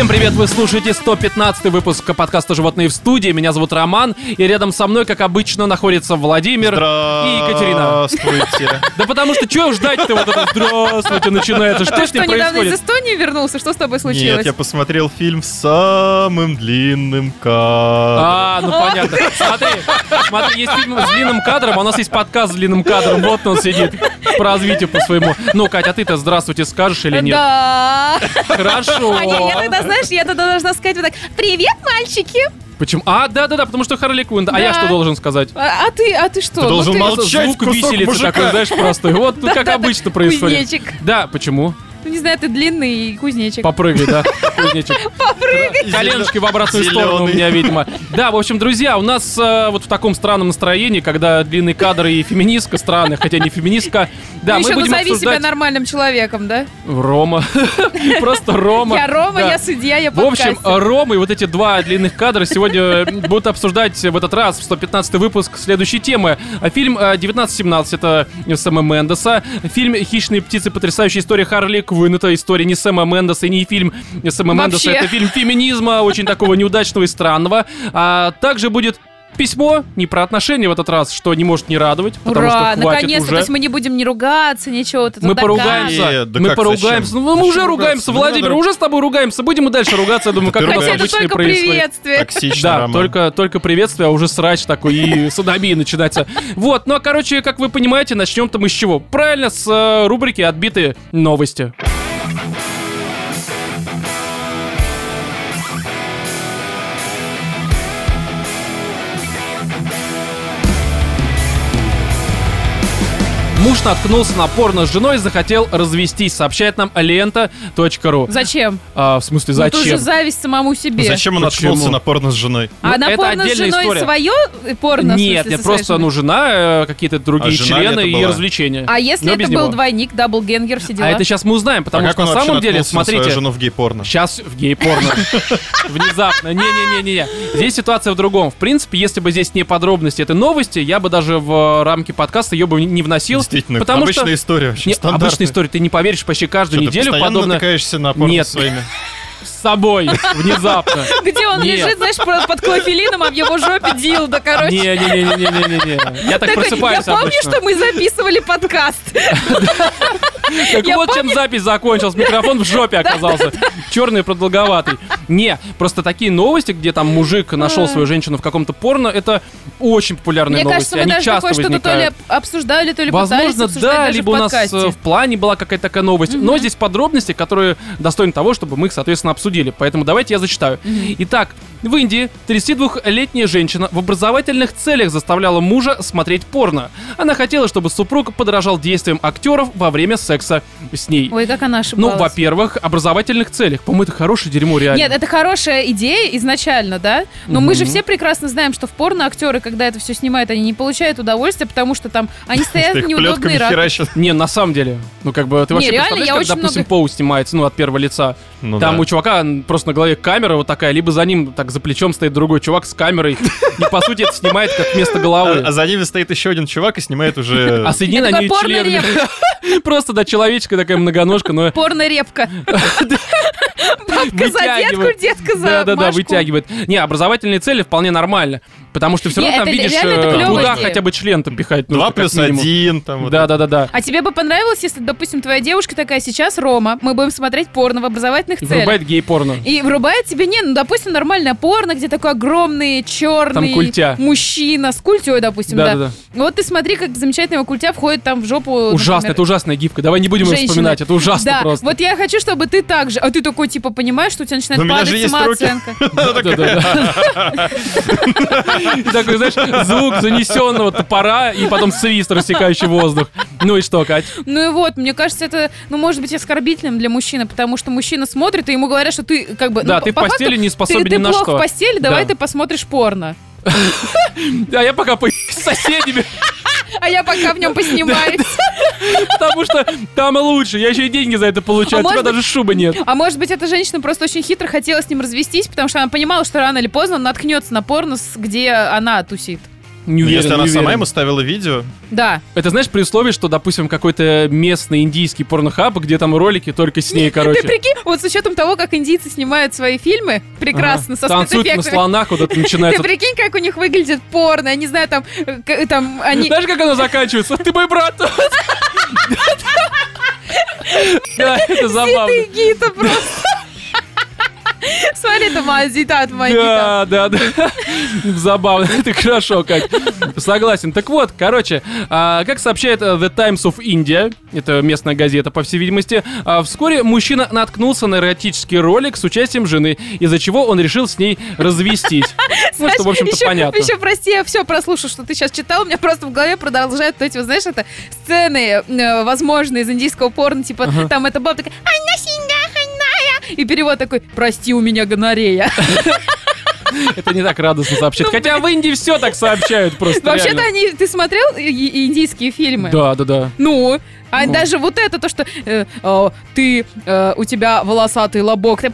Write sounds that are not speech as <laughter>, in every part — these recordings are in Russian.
Всем привет, вы слушаете 115 выпуск подкаста «Животные в студии». Меня зовут Роман, и рядом со мной, как обычно, находится Владимир и Екатерина. Здравствуйте. <laughs> Да потому что чего ждать-то вот это «здравствуйте» начинается? Что Ты с ним что, недавно из происходит? Эстонии вернулся? Что с тобой Нет, случилось? я посмотрел фильм с самым длинным кадром. А, ну понятно. Смотри, смотри, есть фильм с длинным кадром, а у нас есть подкаст с длинным кадром. Вот он сидит по развитию по своему. Ну, Катя, а ты-то здравствуйте скажешь или нет? Да. Хорошо. А не, я тогда, знаешь, я тогда должна сказать вот так, привет, мальчики. Почему? А, да-да-да, потому что Харли Квинн. А я Да. что должен сказать? А, а ты, а ты что? Ты должен Ну молчать. Звук кусок виселицы мужика. такой, знаешь, простой. Вот ну, как обычно происходит. Да, почему? Ну, не знаю, ты длинный и кузнечик. Попрыгай, да, <laughs> кузнечик. Коленочки в обратную сторону у меня, видимо. Да, в общем, друзья, у нас э, вот в таком странном настроении, когда длинный кадр и феминистка странная, хотя не феминистка. Да, ну, мы еще будем назови себя обсуждать... нормальным человеком, да? Рома. <laughs> Просто Рома. Я Рома, Да. я судья, я В общем. Рома и вот эти два длинных кадра сегодня будут обсуждать в этот раз, в 115 выпуск, следующей темы. А Фильм э, 1917 это Сэма Мендеса. Фильм «Хищные птицы. Потрясающая история Харли Квинн». Это история не Сэма Мендеса и не фильм Сэма Мендеса. Это фильм феминизма, очень такого неудачного и странного. А также будет письмо не про отношения в этот раз, что не может не радовать, потому Ура, что хватит наконец-то, уже. то есть мы не будем не ругаться, ничего. Вот это Мы поругаемся. Э, да мы как, поругаемся. зачем? Ну, мы уже Зачем ругаемся, ругаться? Не Владимир, надо уже с тобой ругаемся. Будем и дальше ругаться. Я думаю, как Хотя это обычно и только происходит. приветствие. Токсично, Да, только, только приветствие, а уже срач такой и садомия начинается. Вот, ну а короче, как вы понимаете, начнем-то мы с чего? Правильно, с э, рубрики «Отбитые новости». Муж наткнулся на порно с женой и захотел развестись, сообщает нам лента.ру. Зачем? А, в смысле, Ну, это зачем? уже зависть самому себе. Зачем он Почему? наткнулся на порно с женой? А Ну, на это порно с отдельная женой история. свое э, порно? Нет, смысле, нет, просто, женой? ну, жена, э, какие-то другие А члены и была? развлечения. А если Но это был него. двойник, даблгенгер, все дела? А это сейчас мы узнаем, потому а что на самом деле, наткнулся на свою смотрите, жену в гей-порно? сейчас в гей-порно. <laughs> Внезапно. Не-не-не-не. Здесь ситуация в другом. В принципе, если бы здесь не подробности этой новости, я бы даже в рамки подкаста ее бы не вносил. Действительно, потому обычная что... история, очень Не, стандартная. обычная история, ты не поверишь, почти каждую Что, ты неделю постоянно подобное натыкаешься на порно Нет. своими? с собой <laughs> внезапно. Где он Нет. лежит, знаешь, под клофелином, а в его жопе дилда, короче. Не-не-не-не-не-не. Я так просыпаюсь я помню, что мы записывали подкаст. Так вот, чем запись закончилась. Микрофон в жопе оказался. Черный, продолговатый. Не, просто такие новости, где там мужик нашел свою женщину в каком-то порно, это очень популярные новости. Они часто что-то то ли возникают. обсуждали, то ли Возможно, да, либо у нас в плане была какая-то такая новость. Но здесь подробности, которые достойны того, чтобы мы их, соответственно, обсудили. Поэтому давайте я зачитаю. Итак, в Индии 32-летняя женщина в образовательных целях заставляла мужа смотреть порно. Она хотела, чтобы супруг подражал действиям актеров во время секса с ней. Ой, как она Ну, ошибалась. во-первых, образовательных целях. По-моему, это хорошее дерьмо, реально. Нет, это хорошая идея изначально, да? Но мы же все прекрасно знаем, что в порно актеры, когда это все снимают, они не получают удовольствия, потому что там они стоят в неудобные херачат. Не, на самом деле. Ну, как бы, ты вообще представляешь, как, допустим, Поу снимается, ну, от первого лица. Ну Там у чувака просто на голове камера вот такая, либо за ним так за плечом стоит другой чувак с камерой. И, по сути, это снимает как вместо головы. А, а за ними стоит еще один чувак и снимает уже... <laughs> А соединены они членами. <laughs> Просто, да, человеческая такая многоножка, но Порно-репка. <laughs> Бабка за детку, детка за Да-да-да, вытягивает. Не, образовательные цели вполне нормально. Потому что все равно там видишь, э, куда хотя бы член-то пихать нужно, Два плюс один, там Да-да-да-да. А тебе бы понравилось, если, допустим, твоя девушка такая, сейчас Рома, мы будем смотреть порно в образовательных целях. Врубает гей-порно. И врубает тебе, не, ну, допустим, нормальное порно, где такой огромный, черный мужчина с культей, допустим, да. Да-да-да. Вот ты смотри, как замечательно его культя входит там в жопу. Ужасно, например, это ужасная гифка. Давай не будем ее женщины. вспоминать, это ужасно Да, просто. вот я хочу, чтобы ты так же, а ты такой, типа, понимаешь, что у тебя начинает Но у меня же падать самооценка. <laughs> Такой, знаешь, звук занесенного топора и потом свист, рассекающий воздух. Ну и что, Кать? Ну и вот, мне кажется, это, ну, может быть, оскорбительным для мужчины, потому что мужчина смотрит, и ему говорят, что ты, как бы, Да, ну, ты в постели не способен ты, ни на плох что. в постели, давай Да. ты посмотришь порно. <laughs> А я пока по <laughs> с соседями, А я пока в нем поснимаюсь. <laughs> потому что там лучше. Я еще и деньги за это получаю. А У тебя может быть- даже шубы нет. А может быть, эта женщина просто очень хитро хотела с ним развестись, потому что она понимала, что рано или поздно он наткнется на порно, с- где она тусит. Не уверен, Если она не сама ему ставила видео, Да. Это знаешь, при условии, что, допустим, какой-то местный индийский порнохаб, где там ролики только с ней, короче. Ты прикинь, вот с учетом того, как индийцы снимают свои фильмы, прекрасно, Ага. со Танцуют на слонах, вот это Ты начинается. прикинь, как у них выглядит порно, я не знаю, там, там они... Знаешь, как оно заканчивается? Ты мой брат. <laughs> Да, это забавно. Ты гита просто. Смотри, это мазита от. Да, да, да. Забавно. <laughs> Это хорошо, как. Согласен. Так вот, короче, а, как сообщает э, The Times of India, это местная газета, по всей видимости, а, вскоре мужчина наткнулся на эротический ролик с участием жены, из-за чего он решил с ней развестись. <laughs> Ну, что, в общем-то, понятно. Еще, прости, я все прослушал, что ты сейчас читал, у меня просто в голове продолжают эти, вот, знаешь, это сцены, э, возможные из индийского порно, типа, там эта баба такая, «Анна синга ханая», и перевод такой, прости, у меня гонорея. Это не так радостно сообщать. Ну, Хотя в Индии все так сообщают просто. Вообще-то они, ты смотрел индийские фильмы? Да, да, да. Ну, а Ну. даже вот это, то, что э, э, ты, э, у тебя волосатый лобок, там.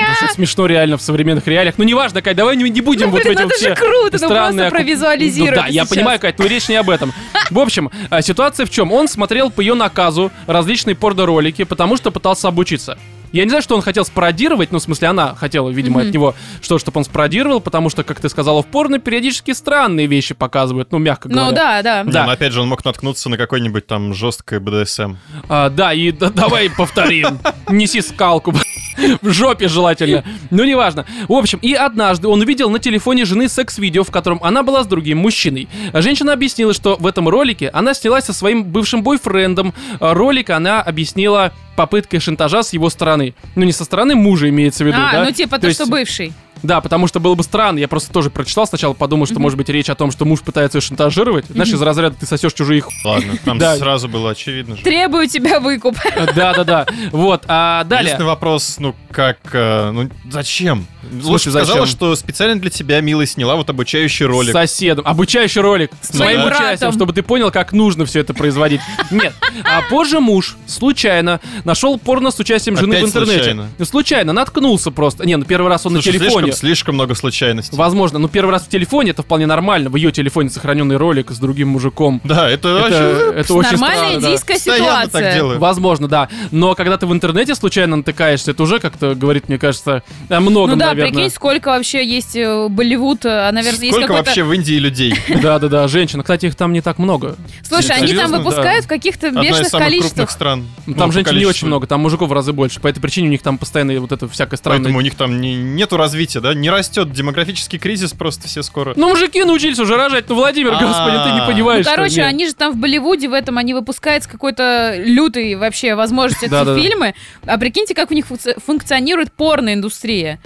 Это смешно реально в современных реалиях. Ну, неважно, Кать, давай не, не будем Ну, вот блин, в эти ну это все же круто, ну странные... просто провизуализируй Ну да, это я сейчас. понимаю, Кать, но речь не об этом. В общем, а, ситуация в чем? Он смотрел по ее наказу различные порно-ролики, потому что пытался обучиться. Я не знаю, что он хотел спародировать, ну, в смысле, она хотела, видимо, от него что, чтобы он спародировал, потому что, как ты сказала, в порно периодически странные вещи показывают, ну, мягко говоря. Ну да, да. Да. Не, но опять же, он мог наткнуться на какой-нибудь там жесткое БДСМ. А, да, и да- давай повторим. <laughs> Неси скалку. <laughs> В жопе желательно. Ну, неважно. В общем, и однажды он увидел на телефоне жены секс-видео, в котором она была с другим мужчиной. Женщина объяснила, что в этом ролике она снялась со своим бывшим бойфрендом. Ролик она объяснила попыткой шантажа с его стороны. Ну, не со стороны мужа имеется в виду, А, да? ну типа то, что бывший. Да, потому что было бы странно. Я просто тоже прочитал сначала, подумал, что может быть речь о том, что муж пытается ее шантажировать. Знаешь, из разряда ты сосешь чужие хуй. Ладно, там Да. сразу было очевидно же. Требую тебя выкуп. Да, да, да. Вот. А далее. Единственный вопрос, ну как, э, ну зачем? Лучше зачем? сказала, что специально для тебя Мила сняла вот обучающий ролик. С соседом. Обучающий ролик. С моим участием, чтобы ты понял, как нужно все это производить. Нет. А позже муж случайно нашел порно с участием жены Опять в интернете. случайно? Случайно, наткнулся просто. Не, ну первый раз он Слушай, на телефоне. Слишком, слишком много случайностей. Возможно, ну первый раз в телефоне это вполне нормально. В ее телефоне сохраненный ролик с другим мужиком. Да, это, вообще Это, это очень Нормальная странно, да. индийская постоянно так ситуация. делают. Возможно, да. Но когда ты в интернете случайно натыкаешься, это уже как-то говорит, мне кажется, о многом, Ну да, наверное. прикинь, сколько вообще есть э, Болливуд, а, наверное, есть Сколько какой-то... вообще в Индии людей? Да, да, да, женщин. Кстати, их там не так много. Слушай, они там выпускают Да. в каких-то бешеных количествах. стран. Ну, Ну, Там женщин не очень много, там мужиков в разы больше. По этой причине у них там постоянно вот это всякое странное. Поэтому у них там не- нету развития, да? Не растет демографический кризис, просто все скоро. Ну, мужики научились уже рожать. Ну, Владимир, А. господи, ты не Ну, понимаешь. что короче, нет. они же там в Болливуде в этом, они выпускают с какой-то лютой вообще возможности эти фильмы. А прикиньте, как у них функци- функционирует порноиндустрия.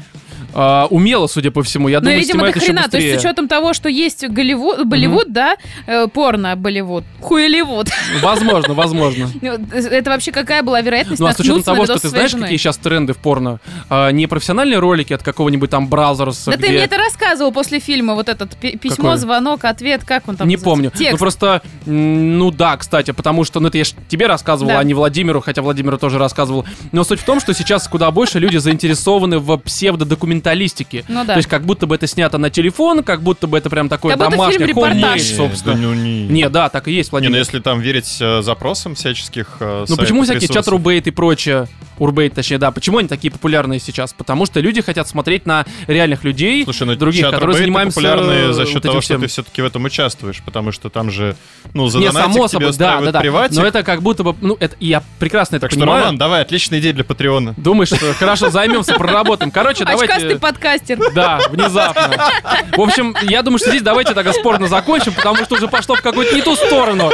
А, умело, судя по всему. Я Ну, думаю, видимо, до хрена. То есть, с учетом того, что есть Голливуд, Болливуд, да, э, порно Болливуд, хуеливуд. Возможно, возможно. <laughs> Ну, Это вообще какая была вероятность Ну, а с учетом того, что ты знаешь, какие сейчас тренды в порно, а, не профессиональные ролики от какого-нибудь там браузерса, Да где... ты мне это рассказывал после фильма, вот этот пи- письмо, звонок, ответ, как он там не называется? помню. Ну просто, ну да, кстати, потому что, ну это я ж тебе рассказывал, Да. а не Владимиру, хотя Владимиру тоже рассказывал. Но суть в том, что сейчас куда больше люди заинтересованы в псевдодокументалистике. Ну да. То есть как будто бы это снято на телефон, как будто бы это прям такое Как домашнее, Не, собственно. да ну не. Не, да, так и есть, Не, Владимир. ну если там верить э, запросам всяческих э, Ну почему всякие ресурсов. чат-рубейт и прочее, урбейт точнее, да, почему они такие популярные сейчас? Потому что люди хотят смотреть на реальных людей, Слушай, ну других, которые занимаемся популярные за э, счет вот того, что всем. ты все-таки в этом участвуешь, потому что там же, ну, за Не, само собой, да, да, да. приватик. Но это как будто бы, ну, это я прекрасно это Так что, понимаю. Роман, давай, отличная идея для Патреона. Думаешь, что хорошо, займемся, проработаем. Короче, Очкастый давайте... подкастер. Да, внезапно. В общем, я думаю, что здесь давайте тогда спорно закончим, потому что уже пошло в какую-то не ту сторону.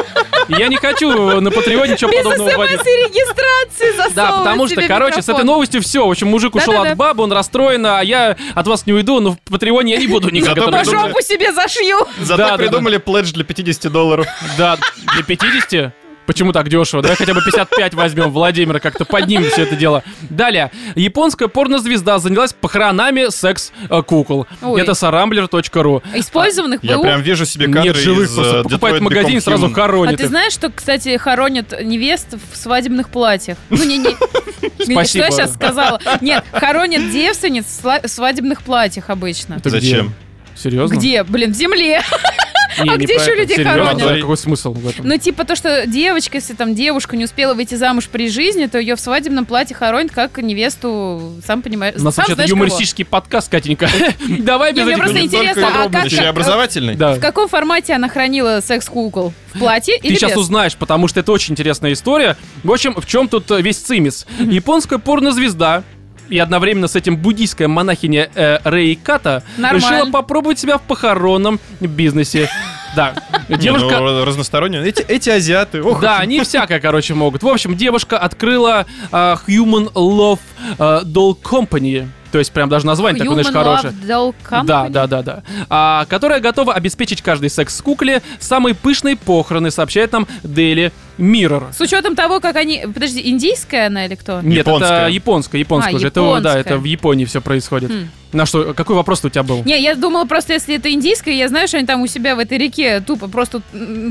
Я не хочу на Патреоне ничего Без подобного вводить. смс и регистрации Да, потому что, короче, с этой новостью все. В общем, мужик ушел от бабы, он расстроен, а я от вас не уйду, но в Патреоне я не буду никак Зато придумали- жопу себе зашью. Зато придумали пледж для 50 долларов. Да, для 50? Почему так дешево? Давай хотя бы 55 возьмем. Владимир, как-то поднимем все это дело. Далее. Японская порнозвезда занялась похоронами секс-кукол. Ой. Это sarambler.ru. Использованных Я прям вижу себе кадры Нет живых, из просто э, покупает Detroit в магазине, Become сразу Human. А хоронит ты знаешь, что, кстати, хоронят невест в свадебных платьях? Ну, не, не. Спасибо. <laughs> Что я сейчас сказала? Нет, хоронят девственниц в свадебных платьях обычно. Это Зачем? Серьезно? Где? Блин, в земле. Не, <laughs> А не где еще это. людей Серьезно? хоронят? Да, Какой смысл в этом? Ну, типа то, что девочка, если там девушка не успела выйти замуж при жизни, то ее в свадебном платье хоронят как невесту, сам понимаешь. У нас сам вообще-то знаешь кого. юмористический подкаст, Катенька. <laughs> <laughs> Давай без мне просто интересно, а как- еще и образовательный. Да. В каком формате она хранила секс-кукол? В платье Ты или сейчас без? узнаешь, потому что это очень интересная история. В общем, в чем тут э, весь цимис? Японская порнозвезда и одновременно с этим буддийская монахиня э, Рэй Ката Нормально. решила попробовать себя в похоронном бизнесе. <laughs> Да, Не, ну, девушка... разносторонне. Эти, эти азиаты. Ох, Да, они <laughs> всякое, короче, могут. В общем, девушка открыла а, Human Love а, Doll Company. То есть прям даже название такое, знаешь, хорошее. Да, да, да, да. А, которая готова обеспечить каждой секс-кукле самые пышные похороны, сообщает нам Daily Mirror. С учетом того, как они... Подожди, индийская она или кто? Нет, Японская. это японская, японская А, уже. Это, да, японская. это в Японии все происходит. Хм. На что, какой вопрос у тебя был? Не, я думала просто, если это индийская, я знаю, что они там у себя в этой реке тупо просто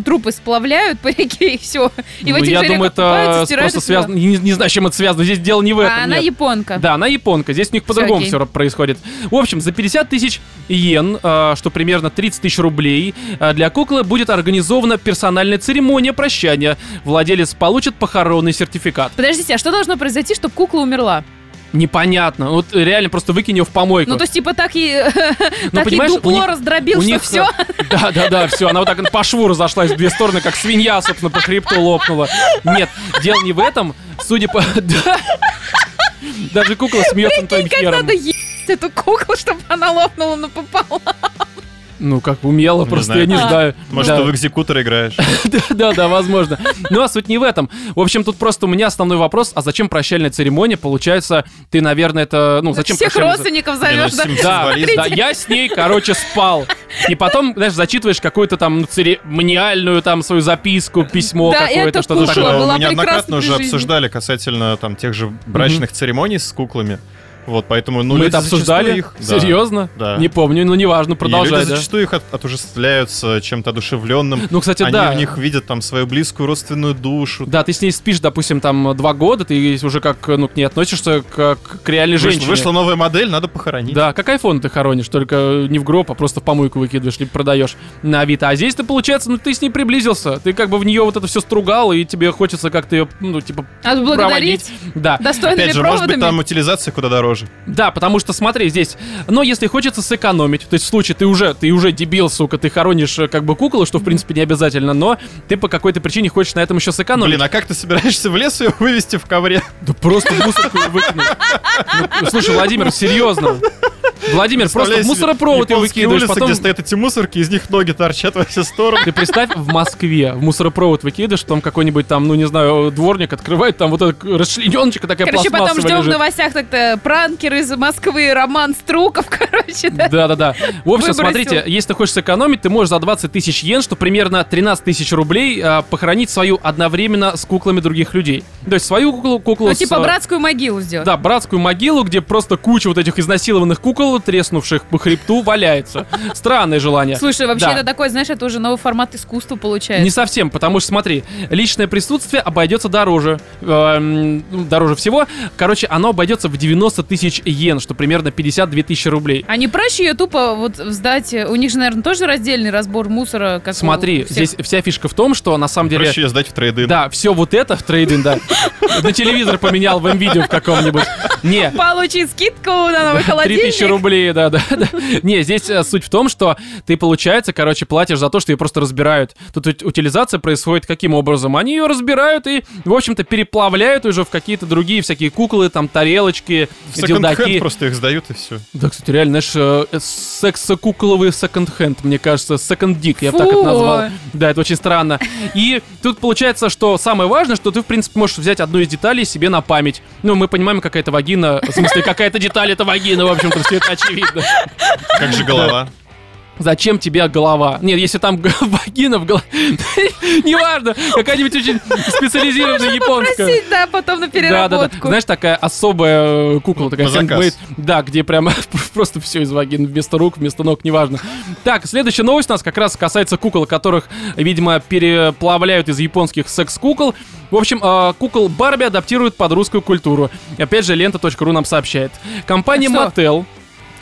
трупы сплавляют по реке и все. И в Ну, этих я же думаю, это просто связано. Не, не знаю, с чем это связано. Здесь дело не в этом. А она нет. японка. Да, она японка. Здесь у них по-другому все происходит. В общем, за 50 тысяч йен, а, что примерно 30 тысяч рублей, а, для куклы будет организована персональная церемония прощания. Владелец получит похоронный сертификат. Подождите, а что должно произойти, чтобы кукла умерла? Непонятно. Вот реально просто выкинь ее в помойку. Ну, то есть, типа, так и, <laughs> Ну, так и дупло них- раздробил, что них, все. э, <laughs> Да, да, да, все. Она вот так по шву разошлась в две стороны, как свинья, собственно, по хребту лопнула. Нет, дело не в этом. Судя по... <laughs> Да. Даже кукла смеется твоим Как надо ебать эту куклу, чтобы она лопнула напополам. Ну, как умело, Не просто знаю. я не А. знаю. Может, Да. ты в экзекутор играешь. <laughs> Да, да, да, возможно. Ну, а суть не в этом. В общем, тут просто у меня основной вопрос, а зачем прощальная церемония? Получается, ты, наверное, это... Ну, зачем Всех прощальная- родственников Не, зовешь, ну, да? Да, я с ней, короче, спал. И потом, знаешь, зачитываешь какую-то там ну, церемониальную там свою записку, письмо Да, какое-то, это что-то такое. Слушай, была мы неоднократно уже обсуждали касательно там тех же брачных церемоний с куклами. Вот, поэтому, ну, Мы это обсуждали? их- да. Серьезно? Да. Не помню, ну неважно, И продолжай, люди да. зачастую их от- отождествляются чем-то одушевленным. Ну, кстати, Они да. в них видят там свою близкую родственную душу. Да, ты с ней спишь, допустим, там два года, ты уже как, ну, к ней относишься как к реальной Вышла, женщине. вышла новая модель, надо похоронить. Да, как айфон ты хоронишь, только не в гроб, а просто в помойку выкидываешь, либо продаешь на Авито. А здесь ты, получается, ну ты с ней приблизился. Ты как бы в нее вот это все стругал, и тебе хочется как-то ее, ну, типа, Отблагодарить проводить. Да. достойными Опять же, может быть, там утилизация куда дороже. Да, потому что смотри, здесь, но если хочется сэкономить, то есть в случае ты уже, ты уже дебил, сука, ты хоронишь э, как бы куклу, что в принципе не обязательно, но ты по какой-то причине хочешь на этом еще сэкономить. Блин, а как ты собираешься в лес ее вывести в ковре? Да просто в мусорку выкинуть. Ну, слушай, Владимир, серьезно. Владимир, просто в мусоропровод японские выкидываешь, улицы, потом... где стоят эти мусорки, из них ноги торчат во все стороны. Ты представь, в Москве в мусоропровод выкидываешь, там какой-нибудь там, ну не знаю, дворник открывает, там вот эта расчлененочка такая Короче, потом ждем в лежит. новостях так-то пранкер из Москвы, Роман Струков, <laughs> короче, да. Да-да-да. В общем, Выбросил. смотрите, если ты хочешь сэкономить, ты можешь за 20 тысяч йен, что примерно 13 тысяч рублей, а, похоронить свою одновременно с куклами других людей. То есть свою куклу, куклу Ну, с, типа братскую могилу сделать. Да, братскую могилу, где просто куча вот этих изнасилованных кукол, треснувших по хребту, валяется. Странное желание. Слушай, вообще Да. это такой, знаешь, это уже новый формат искусства получается. Не совсем, потому что, смотри, личное присутствие обойдется дороже. эм, ну, дороже всего. Короче, оно обойдется в 90 тысяч йен, что примерно 52 тысячи рублей. А не проще ее тупо вот сдать? У них же, наверное, тоже раздельный разбор мусора, как у Смотри, всех. здесь вся фишка в том, что на самом деле... Проще ее сдать в трейдинг. Да, все вот это в трейдинг, да. На телевизор поменял в видео в каком-нибудь. Не, Получи скидку на новый холодильник. 3000 рублей, да, да, да. Не, здесь э, суть в том, что ты, получается, короче, платишь за то, что ее просто разбирают. Тут ут- утилизация происходит каким образом? Они ее разбирают и, в общем-то, переплавляют уже в какие-то другие всякие куклы, там, тарелочки, В секонд-хенд дилдаки. просто их сдают и все. Да, кстати, реально, знаешь, э, секс-кукловый секонд-хенд, мне кажется, секонд-дик, я бы так это назвал. Да, это очень странно. И тут получается, что самое важное, что ты, в принципе, можешь взять одну из деталей себе на память. Ну, мы понимаем, какая это вагина, в смысле, какая-то деталь это вагина, в общем-то, все это <laughs> очевидно. Как же голова? Зачем тебе голова? Нет, если там <laughs> вагина в голове... <laughs> Неважно, какая-нибудь очень специализированная японская. Просить, да, потом на переработку. Знаешь, такая особая э, кукла, такая handmade. Да, где прямо просто все из вагин, вместо рук, вместо ног, неважно. Так, следующая новость у нас как раз касается кукол, которых, видимо, переплавляют из японских секс-кукол. В общем, э, кукол Барби адаптируют под русскую культуру. И Опять же, лента.ру нам сообщает. Компания А? Mattel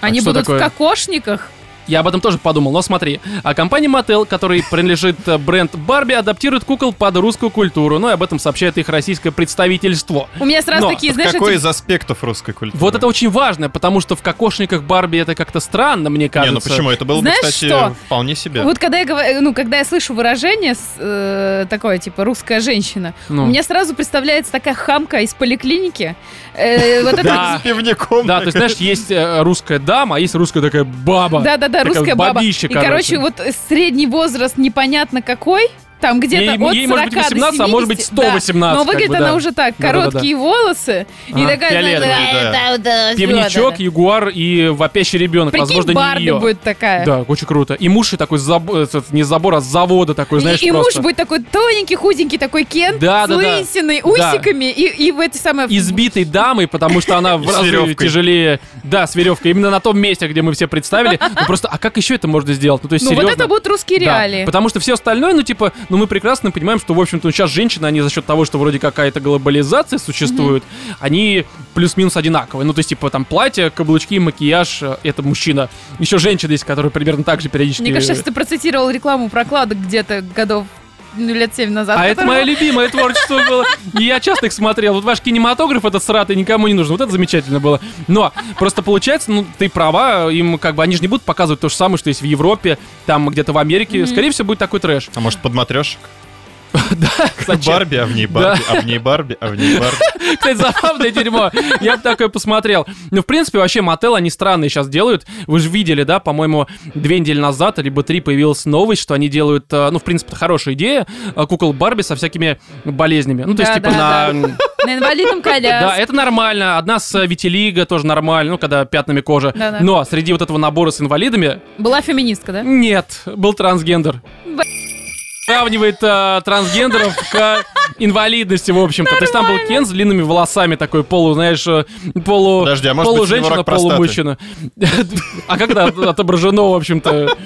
Они что будут такое? в кокошниках. Я об этом тоже подумал, но смотри. А компания Mattel, которой принадлежит э, бренд Барби, адаптирует кукол под русскую культуру. Ну и об этом сообщает их российское представительство. У меня сразу Но такие, знаешь, какой эти- из аспектов русской культуры? Вот это очень важно, потому что в кокошниках Барби это как-то странно, мне Не, кажется. ну почему? Это было бы, Знаешь кстати, что? вполне себе. Вот когда я говорю, ну, когда я слышу выражение с, э, такое, типа, русская женщина, Ну. у меня сразу представляется такая хамка из поликлиники. Э, вот <laughs> это Да. С пивником. Да, то есть, знаешь, есть э, русская дама, а есть русская такая баба. Да-да-да, Такая русская баба. И, короче, вот средний возраст непонятно какой, там где-то Ей- от ей 40 может быть 18, до а может быть 70. Да. 118, Но как выглядит бы, она да. уже так, короткие волосы. И Ага, такая... фиолетовые, да, да, да, Пивничок, да, да. ягуар и вопящий ребенок. Прикинь, Возможно, не Барби ее. будет такая. Да, очень круто. И муж и такой с забо- э, не с забора, а с завода такой, знаешь, и, и муж будет такой тоненький, худенький, такой Кен, Да, с да, да. лысиной, Да. усиками, и, и в эти самые... избитой дамой, потому что она в И разы тяжелее. Да, с веревкой. Именно на том месте, где мы все представили. Ну просто, а как еще это можно сделать? Ну то есть Ну вот это будут русские Да, реалии. потому что все остальное, ну, типа, ну, мы прекрасно понимаем, что, в общем-то, сейчас женщины, они за счет того, что вроде какая-то глобализация существует, они плюс-минус одинаковые. Ну, то есть, типа, там, платье, каблучки, макияж, э, это мужчина. Еще женщины есть, которые примерно так же периодически... Мне кажется, ты процитировал рекламу прокладок где-то годов ну, лет 7 назад. А это мое любимое творчество было. И я часто их смотрел. Вот ваш кинематограф этот сратый никому не нужен. Вот это замечательно было. Но просто получается, ну, ты права, им как бы они же не будут показывать то же самое, что есть в Европе, там где-то в Америке. Скорее всего, будет такой трэш. А может, подматрешек? <laughs> Зачем? Барби, а в ней Барби, а в ней Барби, а в ней Барби. Кстати, забавное дерьмо. Я бы такое посмотрел. Ну, в принципе, вообще Мотел они странные сейчас делают. Вы же видели, да, по-моему, две недели назад, либо три появилась новость, что они делают, э, ну, в принципе, это хорошая идея, э, кукол Барби со всякими болезнями. Ну, то есть, Да, типа, да, на... На инвалидном <laughs> Да, коляске. это нормально. Одна с э, витилиго тоже нормально, ну, когда пятнами кожи. Да-да. Но среди вот этого набора с инвалидами Была феминистка, да? нет, был трансгендер. Б- Сравнивает э, трансгендеров к инвалидности, в общем-то. То есть там был Кен с длинными волосами, такой полу, знаешь, э, полу, Подожди, а может быть, у него полуженщина, рак простаты? полумужчина. <laughs> А как это отображено, в общем-то,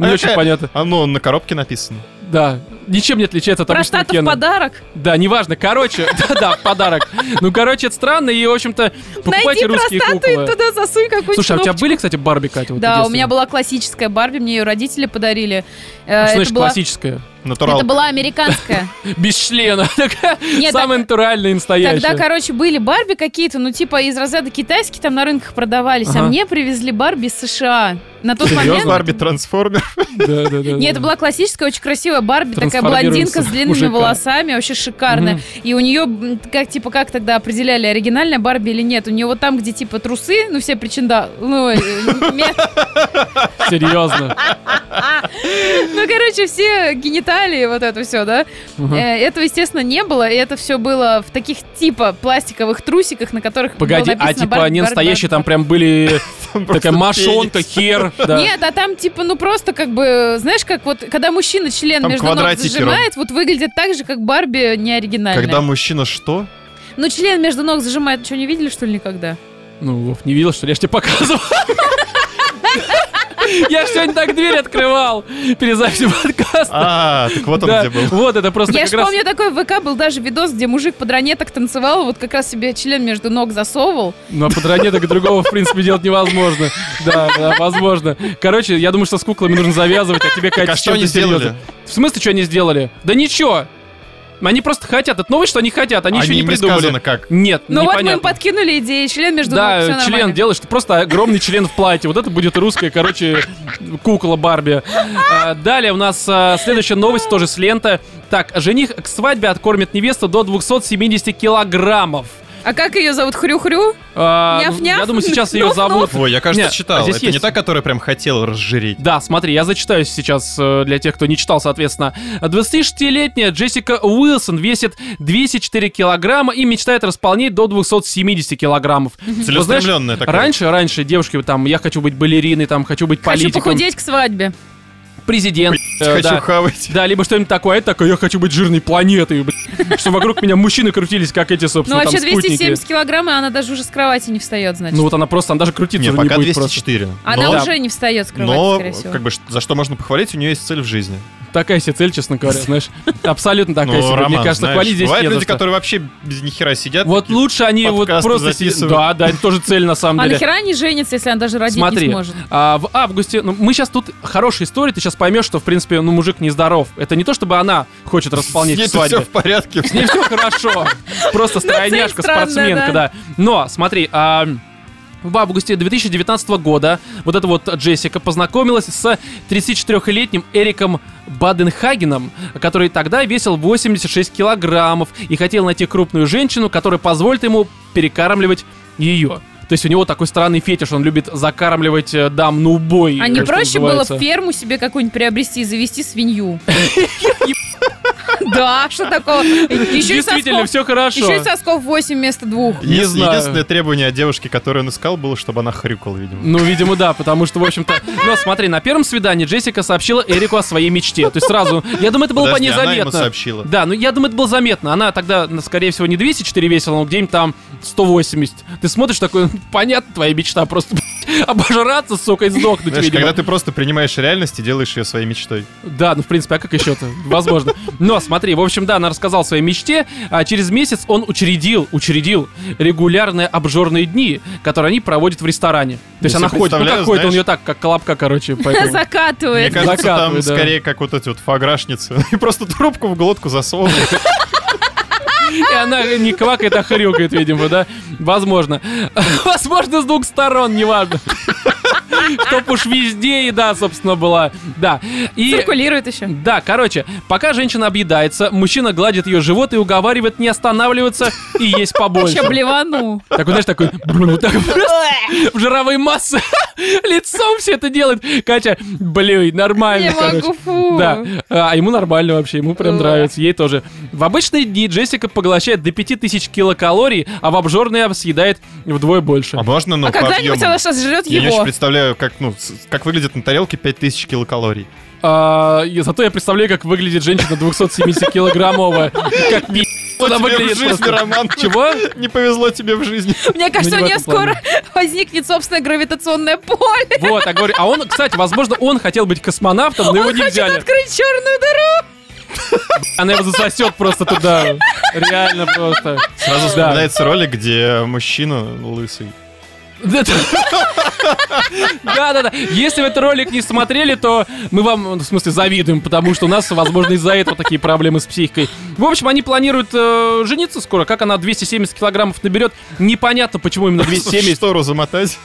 не очень понятно. А ну, на коробке написано. Да, ничем не отличается от обычного Простата в Кена. подарок. Да, неважно, короче, <laughs> да-да, подарок. Ну, короче, это странно, и, в общем-то, покупайте Найди русские простату и куклы. туда засунь какую-нибудь Слушай, а у тебя кнопочку. были, кстати, Барби, Катя? вот Да, у меня была классическая Барби, мне ее родители подарили. Э, Что это значит была- классическая? Натурал. Это была американская. <laughs> Без члена. <laughs> Такая Нет, Самая натуральная и настоящая. Тогда, короче, были Барби какие-то, ну, типа из разряда китайские там на рынках продавались, Ага. а мне привезли Барби из США. На тот Серьезно? момент... Барби трансформер. Да, да, да, Нет, это была классическая, очень красивая Барби, такая блондинка с длинными мужика. волосами, вообще шикарная. Мгм. И у нее, как типа, как тогда определяли, оригинальная Барби или нет? У нее вот там, где типа трусы, ну все причинда, ну, э, Серьезно. ну, короче, все гениталии, вот это все, да? Э, Этого, естественно, не было, и это все было в таких типа пластиковых трусиках, на которых Погоди, а типа Барби, настоящие, там прям были <laughs> такая пенис. хер. Нет, а там типа, ну просто как бы, знаешь, как вот, когда мужчина член Там между ног квадратики зажимает, вот выглядит так же, как Барби не оригинальная. Когда мужчина что? Ну, член между ног зажимает, что, не видели, что ли, никогда? Ну, Вов, не видел, что ли? Я ж тебе показывал. <laughs> Я сегодня так дверь открывал перед записью подкаста. А, так вот он Да, где был. Вот, это просто Я как ж раз... помню, такой в ВК был даже видос, где мужик под ранеток танцевал, вот как раз себе член между ног засовывал. Ну, а под ранеток другого, в принципе, делать невозможно. Да, да, возможно. Короче, я думаю, что с куклами нужно завязывать, а тебе, Катя, а с что они сделали? В смысле, что они сделали? Да ничего. Они просто хотят. Это новость, что они хотят. Они, еще Они не не придумали. сказано как. Нет, Ну вот мы им подкинули идеи, член между Да, ног, член нормально. делаешь, что просто огромный член в платье. Вот это будет русская, короче, кукла Барби. А, Далее у нас а, следующая новость, тоже с ленты. Так, жених к свадьбе откормит невесту до 270 килограммов. А как ее зовут? Хрю-хрю? А, ну, Няф-няф? Я думаю, сейчас ее зовут... Ой, я, кажется, Нет, читал. а здесь Это не та, которая прям хотела разжиреть. Да, смотри, я зачитаю сейчас э, для тех, кто не читал, соответственно. 26-летняя Джессика Уилсон весит 204 килограмма и мечтает располнеть до 270 килограммов. Целеустремленная такая. Раньше, раньше девушки там, я хочу быть балериной, там, хочу быть Хочу политиком, похудеть к свадьбе. Президент. э, Хочу да. хавать. Да, либо что-нибудь такое, а это такое, я хочу быть жирной планетой, блин. <laughs> что вокруг меня мужчины крутились, как эти, Ну собственно, там вообще спутники. 270 килограмм, и она даже уже с кровати не встает, значит. Ну вот она просто, она даже крутиться Не, уже пока не будет просто. 204. она но, уже не встает с кровати, но скорее всего. как бы, ш- за что можно похвалить, у нее есть цель в жизни. Такая себе цель, честно говоря, знаешь. Абсолютно такая Ну, себе. Роман, Мне кажется, знаешь, хвалить здесь Бывают люди, что. которые вообще без нихера сидят. Вот такие, лучше они вот просто... си- записывают. Да, да, это тоже цель на самом А деле. нахера не женится, если она даже родить Смотри, не сможет? а, в августе, ну, мы сейчас тут хорошая история, ты сейчас поймешь, что, в принципе, ну, мужик нездоров. Это не то, чтобы она хочет С располнять ней к свадьбе. все в порядке. С ней все хорошо. Просто <laughs> стройняшка, странная, спортсменка, да. Но, смотри, а, в августе 2019 года вот эта вот Джессика познакомилась с 34-летним Эриком Баденхагеном, который тогда весил 86 килограммов и хотел найти крупную женщину, которая позволит ему перекармливать ее. То есть у него такой странный фетиш, он любит закармливать э, дам на убой. А не проще было ферму себе какую-нибудь приобрести и завести свинью? Да, что такого? Еще Действительно, сосков. все хорошо. Еще и сосков 8 вместо двух. Не Единственное- знаю. Единственное требование от девушки, которую он искал, было, чтобы она хрюкала, видимо. Ну, видимо, да, потому что, в общем-то... Но смотри, на первом свидании Джессика сообщила Эрику о своей мечте. То есть сразу... Я думаю, это было по ней она ему заметно. сообщила. Да, ну я думаю, это было заметно. Она тогда, ну, скорее всего, не 204 весила, но где-нибудь там 180. Ты смотришь такой, понятно, твоя мечта просто <laughs> обожраться, сука, и сдохнуть, Знаешь, видимо. когда ты просто принимаешь реальность и делаешь ее своей мечтой. Да, ну в принципе, а как еще-то? Возможно. Но смотри, в общем, да, она рассказала о своей мечте, а через месяц он учредил, учредил регулярные обжорные дни, которые они проводят в ресторане. То есть она ходит, ну как ходит, он ее так, как колобка, короче, поэтому... Мне Закатывает. кажется, там Закатывает, скорее как вот эти вот фаграшницы. <laughs> И просто трубку в глотку засовывают. И она не квакает, а хрюкает, видимо, да? Возможно. <laughs> Возможно, с двух сторон, неважно. Чтоб уж везде еда, собственно, была. Да. И... Циркулирует еще. Да, короче, пока женщина объедается, мужчина гладит ее живот и уговаривает не останавливаться и есть побольше. Сейчас блевану. Так, вот, знаешь, такой, бру, так просто в жировой массы <laughs> лицом все это делает. Катя, блюй, нормально, Не короче. могу, фу. Да, а ему нормально вообще, ему прям нравится, ей тоже. В обычные дни Джессика поглощает до 5000 килокалорий, а в обжорные съедает вдвое больше. А можно, ну, А по когда-нибудь объему? она сейчас жрет Я не очень его. Представляю, как, ну, как выглядит на тарелке 5000 килокалорий. А, и зато я представляю, как выглядит женщина 270-килограммовая. Как пи***. Она Тебе в выглядит жизни, просто. Роман. Чего? Не повезло тебе в жизни. Мне кажется, Ну, у не в нее скоро возникнет собственное гравитационное поле. Вот, я говорю, а он, кстати, возможно, он хотел быть космонавтом, но его Он не хочет взяли. открыть черную дыру. Она его засосет просто туда. Реально просто. Сразу Да. вспоминается ролик, где мужчина лысый. Да-да-да. Если вы этот ролик не смотрели, то мы вам, в смысле, завидуем, потому что у нас, возможно, из-за этого такие проблемы с психикой. В общем, они планируют э, жениться скоро. Как она 270 килограммов наберет, непонятно, почему именно 270. Штору замотать.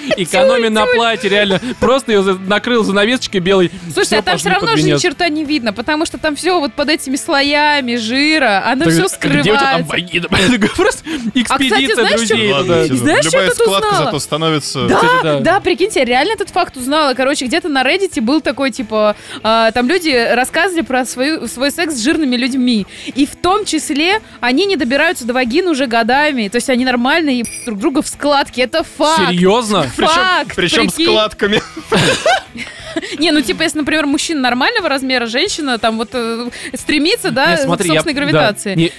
<laughs> Экономия на платье, реально. Просто ее за- накрыл занавесочкой белой. Слушай, а там все равно же ни черта не видно, потому что там все вот под этими слоями жира, оно все а скрывается. <laughs> Просто экспедиция знаешь, друзей Знаешь, что Любая я тут складка узнала? зато становится... Да, да. прикиньте, я реально этот факт узнала. Короче, где-то на Reddit был такой, типа, а, там люди рассказывали про свою, свой секс с жирными людьми. И в том числе они не добираются до вагины уже годами. То есть они нормально и друг друга в складке. Это факт. Серьезно? <laughs> Факт, Причем прикинь. складками. <laughs> Не, ну типа, если, например, мужчина нормального размера, женщина там вот э, стремится, да, к собственной да. гравитации.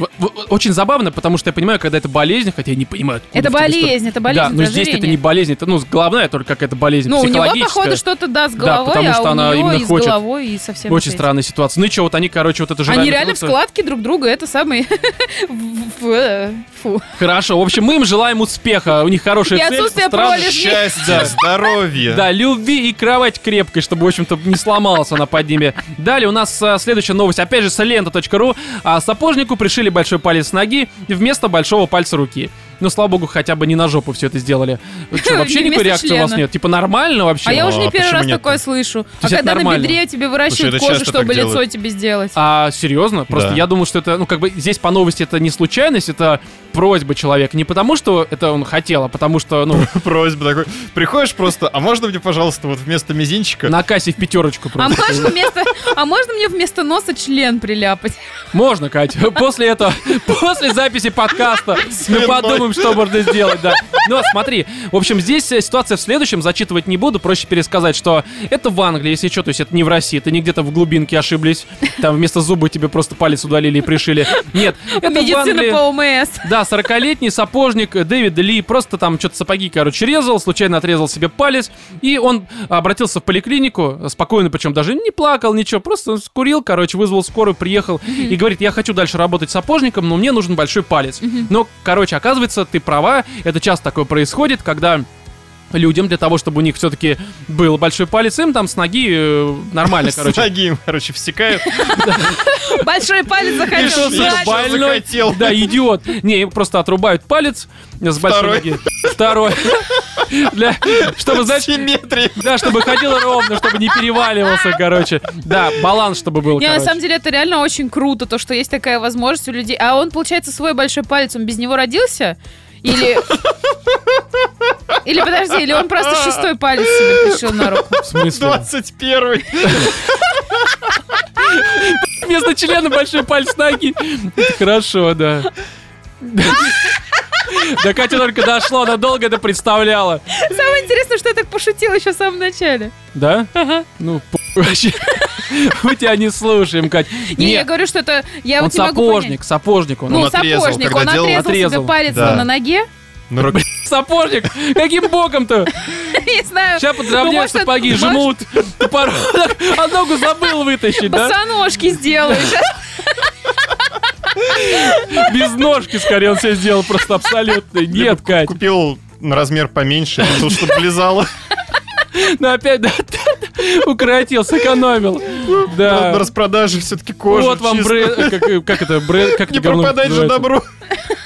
Очень забавно, потому что я понимаю, когда это болезнь, хотя я не понимаю. Это болезнь, это болезнь, Да, но это здесь это не болезнь, это, ну, головная только какая-то болезнь Ну, у него, походу, что-то, да, с Да, головой, потому что а у она именно хочет. головой, и со всем Очень странная ситуация. Ну и что, вот они, короче, вот это же Они реально в складке друг друга, это самый... Фу, <laughs> э, Фу. Хорошо, в общем, мы им желаем успеха, у них хорошая И цель. отсутствие странно- пролежней. Счастья, здоровья. Да, любви и кровать крепкой, чтобы, в общем-то, не сломалась она под ними. Далее у нас а, следующая новость, опять же, с лента.ру. А, сапожнику пришили большой палец ноги вместо большого пальца руки. Ну, слава богу, хотя бы не на жопу все это сделали. <laughs> Что, вообще никакой реакции у вас нет? Типа нормально вообще? А я уже а не первый почему раз такое слышу. А когда на бедре тебе выращивают кожу, чтобы лицо тебе сделать. А, серьезно? Просто я думал, что это, ну, как бы здесь по новости это не случайность, это просьба человека. Не потому, что это он хотел, а потому что, ну, <laughs> Просьба такой. Приходишь просто, а можно мне, пожалуйста, вот вместо мизинчика? на кассе в пятерочку А просто. можно, вместо, а можно мне вместо носа член приляпать? Можно, Катя. После этого, после записи подкаста мы подумаем, максимум, что можно сделать, да. Но смотри, в общем, здесь э, ситуация в следующем, зачитывать не буду, проще пересказать, что это в Англии, если что, то есть это не в России, ты не где-то в глубинке ошиблись, там вместо зуба тебе просто палец удалили и пришили. Нет, это в Медицина Англии... по ОМС. Да, 40-летний сапожник Дэвид Ли просто там что-то сапоги, короче, резал, случайно отрезал себе палец, и он обратился в поликлинику, спокойно, причем даже не плакал, ничего, просто скурил, короче, вызвал скорую, приехал и говорит, я хочу дальше работать сапожником, но мне нужен большой палец. Но, короче, оказывается, ты права, это часто такое происходит, когда людям для того, чтобы у них все-таки был большой палец, им там с ноги э, нормально, С короче. ноги им, короче, всекают. <laughs> Большой палец захотел больной? Да, идиот. Не, им просто отрубают палец с большой ноги. Второй. <laughs> Для, чтобы, знаешь, Симметрия. да, чтобы ходил ровно, чтобы не переваливался, короче. Да, баланс, чтобы был, Не, на самом деле это реально очень круто, то, что есть такая возможность у людей. А он, получается, свой большой палец, он без него родился? Или... Или подожди, или он просто шестой палец себе пришел на руку? В смысле? 21 Вместо члена большой палец ноги. Хорошо, да. Да Катя только дошло, она долго это представляла. Самое интересное, что я так пошутила еще в самом начале. Да? Ага. Ну, вообще. Мы тебя не слушаем, Кать. Не, я говорю, что это... Я он сапожник, сапожник он. Ну, сапожник, когда он делал- отрезал, себе палец на ноге. На руке. Сапожник? Каким боком-то? <laughs> Не знаю. Сейчас Ну, подровняют может, сапоги, может, жмут. Подбородок, <laughs> А ногу забыл вытащить, да? Босоножки сделаешь. <laughs> Без ножки, скорее, он себе сделал просто абсолютно. Нет, Кать. Купил на размер поменьше, чтобы влезало. Ну опять, да, укоротил, сэкономил. На Да. распродаже все-таки кожа. Вот вам бренд, как, как это, бренд, как Не пропадать же добро.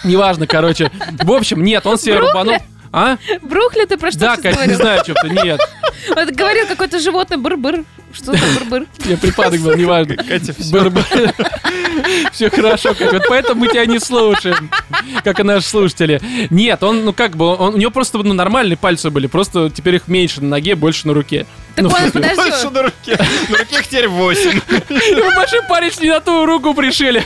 Неважно, короче. В общем, нет, он себе рубанул. А? Брухли ты про что Да, Кать, не знаю, что-то, нет. <laughs> Вот говорил какое-то животное быр-быр. Что за быр-быр? <laughs> Я припадок был, неважно. Катя, все. Быр-быр. <laughs> Все хорошо, Кать. Вот поэтому мы тебя не слушаем, как и наши слушатели. Нет, он, ну как бы, он, у него просто ну, нормальные пальцы были, просто теперь их меньше на ноге, больше на руке. Так Ну, он, смысле, Больше подожди, на руке. На руке их теперь 8. ну, большой палец не на ту руку пришили.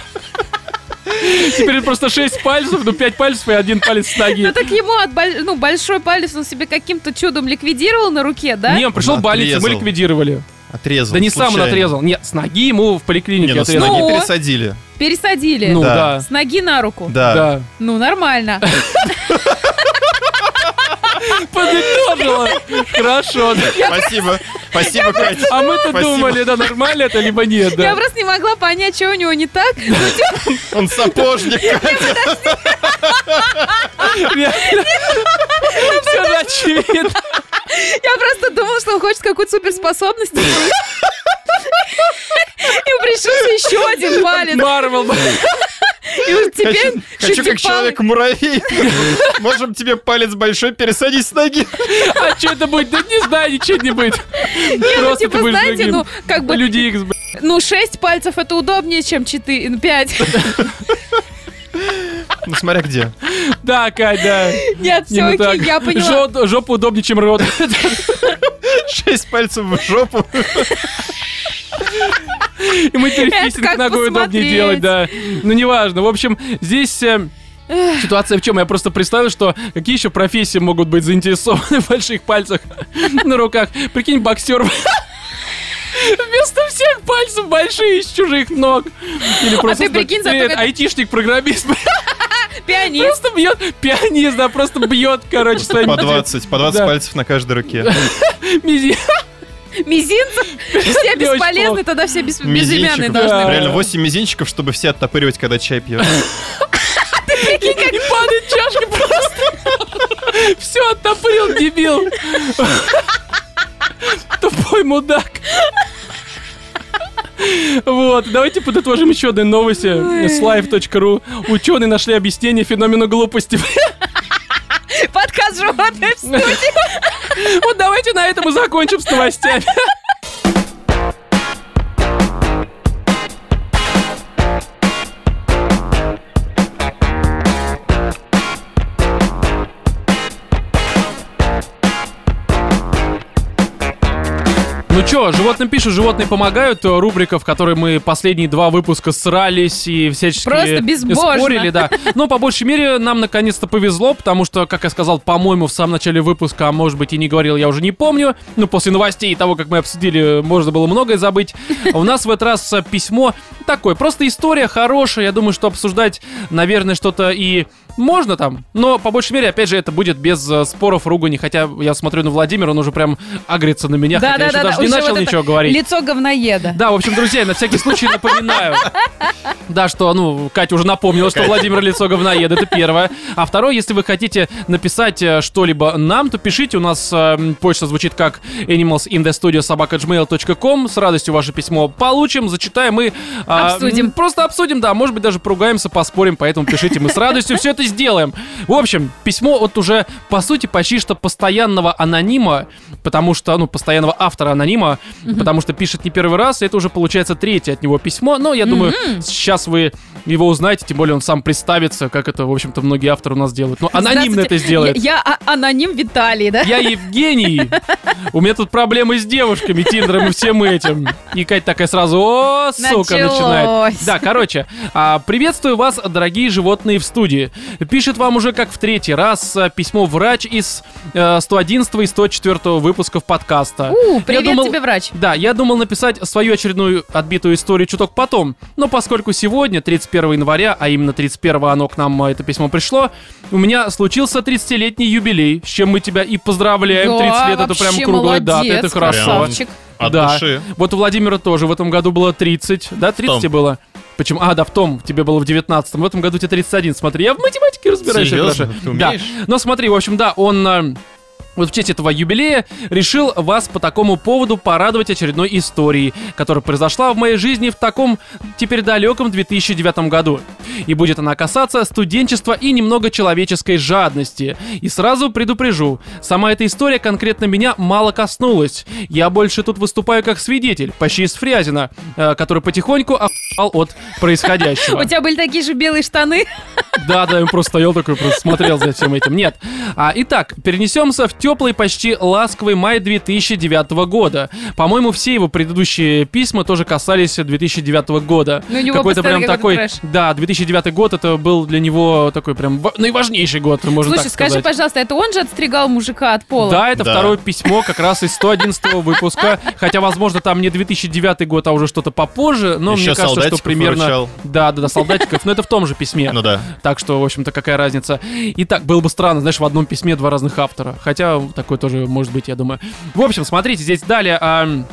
Теперь просто 6 пальцев, ну 5 пальцев и один палец с ноги. ну так ему от ну, большой палец он себе каким-то чудом ликвидировал на руке, да? Не, он пришел в больницу, мы ликвидировали. Отрезал. Да не сам он отрезал. Нет, с ноги ему в поликлинике Не, ну с отрезали. ноги Ну. пересадили. Пересадили. Ну Да. да. С ноги на руку. Да. Да. Ну, нормально. <laughs> Подытожила. Хорошо. Спасибо. Спасибо, Катя. А мы-то Спасибо. думали, да, нормально это, либо нет, Я просто не могла понять, что у него не так. Он сапожник, Катя. Все очевидно. Я просто думала, что он хочет какую-то суперспособность. И пришился еще один палец. Марвел. И вот теперь Хочу, хочу как человек-муравей. Можем тебе палец большой пересадить с ноги. А что это будет? Да не знаю, ничего не будет. Просто типа, ты будешь знаете, ну, как бы- Люди Икс. Ну, шесть пальцев это удобнее, чем четыре, ну, пять. Ну, смотря где. Да, Кать, да. Нет, Не, все ну окей, так. я поняла. Жо- Жопа удобнее, чем рот. Шесть пальцев в жопу. И мы теперь Это фистинг как ногой удобнее делать, да. Ну, неважно. В общем, здесь... э, Ситуация в чем? Я просто представил, что какие еще профессии могут быть заинтересованы в больших пальцах на руках. Прикинь, боксер. Вместо всех пальцев большие из чужих ног. Или просто ты прикинь, зато это- айтишник, программист. <laughs> Пианист. Просто бьет, пианист, да, просто бьет, короче, своим По 20, по 20 Да. пальцев на каждой руке. <laughs> мизи- Мизинцев. Все бесполезны, тогда все бес- безымянные должны быть. Реально 8 мизинчиков, чтобы все оттопыривать, когда чай пьешь. И падает чашка просто. Все, оттопырил, дебил. Тупой мудак. Вот, давайте подытожим еще одной новости с live.ru. Ученые нашли объяснение феномену глупости. Подкаст животных в студии. <laughs> Вот давайте на этом и закончим с новостями. Ну чё, животным пишут, животные помогают. Рубрика, в которой мы последние два выпуска срались и всячески Просто безбожно. спорили, да. Но по большей мере нам наконец-то повезло, потому что, как я сказал, по-моему, в самом начале выпуска, а может быть и не говорил, я уже не помню. Ну, после новостей и того, как мы обсудили, можно было многое забыть. У нас в этот раз письмо такое, просто история хорошая. Я думаю, что обсуждать, наверное, что-то и можно там, но по большей мере, опять же, это будет без э, споров, ругани, хотя я смотрю на Владимира, он уже прям агрится на меня, хотя я еще даже не начал вот ничего говорить. Лицо говноеда. Да, в общем, друзья, на всякий случай напоминаю. <laughs> Да, что, ну, Катя уже напомнила, что Владимир лицо говноед, это первое. А второе, если вы хотите написать э, что-либо нам, то пишите, у нас э, почта звучит как animalsinthestudio.gmail.com С радостью ваше письмо получим, зачитаем и... а, Обсудим. Просто обсудим, да, может быть, даже поругаемся, поспорим, поэтому пишите, мы с радостью все это сделаем. В общем, письмо от уже, по сути, почти что постоянного анонима, потому что, ну, постоянного автора анонима, потому что пишет не первый раз, и это уже получается третье от него письмо, но я думаю, сейчас вы его узнаете, тем более он сам представится, как это, в общем-то, многие авторы у нас делают. Ну, анонимно это сделает. Я, я а- аноним Виталий, да? Я Евгений. <laughs> У меня тут проблемы с девушками, Тиндером и всем этим. И Катя такая сразу, о, сука, Началось. начинает. Да, короче, а, приветствую вас, дорогие животные в студии. Пишет вам уже как в третий раз а, письмо врач из э, 111 и 104 выпусков подкаста. У, Я привет думал- тебе, врач. Да, я думал написать свою очередную отбитую историю чуток потом, но поскольку сегодня, 31 января, а именно 31 оно к нам, а, это письмо пришло, у меня случился 30-летний юбилей, с чем мы тебя и поздравляем. Да, 30 лет это прям круглая дата, молодец, это хорошо. красавчик. От да. души. Вот у Владимира тоже в этом году было 30, да, 30 том. было? Почему? А, да, в том, тебе было в 19 в этом году тебе 31. Смотри, я в математике разбираюсь. Серьезно? хорошо. Ты Да. умеешь? Но смотри, в общем, да, он... вот в честь этого юбилея решил вас по такому поводу порадовать очередной историей, которая произошла в моей жизни в таком теперь далеком 2009 году. И будет она касаться студенчества и немного человеческой жадности. И сразу предупрежу, сама эта история конкретно меня мало коснулась. Я больше тут выступаю как свидетель, почти из Фрязина, э, который потихоньку охал от происходящего. <laughs> У тебя были такие же белые штаны? Да, да, он просто стоял такой, просто смотрел за всем этим. Нет. А, итак, перенесемся в теплый, почти ласковый май 2009 года. По-моему, все его предыдущие письма тоже касались 2009 года. Ну, Какой-то прям такой... трэш. Да, 2009 год это был для него такой прям ва- наиважнейший год, можно Слушай, так скажи, сказать. пожалуйста, это он же отстригал мужика от пола? Да, это Да. второе письмо как раз из 111 выпуска. Хотя, возможно, там не 2009 год, а уже что-то попозже. Но Еще мне кажется, что примерно... выручал. Да, да, да, солдатиков. Но это в том же письме. Ну да. Так что, в общем-то, какая разница. Итак, было бы странно, знаешь, в одном письме два разных автора. Хотя такое тоже может быть, я думаю. В общем, смотрите, здесь далее... ам,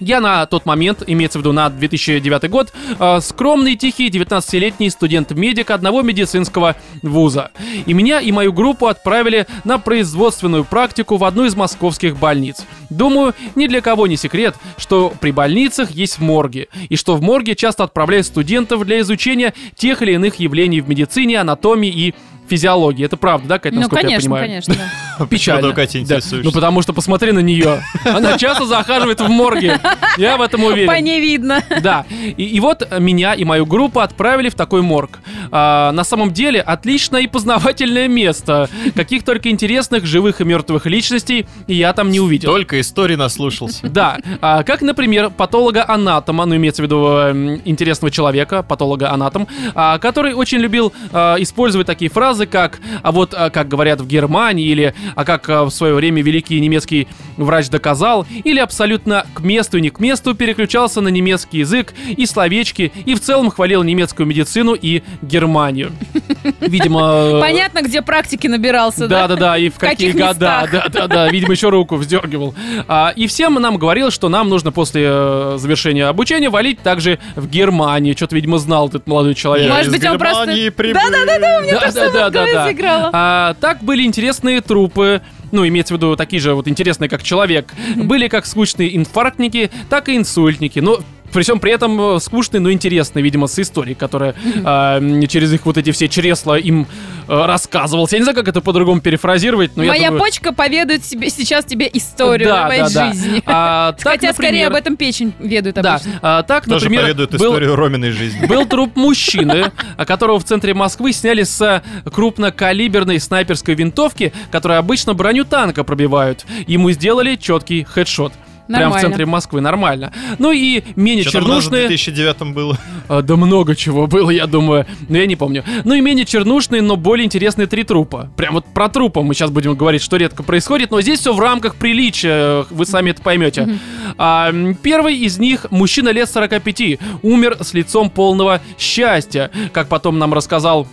я на тот момент, имеется в виду на 2009 год, э, скромный, тихий, 19-летний студент-медик одного медицинского вуза. И меня и мою группу отправили на производственную практику в одну из московских больниц. Думаю, ни для кого не секрет, что при больницах есть морги, и что в морге часто отправляют студентов для изучения тех или иных явлений в медицине, анатомии и физиологии. Это правда, да, Катя, Ну, насколько я конечно, понимаю? конечно. да. <laughs> Печально. Катя, Да. Ну, потому что посмотри на нее. Она часто захаживает в морге. Я в этом уверен. По ней видно. Да. И, и вот меня и мою группу отправили в такой морг. А, на самом деле, отличное и познавательное место. Каких только интересных живых и мертвых личностей я там не увидел. Только истории наслушался. <laughs> Да, а, как, например, патолога-анатома, ну, имеется в виду эм, интересного человека, патолога-анатом, а, который очень любил а, использовать такие фразы, как «а вот а, как говорят в Германии» или «а как а, в свое время великий немецкий врач доказал», или абсолютно к месту и не к месту переключался на немецкий язык и словечки, и в целом хвалил немецкую медицину и Германию. <laughs> Видимо... э, Понятно, где практики набирался, да, да? да, да, и в какие каких года, местах? да, да, да, видимо, еще руку вздергивал. А, и всем нам говорил, что нам нужно после э, завершения обучения валить также в Германию. Что-то, видимо, знал этот молодой человек. Может быть, он просто-. Да-да-да, у меня тоже в голове заиграло. А, так были интересные трупы. Ну, имеется в виду такие же вот интересные, как человек. Были как скучные инфарктники, так и инсультники. Но при всем при этом э, скучные, но интересные, видимо, с историей, которая м, через их вот эти все чресла им э, рассказывалась. Я не знаю, как это по-другому перефразировать, но я Моя думаю- почка поведает себе, сейчас тебе историю Да, моей да, да. жизни. А, так, Хотя скорее например, об этом печень ведут Да, обычно. а, так, Тоже например, поведают был, историю Роминой жизни. был труп мужчины, которого в центре Москвы сняли с крупнокалиберной снайперской винтовки, которая обычно броню танка пробивают. Ему сделали четкий хедшот. Прям в Нормально. центре Москвы, нормально. Ну и менее Что нас в чернушные... 2009 было? А, Да много чего было, я думаю. Но я не помню. Ну и менее чернушные, но более интересные три трупа. Прям вот про трупа мы сейчас будем говорить, что редко происходит, но здесь все в рамках приличия, вы сами это поймете. А, первый из них, мужчина лет 45, умер с лицом полного счастья. Как потом нам рассказал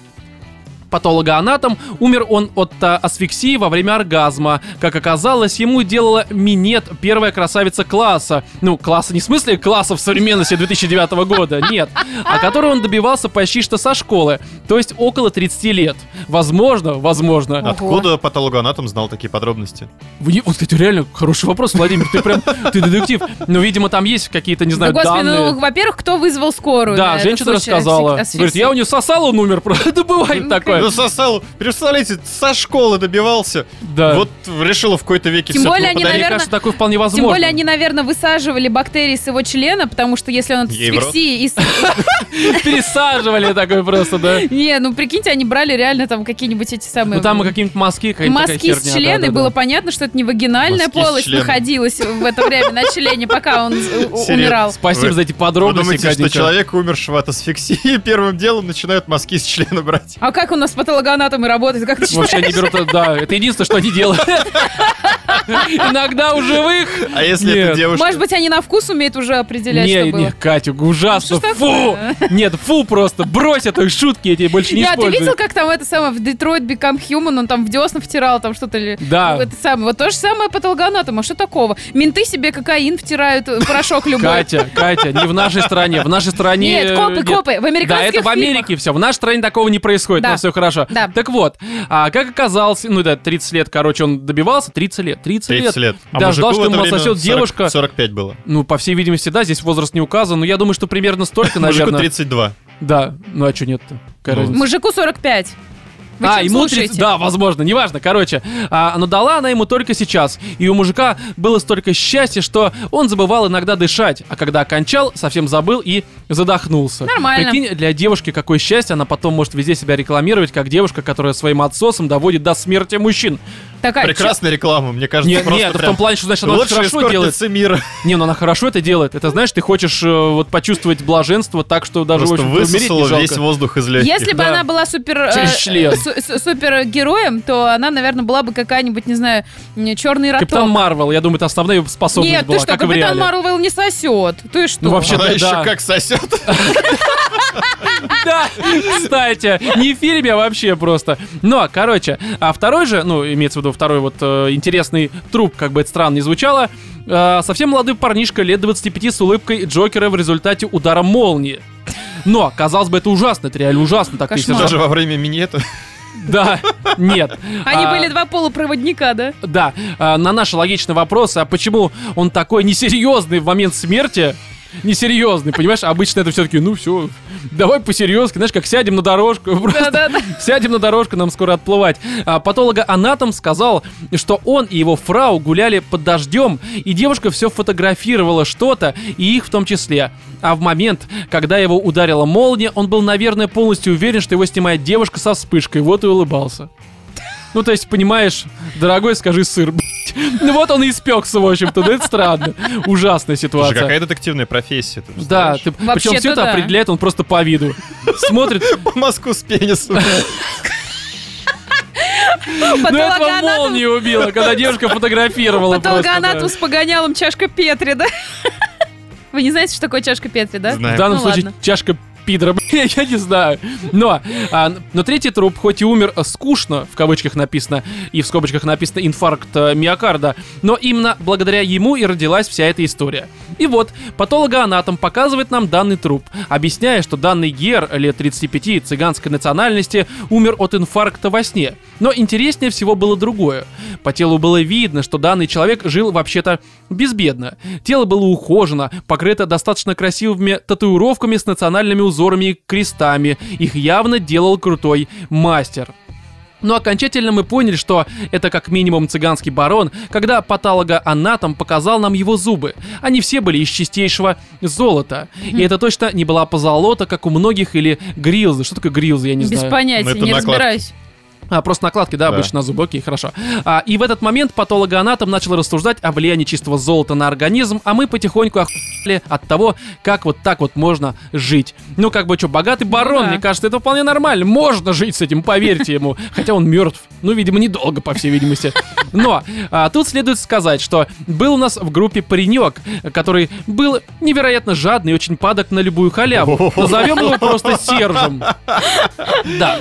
патологоанатом, умер он от а, асфиксии во время оргазма. Как оказалось, ему делала минет первая красавица класса. Ну, класса не в смысле класса в современности 2009 года, <laughs> нет. А которой он добивался почти что со школы. То есть около 30 лет. Возможно, возможно. Откуда патологоанатом знал такие подробности? Вы- Вот, кстати, реально хороший вопрос, Владимир. Ты прям, ты детектив. Ну, видимо, там есть какие-то, не Да, знаю, господи, данные. ну, во-первых, кто вызвал скорую? Да, на этот женщина случай рассказала. асфикс- Говорит, я у нее сосал, он умер. <laughs> Да бывает Ну, такое. Ну, сосал, представляете, со школы добивался. Да. Вот решила в какой-то веке Тем более они, наверное, кажется, такое вполне Тем возможно. более они, наверное, высаживали бактерии с его члена, потому что если он от асфиксии... и <laughs> Пересаживали такое просто, да. Не, ну прикиньте, они брали реально там какие-нибудь эти самые... Ну там какие-нибудь мазки, Маски с члена, и было понятно, что это не вагинальная Маски полость находилась в это время на члене, пока он э, <laughs> умирал. Спасибо за эти Вы подробности, думаете, что человек, умершего от асфиксии, <laughs> первым делом начинают мазки с члена брать? А как у нас патологоанатомы работают? Как ты Вообще они считаешь? берут, да, это единственное, что они делают. Иногда у живых. А если Нет. это девушка? Может быть, они на вкус умеют уже определять, Не, что не? Катя, ужасно, Ну, фу! Нет, фу просто, брось это, шутки эти больше не Я, ты используй. видел, как там это самое в Detroit Become Human, он там в десна втирал там что-то ли? Да. Это самое. Вот то же самое патологоанатом. А что такого? Менты себе кокаин втирают, э, порошок любой. Катя, Катя, не в нашей стране. В нашей стране... Нет, э, копы, нет. копы. В Да, американских это в Америке все. В нашей стране такого не происходит, Да. все хорошо. Да. Так вот, а, как оказалось, ну да, 30 лет, короче, он добивался, 30 лет, 30, 30 лет. А Да, ждал, мужику что ему сосет 40 девушка. 45 было. Ну, по всей видимости, да, здесь возраст не указан, но я думаю, что примерно столько, Мужику наверное. 32. Да, ну а что нет-то? Ну? Мужику 45. Вы а, ему слушаете? 30, да, возможно, неважно, короче. А, но дала она ему только сейчас. И у мужика было столько счастья, что он забывал иногда дышать. А когда окончал, совсем забыл и задохнулся. Нормально. Прикинь, для девушки какое счастье, она потом может везде себя рекламировать, как девушка, которая своим отсосом доводит до смерти мужчин. Такая, Прекрасная реклама, мне кажется, Нет, просто нет, в прям том плане, что, значит, она очень лучшие хорошо делает. мира. Не, ну она хорошо это делает. Это знаешь, ты хочешь э, вот почувствовать блаженство так, что даже, в Просто общем-то, умереть не жалко. весь воздух из легких. Если бы Да. она была супер, э, су- супергероем, то она, наверное, была бы какая-нибудь, не знаю, черный роток. Капитан Марвел, я думаю, это основная ее способность Нет, была, ты что, в Капитан. Марвел не сосет. Ты что? Ну, вообще- Она Да, еще как сосет. Да, кстати, не в фильме, а вообще просто. Ну, а, короче, а второй же, ну, имеется в виду второй вот э, интересный труп, как бы это странно не звучало, э, совсем молодой парнишка лет 25 с улыбкой Джокера в результате удара молнии. Но, казалось бы, это ужасно, это реально ужасно. Так Кошмар. если Даже во время минета. Да, нет. Они А, были два полупроводника, да? Да, а, на наши логичные вопросы, а почему он такой несерьезный в момент смерти, несерьезный, понимаешь? Обычно это все-таки, ну все, давай посерьезки, знаешь, как сядем на дорожку, <laughs> просто сядем на дорожку, нам скоро отплывать. А, патологоанатом сказал, что он и его фрау гуляли под дождем, и девушка все фотографировала что-то, и их в том числе. А в момент, когда его ударила молния, он был, наверное, полностью уверен, что его снимает девушка со вспышкой, вот и улыбался. Ну, то есть, понимаешь, дорогой, скажи сыр. Ну вот он и испекся, в общем-то, ну это странно. Ужасная Слушай, ситуация. какая детективная профессия. ты Да, ты, причем все это да. определяет он просто по виду. Смотрит, <laughs> Маску с пенисом. ну этого молния убила, когда девушка фотографировала патологоанатом да. с погонялом чашка Петри, да? Вы не знаете, что такое чашка Петри, да? В Знаем. данном Ну случае ладно. чашка пидора, бля, <laughs> я не знаю. Но, а, но третий труп, хоть и умер э, скучно, в кавычках написано, и в скобочках написано инфаркт э, миокарда, но именно благодаря ему и родилась вся эта история. И вот, патологоанатом показывает нам данный труп, объясняя, что данный гер лет 35 цыганской национальности умер от инфаркта во сне. Но интереснее всего было другое. По телу было видно, что данный человек жил вообще-то безбедно. Тело было ухожено, покрыто достаточно красивыми татуировками с национальными узорами и крестами. Их явно делал крутой мастер. Но окончательно мы поняли, что это как минимум цыганский барон, когда патологоанатом показал нам его зубы. Они все были из чистейшего золота. И это точно не была позолота, как у многих, или грилзы. Что такое грилзы, я не Без знаю. понятия, Ну, это не накладки. разбираюсь. А, просто накладки, да, Да. обычно на зубы, окей, хорошо. А, и в этот момент патологоанатом начал рассуждать о влиянии чистого золота на организм, а мы потихоньку охуели от того, как вот так вот можно жить. Ну, как бы, что, богатый барон, да. мне кажется, это вполне нормально. Можно жить с этим, поверьте ему. Хотя он мертв. Ну, видимо, недолго, по всей видимости. Но а, тут следует сказать, что был у нас в группе паренек, который был невероятно жадный и очень падок на любую халяву. Назовем его просто Сержем. Да.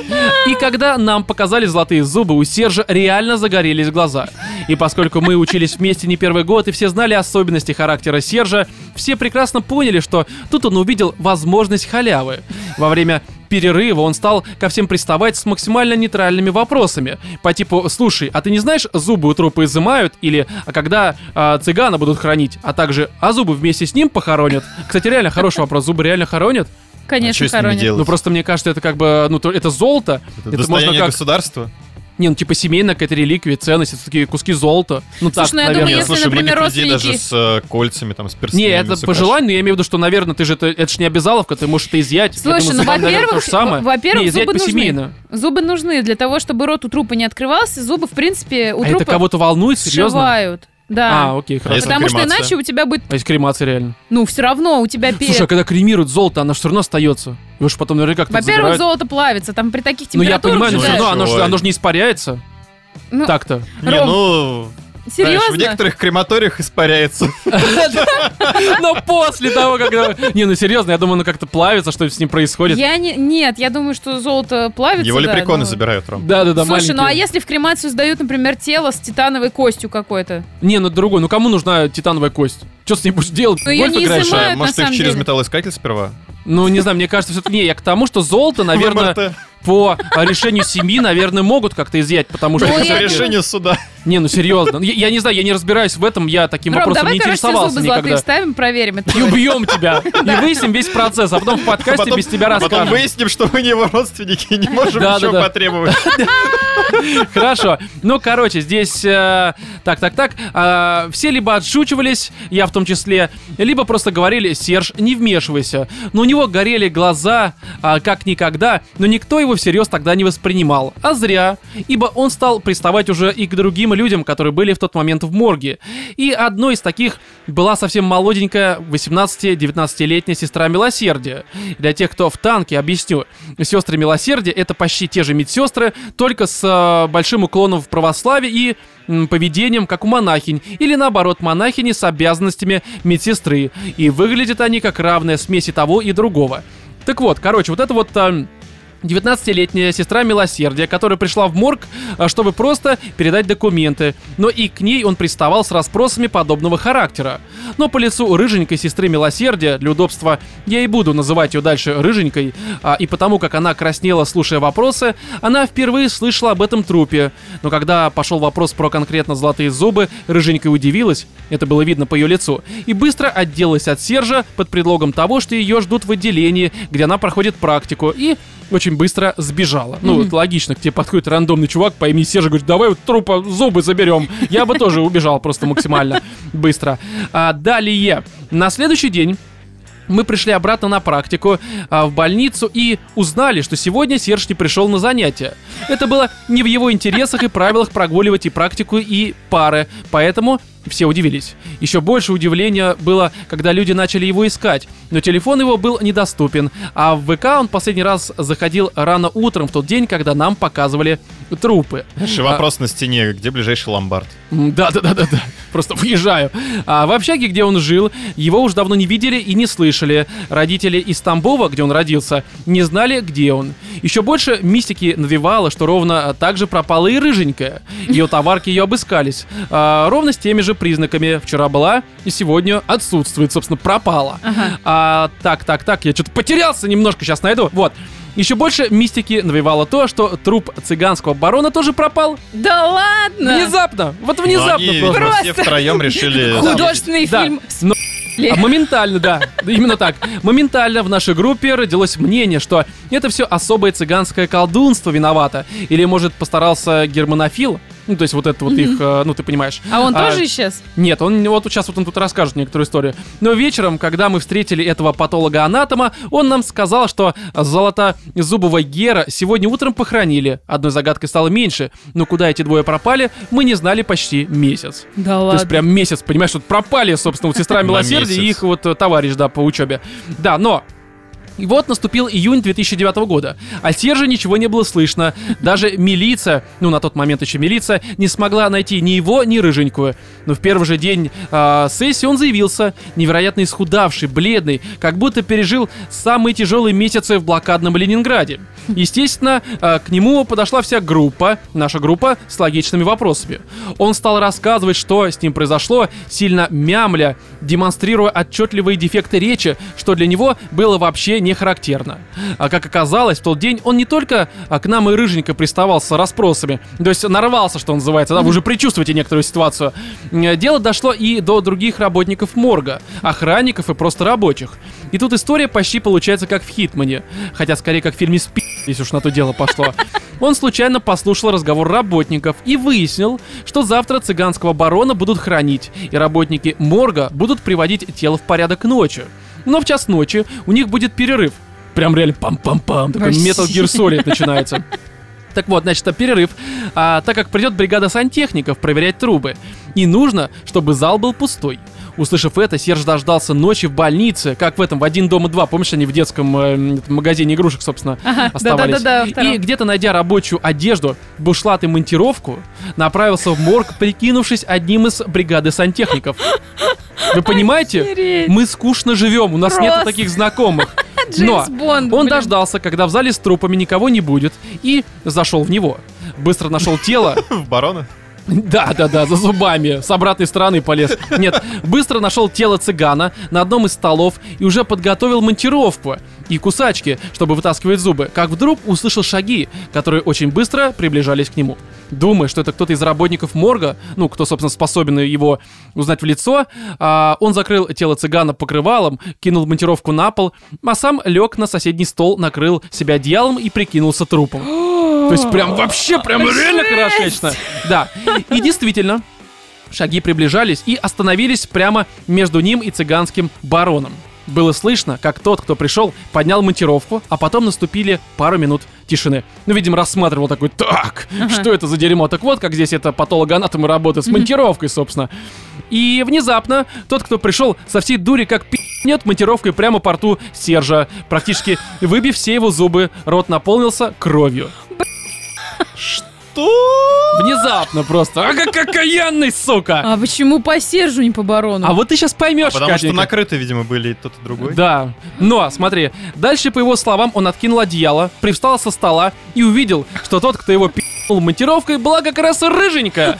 И когда нам показали золотые зубы, у Сержа реально загорелись глаза. И поскольку мы учились вместе не первый год и все знали особенности характера Сержа, все прекрасно поняли, что тут он увидел возможность халявы. Во время перерыва он стал ко всем приставать с максимально нейтральными вопросами. По типу, слушай, а ты не знаешь, зубы у трупа изымают? Или, а когда а, цыгана будут хранить? А также, а зубы вместе с ним похоронят? Кстати, реально хороший вопрос. Зубы реально хоронят? Конечно, а что с ними хоронят. делать? Ну просто мне кажется, это как бы, ну то- это золото. Это Это, можно как, государства? не, ну типа семейная какая-то реликвия, ценность, это такие куски золота. Ну так, Слушай, ну я наверное. думаю, если, слушай, например, людей даже родственники- с э, кольцами, там, с перстнями. Не, это с по украш- желанию, но я имею в виду, что, наверное, ты же это, это же не обязаловка, ты можешь это изъять. Слушай, думаю, ну, во-первых, самое. во-первых, не, зубы нужны. Зубы нужны для того, чтобы рот у трупа не открывался. Зубы, в принципе, у А трупа это кого-то волнует, серьезно? сшивают. Да. А, окей, хорошо. Потому что иначе у тебя будет, А если кремация реально? ну, все равно у тебя Слушай, а когда кремируют золото, оно все равно остается. Вы же потом наверняка как-то Во-первых, золото плавится, там при таких Ну я температурах понимаю, но все равно оно, же- Ой. оно же не испаряется. Ну, Так-то. Не, Ром, ну... знаешь, Серьезно? в некоторых крематориях испаряется. <laughs> Но после того, когда... Не, ну серьезно, я думаю, оно как-то плавится, что с ним происходит. Я не... Нет, я думаю, что золото плавится, Его да, лепреконы забирают, Ром. Да-да-да, Слушай, ну а если в кремацию сдают, например, тело с титановой костью какой-то? Не, ну другой, ну кому нужна титановая кость? Что с ней будешь делать? Ну, Гольф не играешь? может, их через металлоискатель сперва? Ну, не знаю, мне кажется, все-таки... Не, я к тому, что золото, наверное, по а, решению семьи, наверное, могут как-то изъять, потому что... Ну, По решению суда. Не, ну серьезно. Я, я не знаю, я не разбираюсь в этом, я таким Ром, вопросом давай, не короче, интересовался зубы никогда. вставим, проверим это. И убьем тебя. <laughs> И выясним весь процесс, а потом в подкасте Потом- без тебя Потом расскажем. выясним, что мы не его родственники и не можем Да, ничего да, да. потребовать. <laughs> <laughs> Хорошо. Ну, короче, здесь... э, так, так, так. э, все либо отшучивались, я в том числе, либо просто говорили, Серж, не вмешивайся. Но у него горели глаза, а, как никогда, но никто его всерьез тогда не воспринимал. А зря, ибо он стал приставать уже и к другим людям, которые были в тот момент в морге. И одной из таких была совсем молоденькая 18-19-летняя сестра Милосердия. Для тех, кто в танке, объясню. Сестры Милосердия это почти те же медсестры, только с большим уклоном в православие и поведением, как у монахинь, или наоборот, монахини с обязанностями медсестры. И выглядят они как равная смесь и того и другого. Так вот, короче, вот это вот... эм, 19-летняя сестра Милосердия, которая пришла в морг, а, чтобы просто передать документы. Но и к ней он приставал с расспросами подобного характера. Но по лицу рыженькой сестры Милосердия, для удобства я и буду называть ее дальше рыженькой, а, и потому как она краснела, слушая вопросы, она впервые слышала об этом трупе. Но когда пошел вопрос про конкретно золотые зубы, рыженькая удивилась, это было видно по ее лицу, и быстро отделалась от Сержа под предлогом того, что ее ждут в отделении, где она проходит практику, и очень быстро сбежала. Ну, вот логично, к тебе подходит рандомный чувак по имени Сержа, говорит, давай вот трупа зубы заберем. Я бы тоже убежал просто максимально быстро. А, далее, на следующий день мы пришли обратно на практику а, в больницу и узнали, что сегодня Серж не пришел на занятия. Это было не в его интересах и правилах прогуливать и практику, и пары, поэтому все удивились. Еще больше удивления было, когда люди начали его искать, но телефон его был недоступен, а в ВК он последний раз заходил рано утром в тот день, когда нам показывали трупы. Знаешь, и вопрос на стене, где ближайший ломбард? Да, да, да, да, да. Просто выезжаю. А в общаге, где он жил, его уж давно не видели и не слышали. Родители из Тамбова, где он родился, не знали, где он. Еще больше мистики навевало, что ровно так же пропала и рыженькая. Ее товарки ее обыскались. А, ровно с теми же признаками. Вчера была и сегодня отсутствует, собственно, пропала. Ага. А, так, так, так, я что-то потерялся немножко, сейчас найду. Вот. Еще больше мистики навевало то, что труп цыганского барона тоже пропал. Да ладно! Внезапно! Вот Ну, внезапно они, просто. видимо, все втроем решили... Художественный Да. фильм. с Но-. А Моментально, да. Именно так. Моментально в нашей группе родилось мнение, что это все особое цыганское колдунство виновато. Или, может, постарался германофил? Ну, то есть вот это вот их, э, ну, ты понимаешь. А он А, тоже исчез? Нет, он вот сейчас вот он тут расскажет некоторую историю. Но вечером, когда мы встретили этого патолога-анатома, он нам сказал, что золотозубого Гера сегодня утром похоронили. Одной загадкой стало меньше, но куда эти двое пропали, мы не знали почти месяц. Да То ладно. есть прям месяц, понимаешь, вот пропали, собственно, вот сестра милосердия и их вот э, товарищ, да, по учебе. Да, но и вот наступил июнь 2009 года. О Серже ничего не было слышно. Даже милиция, ну на тот момент еще милиция, не смогла найти ни его, ни рыженькую. Но в первый же день а, сессии он заявился, невероятно исхудавший, бледный, как будто пережил самые тяжелые месяцы в блокадном Ленинграде. Естественно, а, к нему подошла вся группа, наша группа, с логичными вопросами. Он стал рассказывать, что с ним произошло, сильно мямля, демонстрируя отчетливые дефекты речи, что для него было вообще не характерно. А как оказалось, в тот день он не только а, к нам и рыженько приставал с расспросами, то есть нарвался, что называется, да, вы уже предчувствуете некоторую ситуацию. М, Дело дошло и до других работников морга, охранников и просто рабочих. И тут история почти получается как в Хитмане, хотя скорее как в фильме «Спи», если уж на то дело пошло. Он случайно послушал разговор работников и выяснил, что завтра цыганского барона будут хранить, и работники морга будут приводить тело в порядок ночью. Но в час ночи у них будет перерыв. Прям реально пам-пам-пам, такой. Metal Gear Solid начинается. Так вот, значит, а перерыв, а, так как придет бригада сантехников проверять трубы. И нужно, чтобы зал был пустой. Услышав это, Серж дождался ночи в больнице, как в этом, в «Один дома два». Помнишь, они в детском э, магазине игрушек, собственно, Ага, оставались. да-да-да, втором. и где-то найдя рабочую одежду, бушлат и монтировку, направился в морг, прикинувшись одним из бригады сантехников. Вы понимаете? Охереть. Мы скучно живем, у нас нет Просто. таких знакомых. <laughs> Бонд, он блин. дождался, когда в зале с трупами никого не будет, и зашел в него. Быстро нашел тело. <laughs> В барона? Да, да, да, за зубами. С обратной стороны полез. Нет, быстро нашел тело цыгана на одном из столов и уже подготовил монтировку и кусачки, чтобы вытаскивать зубы, как вдруг услышал шаги, которые очень быстро приближались к нему. Думая, что это кто-то из работников морга, ну, кто, собственно, способен его узнать в лицо, а, он закрыл тело цыгана покрывалом, кинул монтировку на пол, а сам лег на соседний стол, накрыл себя одеялом и прикинулся трупом. То есть прям вообще, прям реально хорошечно. Да. И действительно, шаги приближались и остановились прямо между ним и цыганским бароном. Было слышно, как тот, кто пришел, поднял монтировку, а потом наступили пару минут тишины. Ну, видимо, рассматривал такой, так, что это за дерьмо? Так вот, как здесь это патологоанатомы работают с монтировкой, собственно. И внезапно тот, кто пришел со всей дури, как пи***нет монтировкой прямо по рту Сержа, практически выбив все его зубы, рот наполнился кровью. Что? Внезапно просто. А как окаянный, сука! А почему по Сержу, не по барону? А вот ты сейчас поймешь, Потому что накрыты, видимо, были и тот, и другой. Да. Но, смотри, дальше, по его словам, он откинул одеяло, привстал со стола и увидел, что тот, кто его пи***нул монтировкой, была как раз рыженькая.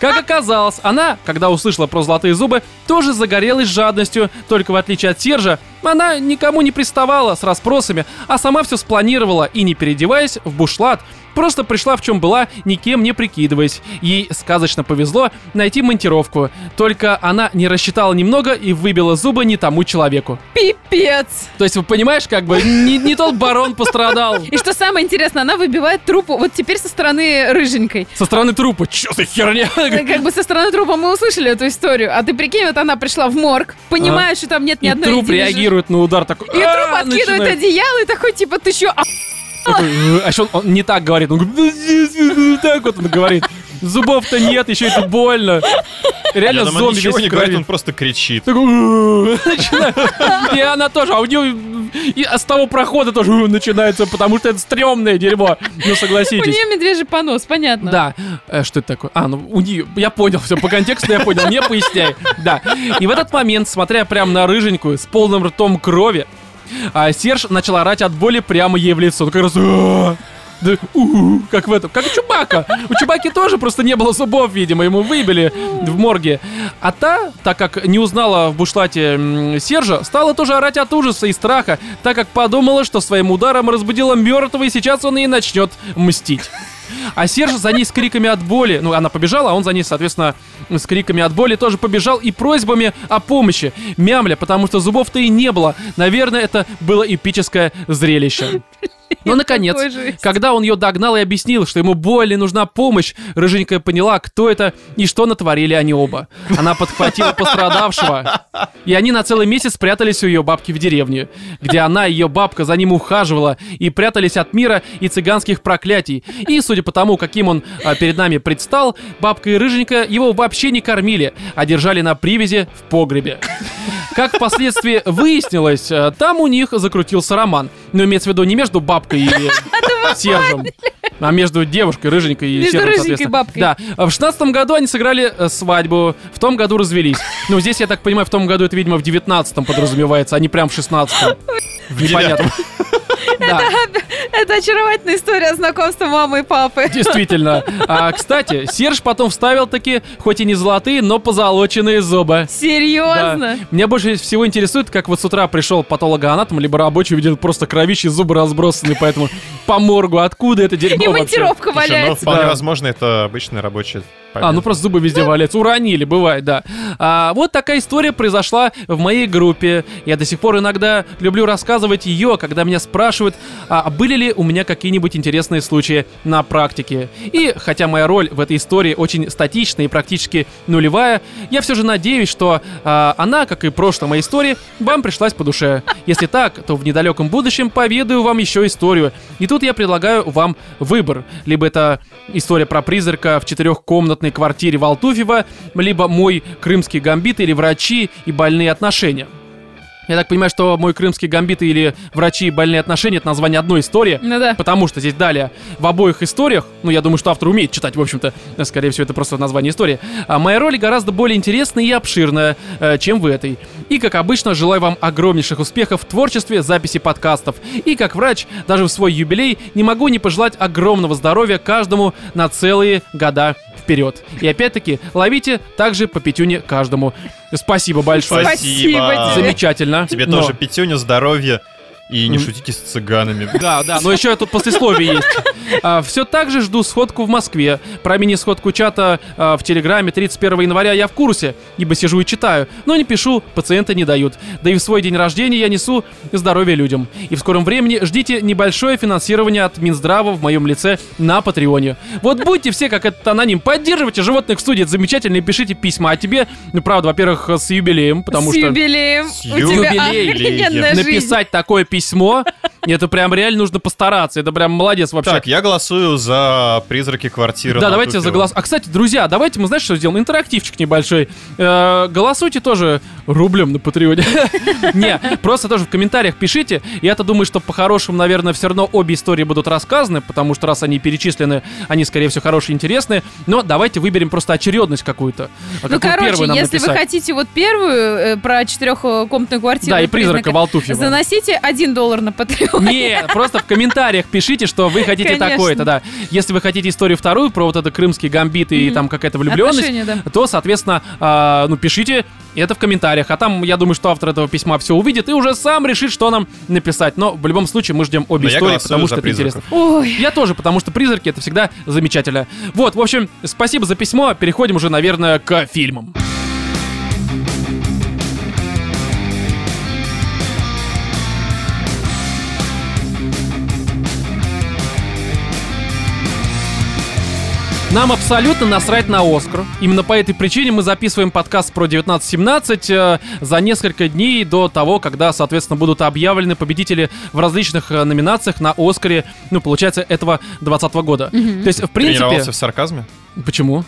Как оказалось, она, когда услышала про золотые зубы, тоже загорелась жадностью, только в отличие от Сержа, она никому не приставала с расспросами, а сама все спланировала и, не переодеваясь, в бушлат, просто пришла в чем была, никем не прикидываясь. Ей сказочно повезло найти монтировку, только она не рассчитала немного и выбила зубы не тому человеку. Пипец! То есть, вы понимаешь, как бы, не, не тот барон пострадал. <laughs> И что самое интересное, она выбивает трупу вот теперь со стороны рыженькой. Со стороны трупа, чё за херня? Как бы со стороны трупа мы услышали эту историю. А ты прикинь, вот она пришла в морг, понимает, что там нет ни одной труп реагирует на удар такой. И труп «А!» откидывает одеяло и такой, типа, ты чё, а- «Э», А еще он, он не так говорит, он говорит, так вот он говорит. Зубов-то нет, еще это больно. Реально Я думаю, зомби ничего не говорит, он просто кричит. «Э». И она тоже, а у нее и с того прохода тоже «э» начинается, потому что это стрёмное дерьмо. Ну, У согласитесь. нее медвежий понос, понятно. Да. Э, что это такое? А, ну у нее. Я понял, все по контексту я понял, не поясняй. Да. И в этот момент, смотря прямо на рыженькую с полным ртом крови, а, Серж начал орать от боли прямо ей в лицо. Ну, как раз. «А!» Да, у, как в этом, как у Чубака. У Чубаки тоже просто не было зубов, видимо, ему выбили в морге. А та, так как не узнала в бушлате Сержа, стала тоже орать от ужаса и страха, так как подумала, что своим ударом разбудила мертвого, и сейчас он ей начнет мстить. А Серж за ней с криками от боли, ну, она побежала, а он за ней, соответственно, с криками от боли тоже побежал и просьбами о помощи. Мямля, потому что зубов-то и не было. Наверное, это было эпическое зрелище. <laughs> Но, наконец, Такой жесть. когда он ее догнал и объяснил, что ему больно нужна помощь, Рыженькая поняла, кто это и что натворили они оба. Она подхватила пострадавшего, и они на целый месяц спрятались у ее бабки в деревне, где она и ее бабка за ним ухаживала и прятались от мира и цыганских проклятий. И, судя по тому, каким он а, перед нами предстал, бабка и Рыженька его вообще не кормили, а держали на привязи в погребе. Как впоследствии выяснилось, э, там у них закрутился роман. Но имеется в виду не между бабкой и <laughs> Сержем, а между девушкой рыженькой и Между Сержем, рыженькой и соответственно. бабкой. Да. В шестнадцатом году они сыграли э, свадьбу, в том году развелись. Ну, здесь, я так понимаю, в том году это, видимо, в девятнадцатом подразумевается, а не прям в шестнадцатом. Непонятно. Да. Это очаровательная история знакомства мамы и папы. Действительно. А, кстати, Серж потом вставил таки, хоть и не золотые, но позолоченные зубы. Серьезно? Да. Меня больше всего интересует, как вот с утра пришел патологоанатом, либо рабочий, видел просто кровищи, зубы разбросаны, поэтому по моргу, откуда это дерьмо И вообще? монтировка Слушай, ну, валяется. вполне Да. возможно, это обычный рабочий А, ну просто зубы везде валяются. Уронили, бывает, да. А, вот такая история произошла в моей группе. Я до сих пор иногда люблю рассказывать ее, когда меня спрашивают, а были ли у меня какие-нибудь интересные случаи на практике. И хотя моя роль в этой истории очень статичная и практически нулевая, я все же надеюсь, что а, она, как и прошлая моя история, вам пришлась по душе. Если так, то в недалеком будущем поведаю вам еще историю. И тут я предлагаю вам выбор. Либо это история про призрака в четырехкомнатной квартире в Алтуфьево, либо мой крымский гамбит или врачи и больные отношения. Я так понимаю, что мой крымский гамбит или врачи и больные отношения это название одной истории. Ну да. Потому что здесь далее в обоих историях, ну я думаю, что автор умеет читать, в общем-то, скорее всего, это просто название истории. А моя роль гораздо более интересная и обширная, э, чем в этой. И, как обычно, желаю вам огромнейших успехов в творчестве, записи подкастов. И, как врач, даже в свой юбилей не могу не пожелать огромного здоровья каждому на целые года вперед. И опять-таки, ловите также по пятюне каждому. Спасибо большое. Спасибо. Замечательно. Тебе Но- тоже пятюня, здоровья и не шутите с цыганами. <laughs> Да, да, но еще тут послесловие есть. все так же жду сходку в Москве. Про мини-сходку чата а, в Телеграме 31 января я в курсе, ибо сижу и читаю, но не пишу, пациенты не дают. Да и в свой день рождения я несу здоровье людям. И в скором времени ждите небольшое финансирование от Минздрава в моем лице на Патреоне. Вот будьте все как этот аноним, поддерживайте животных в студии, это замечательно, и пишите письма. А тебе, ну правда, во-первых, с юбилеем, потому С что... юбилеем. С У тебя юбилеем. написать такое письмо, små. Это прям реально нужно постараться. Это прям молодец вообще. Так, я голосую за призраки квартиры. да, давайте Туфилево. заголосуем. А, кстати, друзья, давайте мы, знаешь, что сделаем? Интерактивчик небольшой. Э, голосуйте тоже рублем на Патреоне. <laughs> Не, просто тоже в комментариях пишите. Я-то думаю, что по-хорошему, наверное, все равно обе истории будут рассказаны, потому что раз они перечислены, они, скорее всего, хорошие и интересные. Но давайте выберем просто очередность какую-то. А Ну, короче, если вы хотите вот первую э, про четырехкомнатную квартиру Да, и призрака Валтуфьева. заносите один доллар на <laughs> Patreon. Не, просто в комментариях пишите, что вы хотите такое-то, да. Если вы хотите историю вторую про вот это крымский гамбит и там какая-то влюбленность, то, соответственно, а, ну, пишите это в комментариях. А там, я думаю, что автор этого письма все увидит и уже сам решит, что нам написать. Но в любом случае мы ждем обе Но я истории, потому что это призраков. интересно. Ой. Я тоже, потому что призраки это всегда замечательно. Вот, в общем, спасибо за письмо. Переходим уже, наверное, к фильмам. Нам абсолютно насрать на Оскар. Именно по этой причине мы записываем подкаст про 1917 э, за несколько дней до того, когда, соответственно, будут объявлены победители в различных э, номинациях на Оскаре, ну, получается, этого 20 года. То есть, в принципе... Тренировался в сарказме? Почему?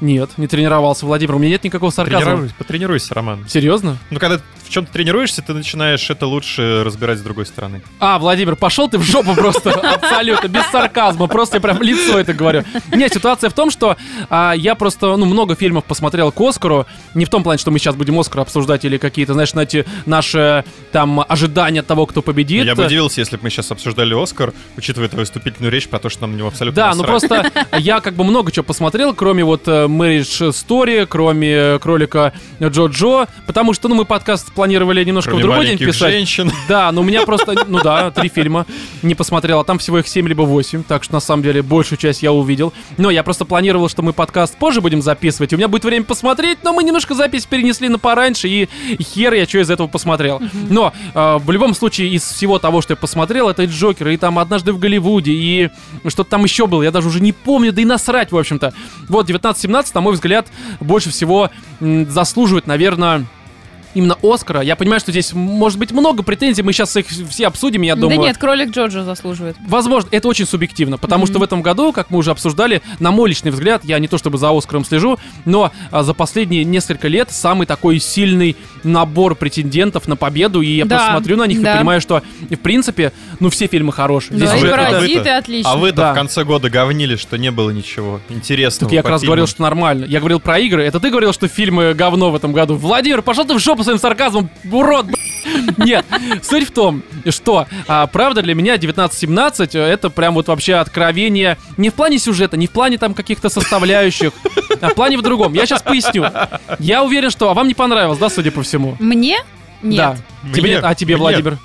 Нет, не тренировался, Владимир. У меня нет никакого сарказма. Тренируйся, потренируйся, Роман. Серьезно? Ну, когда в чем-то тренируешься, ты начинаешь это лучше разбирать с другой стороны. А, Владимир, пошел ты в жопу просто, <laughs> абсолютно, без сарказма, просто я прям лицо это говорю. Нет, ситуация в том, что а, я просто, ну, много фильмов посмотрел к Оскару, не в том плане, что мы сейчас будем Оскар обсуждать или какие-то, знаешь, знаете, наши там ожидания от того, кто победит. Я бы удивился, если бы мы сейчас обсуждали Оскар, учитывая твою вступительную речь про то, что нам на него абсолютно Да, ну просто я как бы много чего посмотрел, кроме вот э, Marriage Story, кроме кролика Джо-Джо, потому что, ну, мы подкаст планировали немножко Кроме в другой день писать. женщин. <laughs> Да, но у меня просто, ну да, три фильма не посмотрел, а там всего их 7 либо 8, так что на самом деле большую часть я увидел. Но я просто планировал, что мы подкаст позже будем записывать, и у меня будет время посмотреть, но мы немножко запись перенесли на пораньше, и хер я что из этого посмотрел. Но э, в любом случае из всего того, что я посмотрел, это и Джокер, и там «Однажды в Голливуде», и что-то там еще было, я даже уже не помню, да и насрать, в общем-то. Вот 19-17, на мой взгляд, больше всего заслуживает, наверное, именно Оскара. Я понимаю, что здесь может быть много претензий, мы сейчас их все обсудим, я думаю. Да нет, кролик Джорджа заслуживает. Возможно, это очень субъективно, потому что в этом году, как мы уже обсуждали, на мой личный взгляд, я не то чтобы за Оскаром слежу, но а, за последние несколько лет самый такой сильный набор претендентов на победу, и я Да, просто смотрю на них да. и понимаю, что, в принципе, ну все фильмы хорошие. Да, Здесь и паразиты отлично. А вы-то Да. в конце года говнили, что не было ничего интересного. Так я как раз фильмам. говорил, что нормально. Я говорил про игры. Это ты говорил, что фильмы говно в этом году. Владимир, пошел ты в жопу своим сарказмом, урод, б***ь. <laughs> Нет, суть в том, что, а, правда, для меня 1917 э, это прям вот вообще откровение не в плане сюжета, не в плане там каких-то составляющих, а в плане в другом. Я сейчас поясню. Я уверен, что... А вам не понравилось, да, судя по всему? Мне? Нет. Да. Тебе Мне- нет, а тебе, мне Владимир?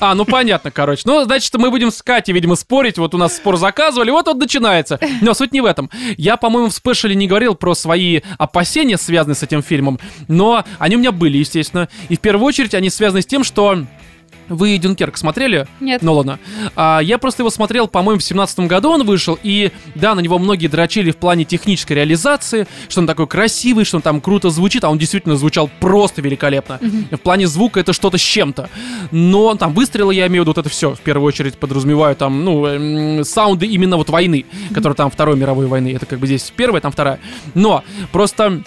А, ну понятно, короче. Ну, значит, мы будем с Катей, видимо, спорить. Вот у нас спор заказывали, вот он начинается. Но суть не в этом. Я, по-моему, в спешле не говорил про свои опасения, связанные с этим фильмом, но они у меня были, естественно. И в первую очередь они связаны с тем, что вы Дюнкерк смотрели? Нет. Нолана. А, я просто его смотрел, по-моему, в семнадцатом году он вышел, и да, на него многие дрочили в плане технической реализации, что он такой красивый, что он там круто звучит, а он действительно звучал просто великолепно. В плане звука это что-то с чем-то. Но там выстрелы, я имею в виду, вот это все, в первую очередь подразумеваю там, ну, эм, саунды именно вот войны, которые там Второй мировой войны, это как бы здесь первая, там вторая. Но просто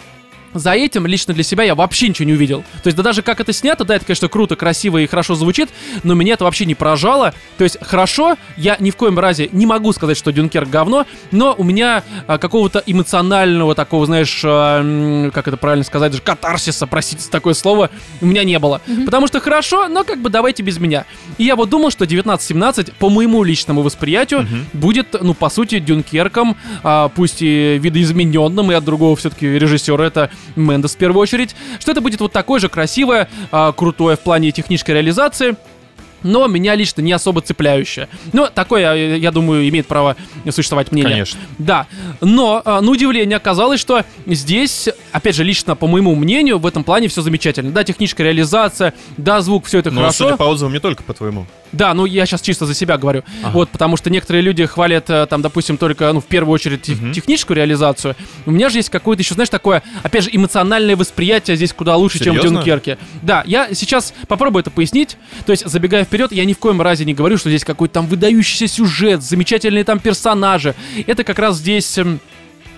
за этим лично для себя я вообще ничего не увидел. То есть, да даже как это снято, да, это, конечно, круто, красиво и хорошо звучит, но меня это вообще не поражало. То есть, хорошо, я ни в коем разе не могу сказать, что Дюнкерк говно, но у меня а, какого-то эмоционального такого, знаешь, а, как это правильно сказать, даже катарсиса, простите такое слово, у меня не было. Потому что хорошо, но как бы давайте без меня. И я вот думал, что 1917, по моему личному восприятию, будет, ну, по сути, Дюнкерком, а, пусть и видоизмененным, и от другого все-таки режиссера это Мендес в первую очередь, что это будет вот такое же красивое, а, крутое в плане технической реализации, но меня лично не особо цепляющее. Но такое, я, думаю, имеет право существовать мнение. Конечно. Да, но а, на удивление оказалось, что здесь, опять же, лично по моему мнению, в этом плане все замечательно. Да, техническая реализация, да, звук, все это Но, хорошо. судя по отзывам, не только по твоему. Да, ну я сейчас чисто за себя говорю. Ага. Вот, потому что некоторые люди хвалят э, там, допустим, только, ну, в первую очередь, Мгм. техническую реализацию. У меня же есть какое-то еще, знаешь, такое, опять же, эмоциональное восприятие здесь куда лучше, чем в Серьезно? Дюнкерке. Да, я сейчас попробую это пояснить. То есть, забегая вперед, я ни в коем разе не говорю, что здесь какой-то там выдающийся сюжет, замечательные там персонажи. Это как раз здесь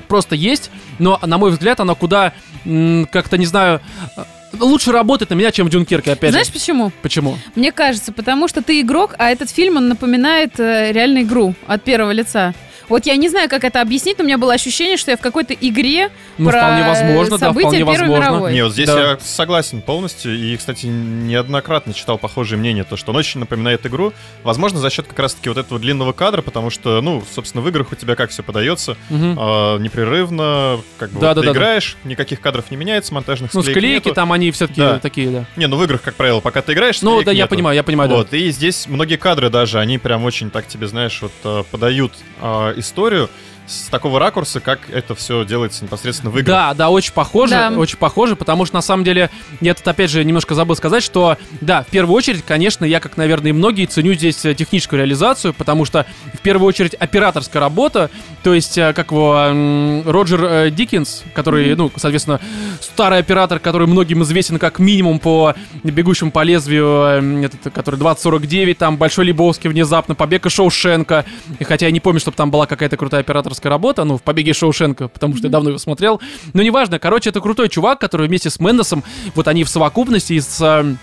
просто есть, но, на мой взгляд, оно куда, как-то, не знаю, э, лучше работает на меня, чем в Дюнкерке, опять Знаешь же. почему? Почему? Мне кажется, потому что ты игрок, а этот фильм, он напоминает э, реально игру от первого лица. Вот я не знаю, как это объяснить, но у меня было ощущение, что я в какой-то игре Ну, про вполне возможно, да, события вполне Первой возможно. мировой. Не, вот здесь Да. я согласен полностью. И, кстати, неоднократно читал похожее мнение, то, что он очень напоминает игру. Возможно, за счет как раз-таки вот этого длинного кадра, потому что, ну, собственно, в играх у тебя как все подается. Мгм. а, непрерывно, как бы Да, вот да, ты да, да. играешь, никаких кадров не меняется, монтажных Ну, склеек склейки нету. там они все-таки Да. такие, да. Не, ну в играх, как правило, пока ты играешь, Ну, да, я нету. понимаю, я понимаю, да. Вот, и здесь многие кадры даже, они прям очень так тебе, знаешь, вот э, подают э, историю с такого ракурса, как это все делается непосредственно в играх. Да, да, очень похоже, Да. очень похоже, потому что на самом деле я тут опять же немножко забыл сказать, что да, в первую очередь, конечно, я, как, наверное, и многие, ценю здесь э, техническую реализацию, потому что в первую очередь операторская работа, то есть, э, как его, Роджер э, Диккенс, который, ну, соответственно, старый оператор, который многим известен как минимум по «Бегущему по лезвию», этот, который 2049, там, Большой Лебовский внезапно, Побег из Шоушенка, и хотя я не помню, чтобы там была какая-то крутая операторская работа, ну, в «Побеге Шоушенка», потому что я давно его смотрел, но неважно, короче, это крутой чувак, который вместе с Мендесом, вот они в совокупности с э,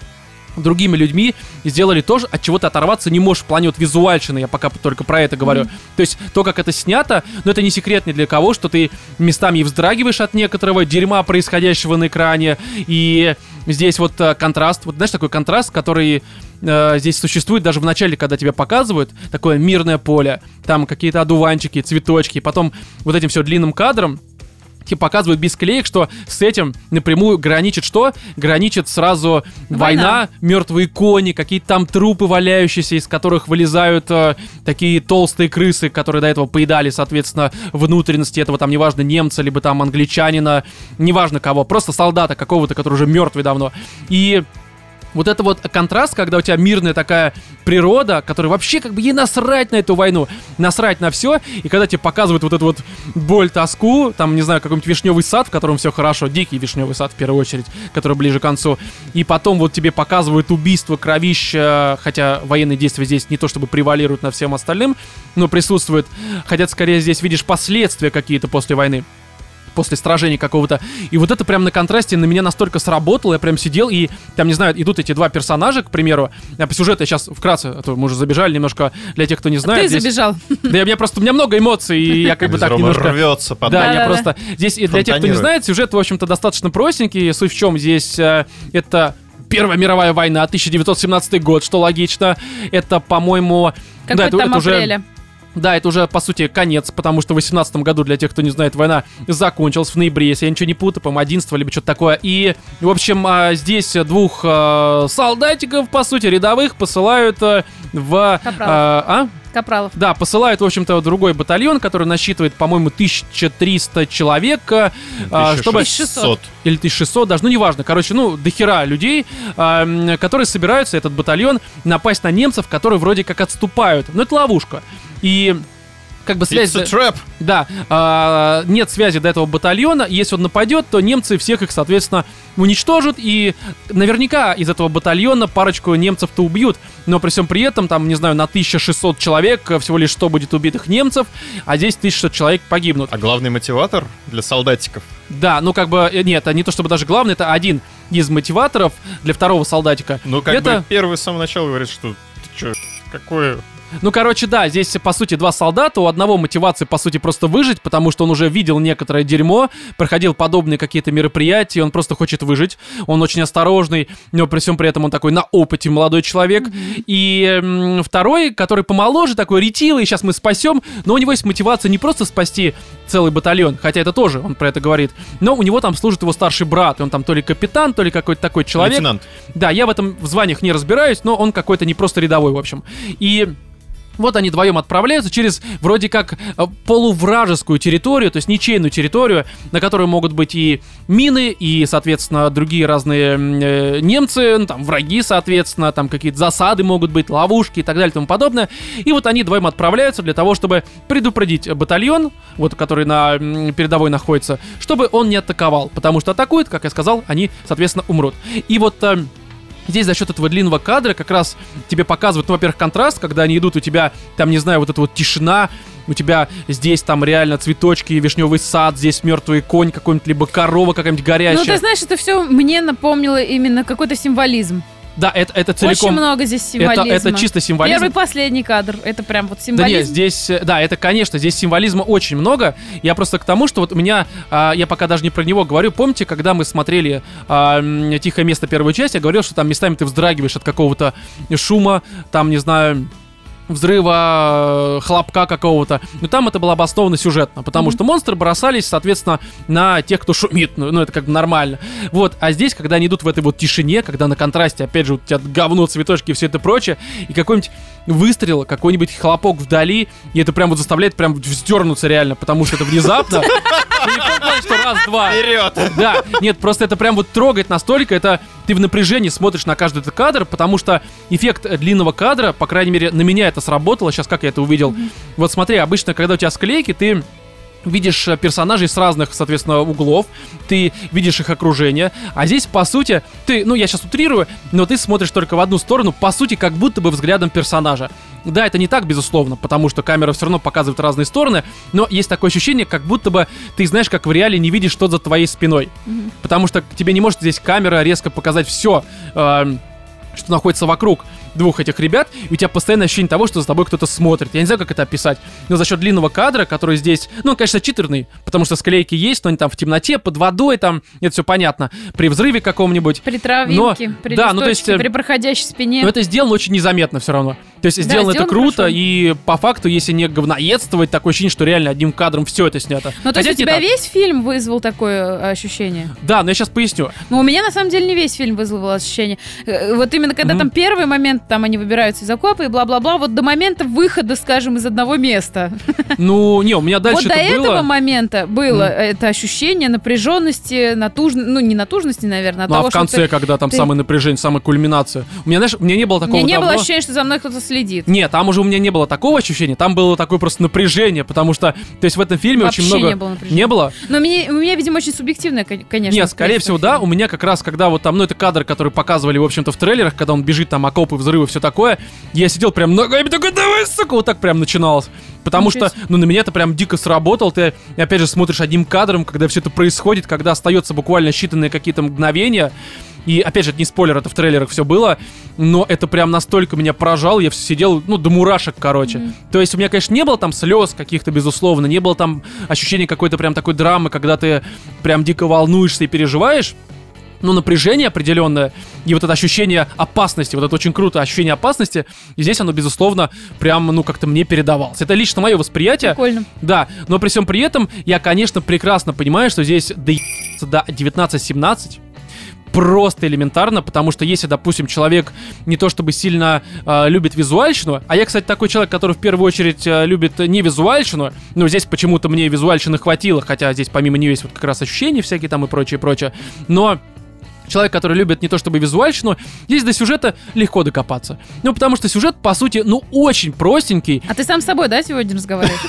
другими людьми сделали то, же, от чего ты оторваться не можешь в плане вот визуальщины, я пока только про это говорю. То есть то, как это снято, но это не секрет ни для кого, что ты местами и вздрагиваешь от некоторого дерьма, происходящего на экране, и здесь вот э, контраст, вот знаешь, такой контраст, который э, здесь существует даже в начале, когда тебя показывают, такое мирное поле, там какие-то одуванчики, цветочки, и потом вот этим все длинным кадром, тебе показывают без клеек, что с этим напрямую граничит что? Граничит сразу война, Война. мертвые кони, какие-то там трупы валяющиеся, из которых вылезают э, такие толстые крысы, которые до этого поедали, соответственно, внутренности этого там, неважно, немца, либо там англичанина, неважно кого, просто солдата какого-то, который уже мертвый давно. И вот это вот контраст, когда у тебя мирная такая природа, которая вообще как бы ей насрать на эту войну, насрать на все, и когда тебе показывают вот эту вот боль, тоску, там, не знаю, какой-нибудь вишневый сад, в котором все хорошо, дикий вишневый сад в первую очередь, который ближе к концу, и потом вот тебе показывают убийство, кровища, хотя военные действия здесь не то чтобы превалируют над всем остальным, но присутствуют, хотя скорее здесь видишь последствия какие-то после войны после сражения какого-то. И вот это прям на контрасте на меня настолько сработало, я прям сидел и там, не знаю, идут эти два персонажа, к примеру. А по сюжету я сейчас вкратце, а то мы уже забежали немножко для тех, кто не знает. Ты Здесь- забежал. <laughs> Да, я, у меня просто, у меня много эмоций, и я как бы так немножко... рвется под Да, я просто... Здесь, для тех, кто не знает, сюжет, в общем-то, достаточно простенький. Суть в чем? Здесь э, это Первая мировая война, 1917 год, что логично. Это, по-моему... Какой да, это, там это уже апреля. Да, это уже, по сути, конец, потому что в 18 году, для тех, кто не знает, война закончилась в ноябре, если я ничего не путаю, по-моему, 11 либо что-то такое. И, в общем, а, здесь двух а, солдатиков, по сути, рядовых, посылают а, в... Капралов. а, а? Капралов. Да, посылают, в общем-то, другой батальон, который насчитывает, по-моему, 1300 человек, а, а, чтобы... 1600. Или 1600, даже, ну, неважно. Короче, ну, дохера людей, а, которые собираются, этот батальон, напасть на немцев, которые вроде как отступают. Но это ловушка. И как бы связь... It's a trap. Да, а, нет связи до этого батальона. Если он нападет, то немцы всех их, соответственно, уничтожат. И наверняка из этого батальона парочку немцев-то убьют. Но при всем при этом, там, не знаю, на 1600 человек э, всего лишь 100 будет убитых немцев, а здесь 1600 человек погибнут. А главный мотиватор для солдатиков Да, ну как бы, э, нет, это не то чтобы даже главное, это один из мотиваторов для второго солдатика. Ну, как это... бы первый с самого начала говорит, что ты чё, какое... Ну, короче, да, здесь, по сути, два солдата. У одного мотивация, по сути, просто выжить, потому что он уже видел некоторое дерьмо, проходил подобные какие-то мероприятия, он просто хочет выжить. Он очень осторожный, но при всем при этом он такой на опыте молодой человек. И м, второй, который помоложе, такой ретивый, сейчас мы спасем, но у него есть мотивация не просто спасти целый батальон, хотя это тоже он про это говорит, но у него там служит его старший брат, и он там то ли капитан, то ли какой-то такой человек. Лейтенант. Да, я в этом в званиях не разбираюсь, но он какой-то не просто рядовой, в общем. И вот они вдвоем отправляются через вроде как э, полувражескую территорию, то есть ничейную территорию, на которой могут быть и мины, и, соответственно, другие разные э, немцы, ну, там, враги, соответственно, там какие-то засады могут быть, ловушки и так далее и тому подобное. И вот они вдвоем отправляются для того, чтобы предупредить батальон, вот, который на передовой находится, чтобы он не атаковал, потому что атакует, как я сказал, они, соответственно, умрут. И вот... эм, Здесь за счет этого длинного кадра как раз тебе показывают, ну, во-первых, контраст, когда они идут, у тебя там, не знаю, вот эта вот тишина, у тебя здесь там реально цветочки, вишневый сад, здесь мертвый конь какой-нибудь, либо корова какая-нибудь Ну, горящая. ты знаешь, это все мне напомнило именно какой-то символизм. Да, это, это Очень целиком... много здесь Это, символизма. это чисто символизм. Первый последний кадр. Это прям вот Да символизм. нет, здесь, э, да, это, конечно, здесь символизма очень много. Я просто к тому, что вот у меня, а, я пока даже не про него говорю, помните, когда мы смотрели а, «Тихое место» первую часть, я говорил, что там местами ты вздрагиваешь от какого-то шума, там, не знаю, взрыва, э, хлопка какого-то. Но там это было обосновано сюжетно, потому Мгм. что монстры бросались, соответственно, на тех, кто шумит. Ну, ну, это как бы нормально. Вот, а здесь, когда они идут в этой вот тишине, когда на контрасте, опять же, у тебя говно, цветочки и все это прочее, и какой-нибудь выстрел, какой-нибудь хлопок вдали, и это прям вот заставляет прям вздернуться реально, потому что это внезапно. Ну, <laughs> что раз-два. Вперед! Да, нет, просто это прям вот трогает настолько, это ты в напряжении смотришь на каждый этот кадр, потому что эффект длинного кадра, по крайней мере, на меня это сработало, сейчас как я это увидел. Вот смотри, обычно, когда у тебя склейки, ты видишь э, персонажей с разных, соответственно, углов, ты видишь их окружение, а здесь, по сути, ты, ну, я сейчас утрирую, но ты смотришь только в одну сторону, по сути, как будто бы взглядом персонажа. Да, это не так, безусловно, потому что камера все равно показывает разные стороны, но есть такое ощущение, как будто бы ты знаешь, как в реале не видишь, что за твоей спиной. Потому что тебе не может здесь камера резко показать все, что находится вокруг двух этих ребят, и у тебя постоянное ощущение того, что за тобой кто-то смотрит. Я не знаю, как это описать, но за счет длинного кадра, который здесь, ну, он, конечно, читерный, потому что склейки есть, но они там в темноте, под водой, там, это все понятно, при взрыве каком-нибудь. При травинке, Но- при да, ну, то есть, э, при проходящей спине. Но это сделано очень незаметно все равно. То есть сделано это сделано круто, хорошо. и по факту, если не говноедствовать, такое ощущение, что реально одним кадром все это снято. Ну, то есть у тебя так. весь фильм вызвал такое э, ощущение? Да, но я сейчас поясню. Ну, у меня на самом деле не весь фильм вызвал ощущение. Э, Вот именно когда Мгм. там первый момент, там они выбираются из окопа и бла-бла-бла, вот до момента выхода, скажем, из одного места. Ну, не, у меня дальше вот до это этого было. момента было Мгм. это ощущение напряженности, натужности, ну, не натужности, наверное, а Ну, а того, в что конце, ты- когда там ты- самое напряжение, самая кульминация. У меня, знаешь, у меня не было У такого меня не было давно. ощущения, что за мной кто-то следит. Нет, там уже у меня не было такого ощущения, там было такое просто напряжение, потому что, то есть в этом фильме Вообще очень много... не было напряжения. Не было? Но мне, у меня, видимо, очень субъективное, кон- конечно. Нет, скорее всего, да. У меня как раз, когда вот там, ну, это кадр, который показывали, в общем-то, в трейлерах, когда он бежит, там, окопы, взрывы, все такое, я сидел прям ногами такой, давай, сука, вот так прям начиналось. Потому Ничего что, ну, на меня это прям дико сработало. Ты, опять же, смотришь одним кадром, когда все это происходит, когда остается буквально считанные какие-то мгновения. И, опять же, это не спойлер, это в трейлерах все было, но это прям настолько меня поражало, я сидел, ну, до мурашек, короче. Мгм. То есть у меня, конечно, не было там слез каких-то, безусловно, не было там ощущения какой-то прям такой драмы, когда ты прям дико волнуешься и переживаешь, ну, напряжение определенное, и вот это ощущение опасности, вот это очень круто, ощущение опасности, и здесь оно, безусловно, прям, ну, как-то мне передавалось. Это лично мое восприятие, Прикольно. да, но при всем при этом я, конечно, прекрасно понимаю, что здесь до 19-17 просто элементарно, потому что если, допустим, человек не то чтобы сильно э, любит визуальщину, а я, кстати, такой человек, который в первую очередь э, любит не визуальщину, но здесь почему-то мне визуальщины хватило, хотя здесь помимо нее есть вот как раз ощущения всякие там и прочее, прочее, но человек, который любит не то чтобы визуальщину, здесь до сюжета легко докопаться. Ну, потому что сюжет, по сути, ну, очень простенький. А ты сам с собой, да, сегодня разговариваешь?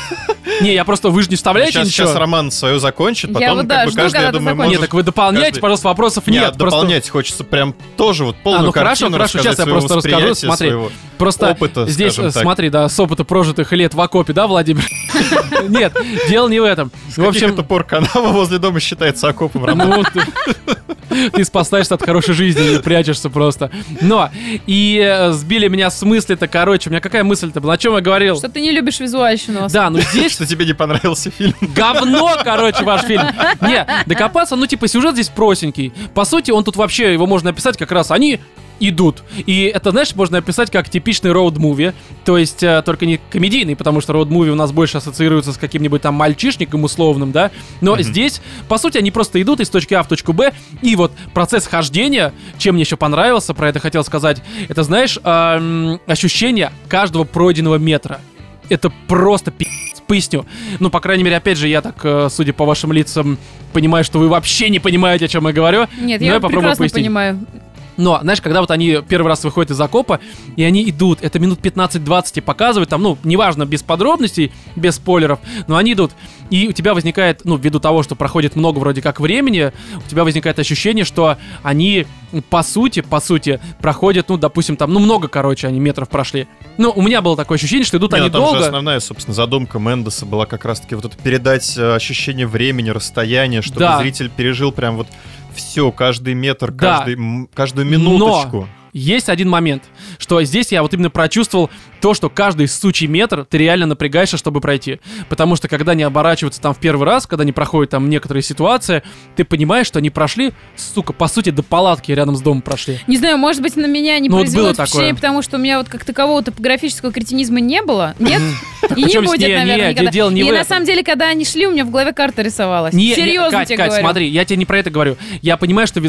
Не, я просто, вы же не вставляете ничего. сейчас Роман свою закончит, потом как бы каждый, я думаю. Нет, так вы дополняйте, пожалуйста, вопросов Нет, дополнять хочется прям тоже вот полную А, ну хорошо, картину хорошо, сейчас я просто расскажу, смотри. Просто опыта, здесь, э, смотри, да, с опыта прожитых лет в окопе, да, Владимир? <laughs> Нет, дело не в этом. С В общем, это пор канава возле дома считается окопом, Роман? ну, ты, ты спасаешься от хорошей жизни прячешься просто. Но, и э, сбили меня с мысли-то, короче, у меня какая мысль-то была? О чем я говорил? Что ты не любишь визуальщину. Да, ну <laughs> здесь Что тебе не понравился фильм? говно, <laughs> короче, ваш фильм. Не, докопаться, ну, типа, сюжет здесь простенький. По сути, он тут вообще, его можно описать как раз, они идут. И это, знаешь, можно описать как типичный роуд-муви. То есть, э, только не комедийный, потому что роуд-муви у нас больше ассоциируется с каким-нибудь там мальчишником условным, да. Но здесь, по сути, они просто идут из точки А в точку Б. И вот процесс хождения, чем мне еще понравился, про это хотел сказать, это, знаешь, эм, ощущение каждого пройденного метра. Это просто пи***ц. Поясню. Ну, по крайней мере, опять же, я так, э, судя по вашим лицам, понимаю, что вы вообще не понимаете, о чем я говорю. Нет, Но я, я попробую прекрасно пояснить. понимаю. Но, знаешь, когда вот они первый раз выходят из окопа, и они идут, это минут 15-20 и показывают, там, ну, неважно, без подробностей, без спойлеров, но они идут, и у тебя возникает, ну, ввиду того, что проходит много вроде как времени, у тебя возникает ощущение, что они, ну, по сути, по сути, проходят, ну, допустим, там, ну, много, короче, они метров прошли. Ну, у меня было такое ощущение, что идут Не, ну они там же долго. основная, собственно, задумка Мендеса была как раз-таки вот это передать э, ощущение времени, расстояния, чтобы Да. зритель пережил прям вот все, каждый метр, Да. каждый, каждую минуточку. Есть один момент, что здесь я вот именно прочувствовал то, что каждый сучий метр ты реально напрягаешься, чтобы пройти. Потому что когда они оборачиваются там в первый раз, когда они проходят там некоторые ситуации, ты понимаешь, что они прошли, сука, по сути, до палатки рядом с домом прошли. Не знаю, может быть, на меня не Ну, вот произвело это впечатление, потому что у меня вот как такового топографического кретинизма не было. Нет? И не будет, не, наверное, не, никогда. не И на самом деле, когда они шли, у меня в голове карта рисовалась. Не, не, Серьезно тебе говорю. смотри, я тебе не про это говорю. Я понимаю, что,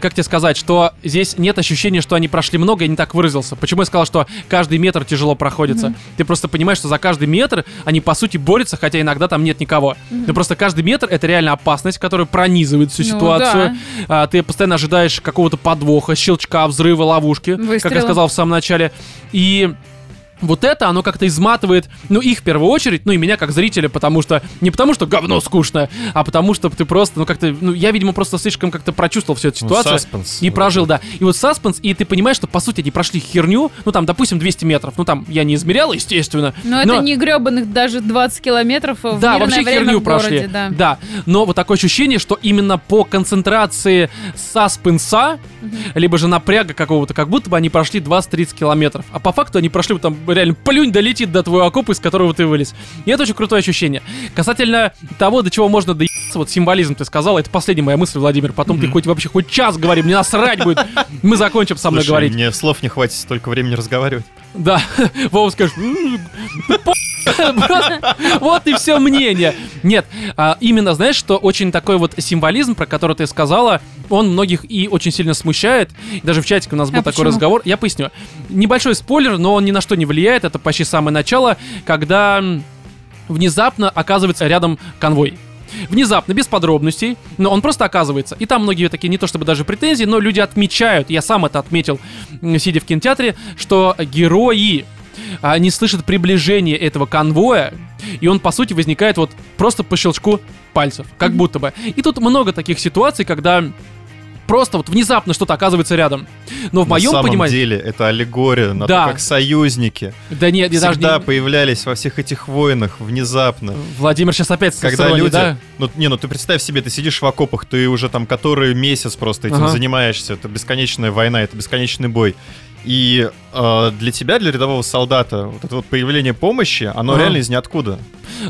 как тебе сказать, что здесь нет ощущения, что они прошли много, я не так выразился. Почему я сказал, что каждый метр тяжело проходится? Ты просто понимаешь, что за каждый метр они, по сути, борются, хотя иногда там нет никого. Но просто каждый метр — это реально опасность, которая пронизывает всю Ну ситуацию. А, ты постоянно ожидаешь какого-то подвоха, щелчка, взрыва, ловушки, как я Выстрела. сказал в самом начале. И вот это, оно как-то изматывает, ну, их в первую очередь, ну, и меня как зрителя, потому что, не потому что говно скучное, а потому что ты просто, ну, как-то, ну, я, видимо, просто слишком как-то прочувствовал всю эту Ну, ситуацию. саспенс. И прожил, да. И вот саспенс, и ты понимаешь, что, по сути, они прошли херню, ну, там, допустим, 200 метров, ну, там, я не измерял, естественно. Но это не гребаных даже 20 километров в Да, мирное вообще время херню в городе, прошли. да. Но вот такое ощущение, что именно по концентрации саспенса, либо же напряга какого-то, как будто бы они прошли 20-30 километров. А по факту они прошли вот там реально плюнь долетит до твоего окопа, из которого ты вылез. И это очень крутое ощущение. Касательно того, до чего можно доебаться, вот символизм ты сказал, это последняя моя мысль, Владимир. Потом ты хоть вообще хоть час говори, мне насрать будет. Мы закончим со мной Слушай, говорить. мне слов не хватит столько времени разговаривать. Да, <laughs> Вова скажет, «М, по- Просто <laughs> Вот и все мнение. Нет, а, именно, знаешь, что очень такой вот символизм, про который ты сказала, он многих и очень сильно смущает. Даже в чатике у нас был А такой почему? разговор. Я поясню. Небольшой спойлер, но он ни на что не влияет. Это почти самое начало, когда внезапно оказывается рядом конвой. Внезапно, без подробностей, но он просто оказывается. И там многие такие, не то чтобы даже претензии, но люди отмечают, я сам это отметил, сидя в кинотеатре, что герои а, не слышат приближения этого конвоя, и он, по сути, возникает вот просто по щелчку пальцев, как будто бы. И тут много таких ситуаций, когда просто вот внезапно что-то оказывается рядом. Но в На моем самом понимании... деле это аллегория на Да. то, как союзники Да нет, я даже всегда не... появлялись во всех этих войнах внезапно. Владимир сейчас опять Когда люди, да? ну не, ну ты представь себе, ты сидишь в окопах, ты уже там который месяц просто этим Ага. занимаешься, это бесконечная война, это бесконечный бой. И для тебя, для рядового солдата, вот это вот появление помощи, оно Ага. реально из ниоткуда.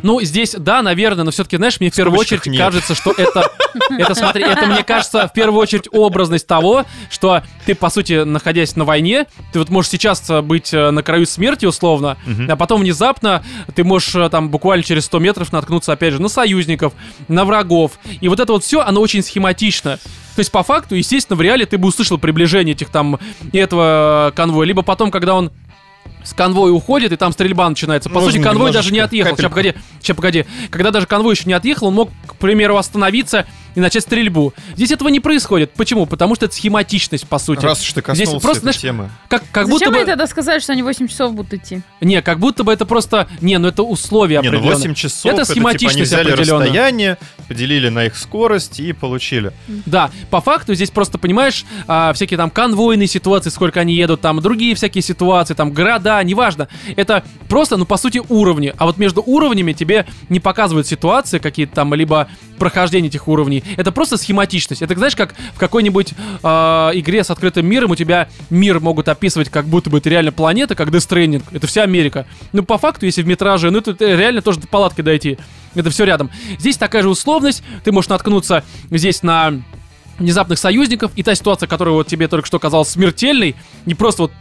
Ну, здесь, да, наверное, но все-таки, знаешь, мне в первую очередь нет. кажется, что это, это, смотри, это, мне кажется, в первую очередь образность того, что ты, по сути, находясь на войне, ты вот можешь сейчас э, быть э, на краю смерти, условно, Мгм. а потом внезапно ты можешь э, там буквально через 100 метров наткнуться, опять же, на союзников, на врагов. И вот это вот все, оно очень схематично. То есть, по факту, естественно, в реале ты бы услышал приближение этих там, этого э, конвоя. Либо потом, когда он с конвоя уходит, и там стрельба начинается. По Нужно сути, конвой даже не отъехал. Сейчас, капельку. погоди, сейчас, погоди. Когда даже конвой еще не отъехал, он мог, к примеру, остановиться и начать стрельбу. Здесь этого не происходит. Почему? Потому что это схематичность, по сути. Раз уж ты Здесь коснулся просто, этой знаешь, темы. Как, как будто Зачем бы... они тогда сказали, что они 8 часов будут идти? Не, как будто бы это просто... Не, ну это условия Не, ну определенные. 8 часов, Это это, типа, они схематичность взяли расстояние, поделили на их скорость и получили. Да, по факту здесь просто, понимаешь, а, всякие там конвойные ситуации, сколько они едут, там другие всякие ситуации, там города, неважно. Это просто, ну, по сути, уровни. А вот между уровнями тебе не показывают ситуации какие-то там, либо прохождение этих уровней. Это просто схематичность. Это, знаешь, как в какой-нибудь а, игре с открытым миром у тебя мир могут описывать, как будто бы это реально планета, как Death. Это вся Америка. Ну, по факту, если в метраже, ну, это реально тоже до палатки дойти. Это все рядом. Здесь такая же условность. Ты можешь наткнуться здесь на внезапных союзников, и та ситуация, которая вот тебе только что казалась смертельной, не просто вот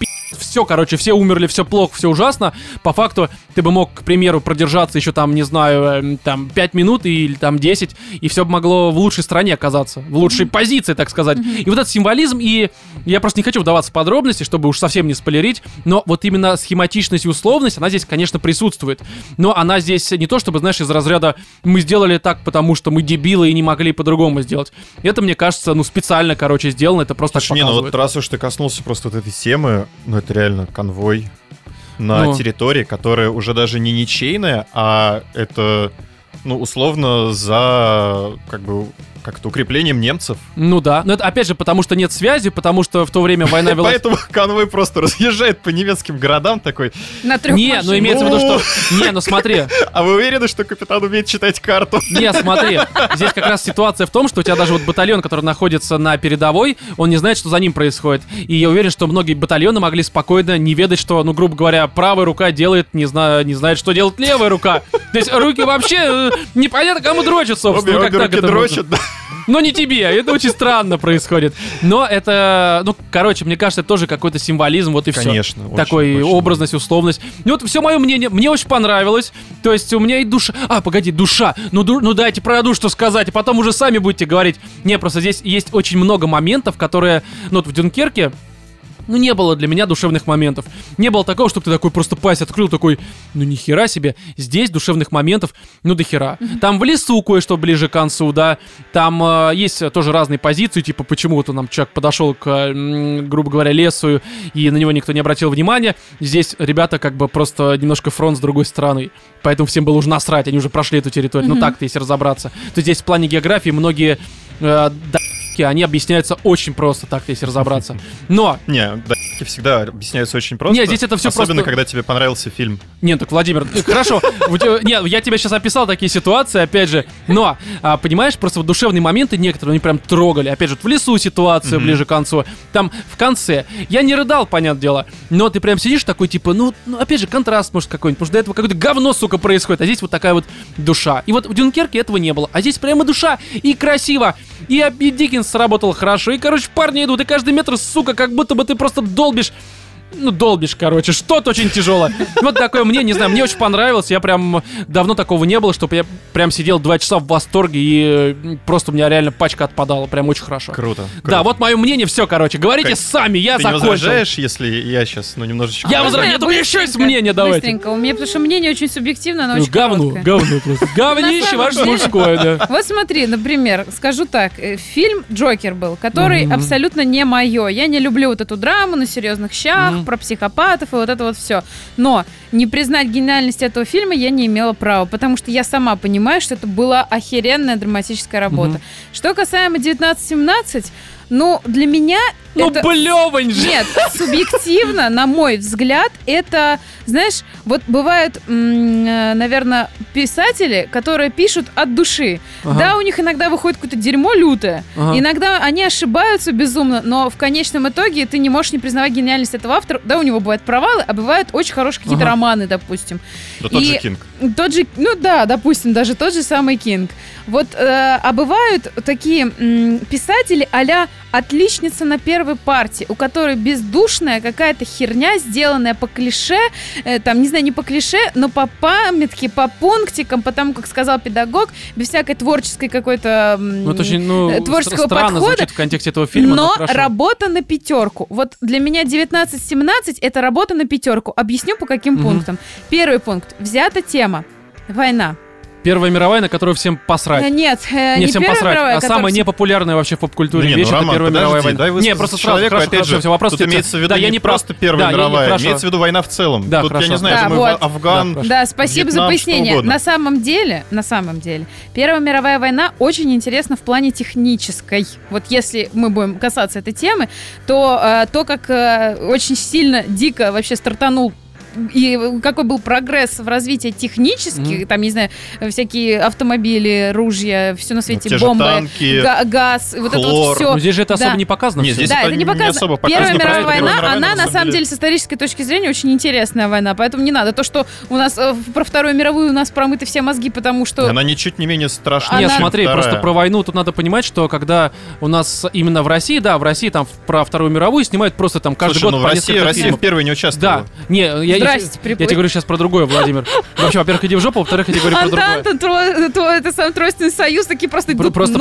все, короче, все умерли, все плохо, все ужасно. По факту ты бы мог, к примеру, продержаться еще там, не знаю, эм, там 5 минут или там 10, и все бы могло в лучшей стране оказаться, в лучшей позиции, так сказать. И вот этот символизм, и я просто не хочу вдаваться в подробности, чтобы уж совсем не спойлерить, но вот именно схематичность и условность, она здесь, конечно, присутствует. Но она здесь не то, чтобы, знаешь, из разряда мы сделали так, потому что мы дебилы и не могли по-другому сделать. Это, мне кажется, ну, специально, короче, сделано, это просто так Слушай, не, ну вот раз уж ты коснулся просто вот этой темы, ну это реально конвой на Ну. территории, которая уже даже не ничейная, а это, ну, условно, за, как бы, как-то укреплением немцев. Ну да, но это опять же потому, что нет связи, потому что в то время война <laughs> велась... Поэтому конвой просто разъезжает по немецким городам такой. На трех Не, ну имеется в виду, Ну. что... Не, ну смотри, <laughs> А вы уверены, что капитан умеет читать карту? <laughs> не, смотри. Здесь как раз ситуация в том, что у тебя даже вот батальон, который находится на передовой, он не знает, что за ним происходит. И я уверен, что многие батальоны могли спокойно не ведать, что, ну, грубо говоря, правая рука делает, не знаю, не знает, что делает левая рука. То есть руки вообще э, непонятно, кому дрочат, собственно. Обе, Ну, как обе так руки дрочат, да. Но не тебе, это очень странно происходит. Но это, ну, короче, мне кажется, это тоже какой-то символизм, вот и все. Конечно. очень, Такой очень образность, условность. Ну вот все мое мнение, мне очень понравилось. То есть у меня и душа... А, погоди, душа. Ну, ду- ну дайте про душу сказать, и потом уже сами будете говорить. Не, просто здесь есть очень много моментов, которые... Ну вот в Дюнкерке ну, не было для меня душевных моментов. Не было такого, чтобы ты такой просто пасть открыл, такой, ну, ни хера себе. Здесь душевных моментов, ну, до хера. Там в лесу кое-что ближе к концу, да. Там э, есть тоже разные позиции, типа, почему вот нам человек подошел к, э, грубо говоря, лесу, и на него никто не обратил внимания. Здесь ребята как бы просто немножко фронт с другой стороны. Поэтому всем было уже насрать, они уже прошли эту территорию. Ну, так-то, если разобраться. То есть здесь в плане географии многие... э, они объясняются очень просто, так-то, если разобраться. Но Не, да, всегда объясняются очень просто. Не, здесь это всё Особенно, просто- когда тебе понравился фильм. Нет, так, Владимир, э, хорошо. тебя- Нет, я тебе сейчас описал такие ситуации, опять же. Но, а, понимаешь, просто вот душевные моменты некоторые, они прям трогали. Опять же, в лесу ситуация ближе к концу. Там в конце. Я не рыдал, понятное дело. Но ты прям сидишь такой, типа, ну, ну, опять же, контраст, может, какой-нибудь. Потому что до этого какое-то говно, сука, происходит. А здесь вот такая вот душа. И вот в Дюнкерке этого не было. А здесь прямо душа. И красиво. И, и Диккенс сработал хорошо. И, короче, парни идут. И каждый метр, сука, как будто бы ты просто долбишь ну, долбишь, короче, что-то очень тяжелое. Вот такое мне, не знаю, мне очень понравилось. Я прям давно такого не было, чтобы я прям сидел два часа в восторге и просто у меня реально пачка отпадала. Прям очень хорошо. Круто. Да, круто. вот мое мнение, все, короче. Говорите Кать, сами, я Ты не закончил. возражаешь, если я сейчас, ну, немножечко... Я возражаю. у меня еще есть быстренько? мнение, давайте. Быстренько. У меня, потому что мнение очень субъективно, оно Ну, очень говно, короткое. говно просто. <laughs> Говнище ваше мужское, да. Вот смотри, например, скажу так, э, фильм Джокер был, который абсолютно не мое. Я не люблю вот эту драму на серьезных щах, Мгм. про психопатов и вот это вот все. Но не признать гениальность этого фильма я не имела права, потому что я сама понимаю, что это была охеренная драматическая работа. Мгм. Что касаемо 1917, ну, для меня Ну, это... блевань же. Нет, субъективно, на мой взгляд, это, знаешь, вот бывают, наверное, писатели, которые пишут от души. Ага. Да, у них иногда выходит какое-то дерьмо лютое. Ага. Иногда они ошибаются безумно, но в конечном итоге ты не можешь не признавать гениальность этого автора. Да, у него бывают провалы, а бывают очень хорошие какие-то Ага. романы, допустим. Да тот И- же Кинг. Тот же, ну да, допустим, даже тот же самый Кинг. Вот, э, а бывают такие м, писатели а-ля отличница на первой партии, у которой бездушная какая-то херня, сделанная по клише, э, там, не знаю, не по клише, но по памятке, по пунктикам, потому как сказал педагог, без всякой творческой какой-то... Ну, это очень, ну, э, творческого странно подхода, в контексте этого фильма. но хорошо. работа на пятерку. Вот для меня 19-17 это работа на пятерку. Объясню по каким Мгм. пунктам. Первый пункт. Взята тема. Война. Первая мировая, на которую всем Э, посрать. Нет, э, Не не всем Первая посрать. мировая, а которая самая непопулярная вообще в поп-культуре Не, вещь ну, это Роман, Первая подожди, мировая война. не, просто сразу, человеку, хорошо, опять хорошо, же, все, вопрос Тут тебе- имеется в виду да, я не не про- просто Первая да, не- мировая, хорошо. имеется в виду война в целом. Да, Тут, хорошо. я не знаю, Да, думаю, вот. Афган, Да, Да, спасибо за Вьетнам, что пояснение. На самом деле, на самом деле, Первая мировая война очень интересна в плане технической. Вот если мы будем касаться этой темы, то э, то, как э, очень сильно, дико вообще стартанул и какой был прогресс в развитии технически, Мгм. там, не знаю, всякие автомобили, ружья, все на свете, те же бомбы, танки, га- газ, вот это вот хлор. все. Ну, здесь же это особо Да. не показано. Не, всё. здесь Да, это это не не показано. особо Первая показано, мировая правда, война, Первая мировая, она на самом деле- деле с исторической точки зрения очень интересная война, поэтому не надо. То, что у нас э, про Вторую мировую у нас промыты все мозги, потому что... Она ничуть не менее страшная, Нет, смотри, вторая. просто про войну тут надо понимать, что когда у нас именно в России, да, в России там про Вторую мировую снимают просто там каждый Слушай, год ну по в России, Россия в первой не участвовала. Да, не, я, Здрасте, я тебе говорю сейчас про другое, Владимир. Вообще, во-первых, иди в жопу, во-вторых, я тебе говорю про другое. Антанта, это сам Тройственный союз, такие просто Про- идут Просто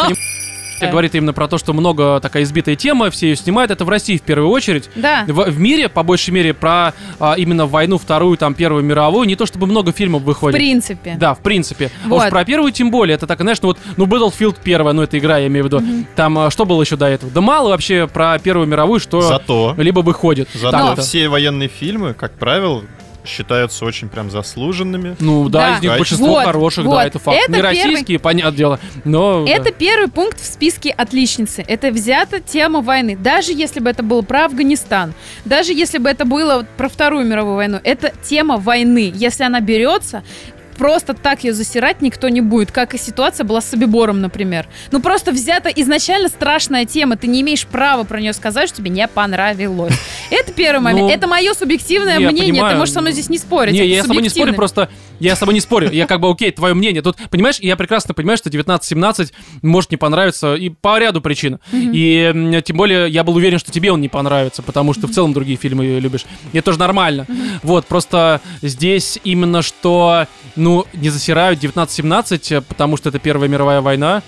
поним- говорит именно про то, что много такая избитая тема, все ее снимают. Это в России в первую очередь. Да. В, в мире, по большей мере, про а, именно войну вторую, там, первую мировую, не то чтобы много фильмов В выходит. принципе. Да, в принципе. А Вот. уж про первую тем более. Это так, знаешь, ну вот, ну, Battlefield первая, ну, это игра, я имею в виду. Там, а, что было еще до этого? Да мало вообще про первую мировую, что Зато, либо выходит. зато Так-то. все военные фильмы, как правило, считаются очень прям заслуженными. Ну да, Да. из них большинство вот, хороших, вот. да, это факт. Это Не первый- российские, понятное дело, но... Это да. первый пункт в списке отличницы. Это взята тема войны. Даже если бы это было про Афганистан, даже если бы это было про Вторую мировую войну, это тема войны. Если она берется, просто так ее засирать никто не будет, как и ситуация была с Собибором, например. Ну просто взята изначально страшная тема, ты не имеешь права про нее сказать, что тебе не понравилось. <laughs> Это первый момент. Ну, это мое субъективное мнение, ты можешь со мной здесь не спорить. Не, я с тобой не спорю, просто я с тобой не спорю. Я как бы, окей, твое мнение. Тут, понимаешь, я прекрасно понимаю, что 19-17 может не понравиться и по ряду причин. И м, тем более я был уверен, что тебе он не понравится, потому что в целом другие фильмы любишь. И это тоже нормально. Вот, просто здесь именно что, ну, не засирают 19-17, э, потому что это Первая мировая война.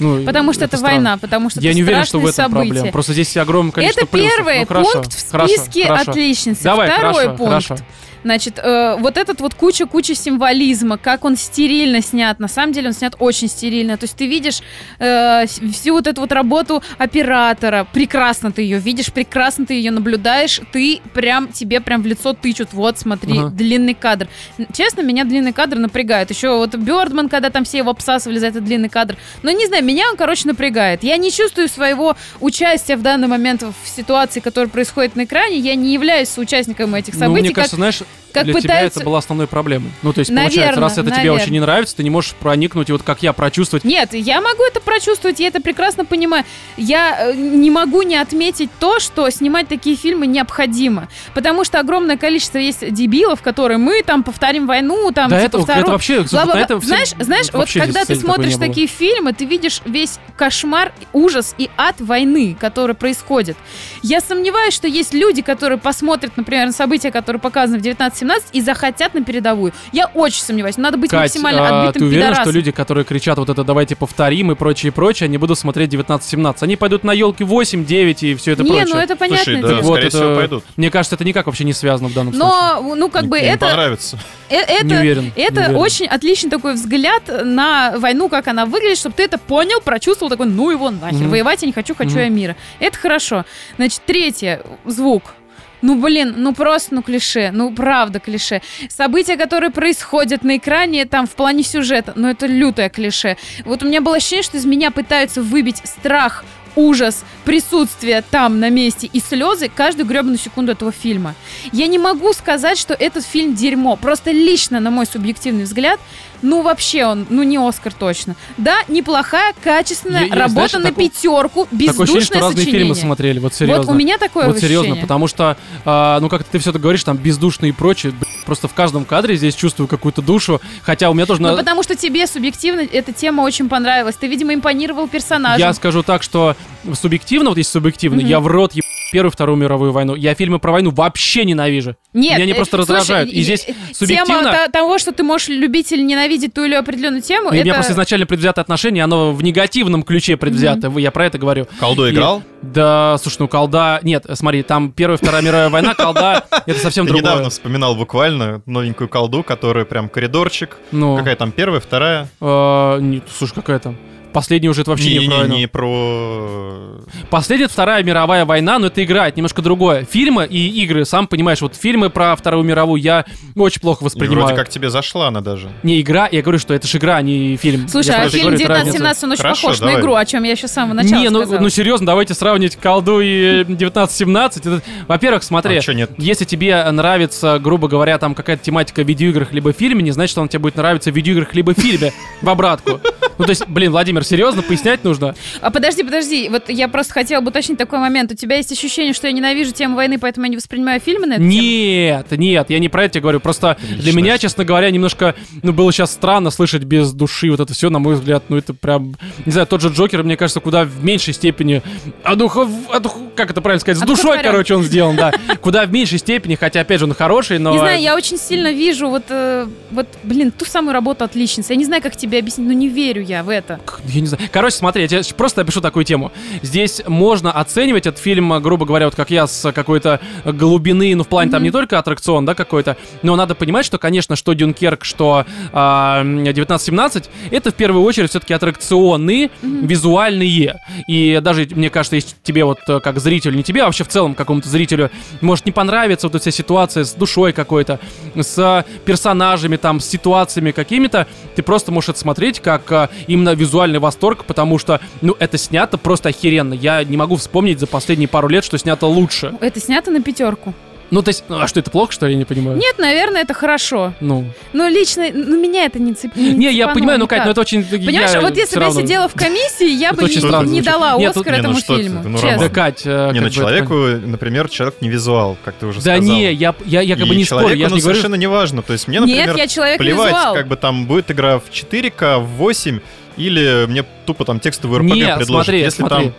Ну, Потому что это, странно. война, потому что Я это не уверен, что в этом события. проблема. Просто здесь огромное количество Это плюсов. первый Ну, хорошо, пункт в хорошо, списке хорошо. отличницы. Давай, Второй хорошо, пункт. хорошо. Значит, э, вот этот вот куча-куча символизма, как он стерильно снят. На самом деле он снят очень стерильно. То есть ты видишь э, всю вот эту вот работу оператора. Прекрасно ты ее видишь, прекрасно ты ее наблюдаешь. Ты прям, тебе прям в лицо тычут. Вот, смотри, Ага. длинный кадр. Честно, меня длинный кадр напрягает. Еще вот Бёрдман, когда там все его обсасывали за этот длинный кадр. Но не знаю, меня он, короче, напрягает. Я не чувствую своего участия в данный момент в ситуации, которая происходит на экране. Я не являюсь соучастником этих Ну, событий. мне как кажется, знаешь, как для тебя пытаются... это была основной проблемой. Ну, то есть, получается, Наверно, раз это тебе наверно. очень не нравится, ты не можешь проникнуть, и вот как я, прочувствовать. Нет, я могу это прочувствовать, я это прекрасно понимаю. Я э, не могу не отметить то, что снимать такие фильмы необходимо. Потому что огромное количество есть дебилов, которые мы там повторим войну, там да, типа это, вторую. это вообще... Бла-бла-бла. на это все- знаешь, знаешь, вот когда ты смотришь такие фильмы, ты видишь весь кошмар, ужас и ад войны, который происходит. Я сомневаюсь, что есть люди, которые посмотрят, например, на события, которые показаны в 1917 и захотят на передовую. Я очень сомневаюсь. Надо быть Кать, максимально а, отбитым ты уверена, пидорасом. что люди, которые кричат вот это «давайте повторим» и прочее, прочее, они будут смотреть 19-17? Они пойдут на елки 8, 9 и все это не, прочее. ну это понятно. Слушай, да. Вот это- всего, пойдут. Мне кажется, это никак вообще не связано в данном случае. Но, ну, как Им- бы им это, понравится. э- это, Не уверен, не это уверен. очень отличный такой взгляд на войну, как она выглядит, чтобы ты это понял, прочувствовал, такой, ну его нахер, Мгм. воевать я не хочу, хочу Мгм. я мира. Это хорошо. Значит, третье, звук. Ну, блин, ну просто, ну, клише, ну, правда клише. События, которые происходят на экране, там, в плане сюжета, ну, это лютое клише. Вот у меня было ощущение, что из меня пытаются выбить страх, ужас, присутствие там на месте и слезы каждую гребаную секунду этого фильма. Я не могу сказать, что этот фильм дерьмо. Просто лично, на мой субъективный взгляд, ну вообще он, ну не Оскар точно. Да, неплохая, качественная Я- я, работа знаешь, на такой- пятерку, Такое ощущение, бездушное что разные сочинение. фильмы смотрели, вот серьезно. Вот у меня такое Вот серьезно, ощущение. потому что, а, ну как ты все это говоришь, там бездушно и прочее, б- просто в каждом кадре здесь чувствую какую-то душу, хотя у меня тоже... Ну, на- потому что тебе субъективно эта тема очень понравилась. Ты, видимо, импонировал персонажам. Я скажу так, что субъективно, вот если субъективно, Мгм. я в рот еб Первую, Вторую мировую войну. Я фильмы про войну вообще ненавижу. Нет, Меня они э, просто слушай, раздражают. И здесь э, субъективно- Тема то- того, что ты можешь любить или ненавидеть ту или определенную тему, У меня это... просто изначально предвзятое отношение, оно в негативном ключе предвзято. Я про это говорю. Колдо И- играл? Да, слушай, ну колда... Нет, смотри, там Первая, Вторая мировая война, колда — это совсем Я другое. недавно вспоминал буквально новенькую колду, которая прям коридорчик. Ну, Какая там первая, вторая? э, слушай, какая там? Последняя уже это вообще не, не, про не, войну. не про... Последняя Вторая мировая война, но это игра, это немножко другое. Фильмы и игры, сам понимаешь, вот фильмы про Вторую мировую я очень плохо И воспринимаю. вроде как тебе зашла она даже. Не игра, я говорю, что это же игра, а не фильм. Слушай, Я а фильм говорю, это разница. 1917, он очень Хорошо, похож на давай. игру, о чем я еще с самого начала Не, ну, сказала. ну серьезно, давайте сравнить колду и 1917. Это- Во-первых, смотри, А нет? если тебе нравится, грубо говоря, там какая-то тематика в видеоиграх либо фильме, не значит, что она тебе будет нравиться в видеоиграх либо фильме в обратку. Ну, то есть, блин, Владимир, серьезно, пояснять нужно? А подожди, подожди, вот я просто хотела бы уточнить такой момент. У тебя есть ощущение, что я ненавижу тему войны, поэтому я не воспринимаю фильмы на эту тему? Нет, нет, я не про это тебе говорю. Просто для Личность. меня, честно говоря, немножко, ну, было сейчас странно слышать без души вот это все, на мой взгляд. Ну, это прям, не знаю, тот же Джокер, мне кажется, куда в меньшей степени, а духов, а дух- как это правильно сказать, с душой, Одухотворен. короче, он сделан, да. Куда в меньшей степени, хотя, опять же, он хороший, но... Не знаю, я очень сильно вижу вот, э, вот, блин, ту самую работу отличницы. Я не знаю, как тебе объяснить, но не верю я в это. Я не знаю. Короче, смотри, я тебе просто опишу такую тему. Здесь можно оценивать этот фильм, э, грубо говоря, вот как я, с какой-то глубины, ну, в плане там Мгм. не только аттракцион, да, какой-то, но надо понимать, что, конечно, что Дюнкерк, что а, 1917, это в первую очередь все-таки аттракционы визуальные. И даже, мне кажется, если тебе вот э, как зрителю, не тебе, а вообще в целом какому-то зрителю может не понравиться вот эта вся ситуация с душой какой-то, с э, персонажами, там, с ситуациями какими-то, ты просто можешь это смотреть как э, именно визуальный восторг, потому что, ну, это снято просто охеренно. Я не могу вспомнить за последние пару лет, что снято лучше. Это снято на пятерку. Ну, то есть, ну, а что, это плохо, что ли, я не понимаю? Нет, наверное, это хорошо. Ну, Но лично, ну, меня это не цеп... не, я цепануло понимаю, ну, Кать, ну, это очень... Понимаешь, я вот если бы я равно- сидела в комиссии, я Это бы не, не дала Нет, Оскар Не, ну этому что ты, фильму. ну, честно. Да. Кать, э, Не, ну человеку, например, человек не визуал, как ты уже это- Да сказал. не, я, я, я как бы не спорю, человеку, я ну, не говорю, совершенно не важно. То есть мне, Нет, например, я человек плевать, визуал. как бы там будет игра в 4К, в 8, или мне тупо там текстовый RPG Не, предложат. смотри, Если смотри. там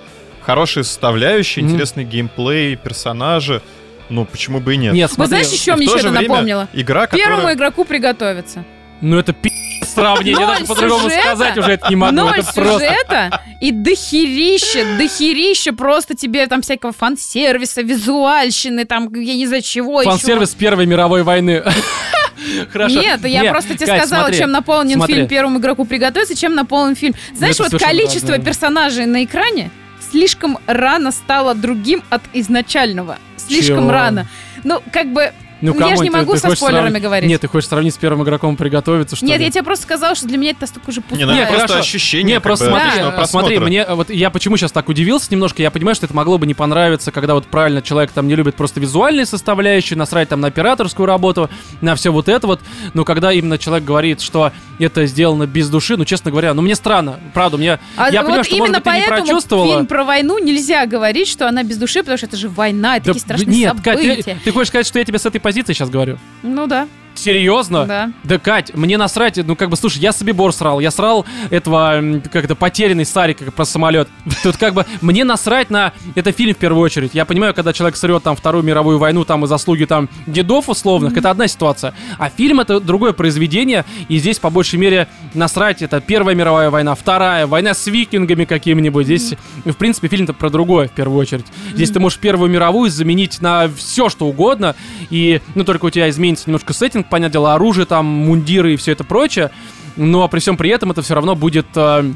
хорошие составляющие, Мгм. интересный геймплей, персонажи, ну почему бы и нет. Нет, Вы смотри, знаете, еще И в мне то что-то же время напомнило? Игра, Первому которая... игроку приготовиться. ну это пи*** сравнение, даже по-другому сказать уже это не могу, Ноль это просто... сюжета и дохерища, дохерища просто тебе там всякого фан-сервиса, визуальщины, там, я не знаю чего еще. Фан-сервис Первой мировой войны. Хорошо. Нет, я Не, просто тебе Кать, сказала, смотри, чем наполнен смотри. фильм первому игроку приготовиться, чем наполнен фильм. Знаешь, это вот количество разное. персонажей на экране слишком рано стало другим от изначального. Слишком Чего? рано. Ну, как бы Ну, Ну, я ж come on, не ты- могу ты со спойлерами сравнить- говорить. Нет, ты хочешь сравнить с первым игроком приготовиться, что Нет, ли? я тебе просто сказала, что для меня это настолько же Не, пустое. ну Не, это просто хорошо. ощущение Не, как просто смотри, э, смотри, мне вот я почему сейчас так удивился немножко, я понимаю, что это могло бы не понравиться, когда вот правильно человек там не любит просто визуальные составляющие, насрать там на операторскую работу, на все вот это вот, но когда именно человек говорит, что это сделано без души, ну, честно говоря, ну, мне странно, правда, мне, А я вот понимаю, что, может быть, ты не прочувствовала. фильм про войну нельзя говорить, что она без души, потому что это же война, это Да, такие страшные нет, события. ты, ты хочешь сказать, что я тебе с этой позиции сейчас говорю? Ну да, Серьезно? да. Да, Кать, мне насрать, ну как бы, слушай, я себе бор срал, я срал этого, м, как это, потерянный Сарик, про самолет. Тут как бы, мне насрать на, это фильм в первую очередь. Я понимаю, когда человек срет там Вторую мировую войну, там и заслуги там дедов условных, это одна ситуация. А фильм это другое произведение, и здесь по большей мере насрать, это Первая мировая война, Вторая, война с викингами какими-нибудь. Здесь, в принципе, фильм-то про другое в первую очередь. Здесь ты можешь Первую мировую заменить на все, что угодно, и, ну, только у тебя изменится немножко сеттинг, понятное дело, оружие там, мундиры и все это прочее, но при всем при этом это все равно будет э,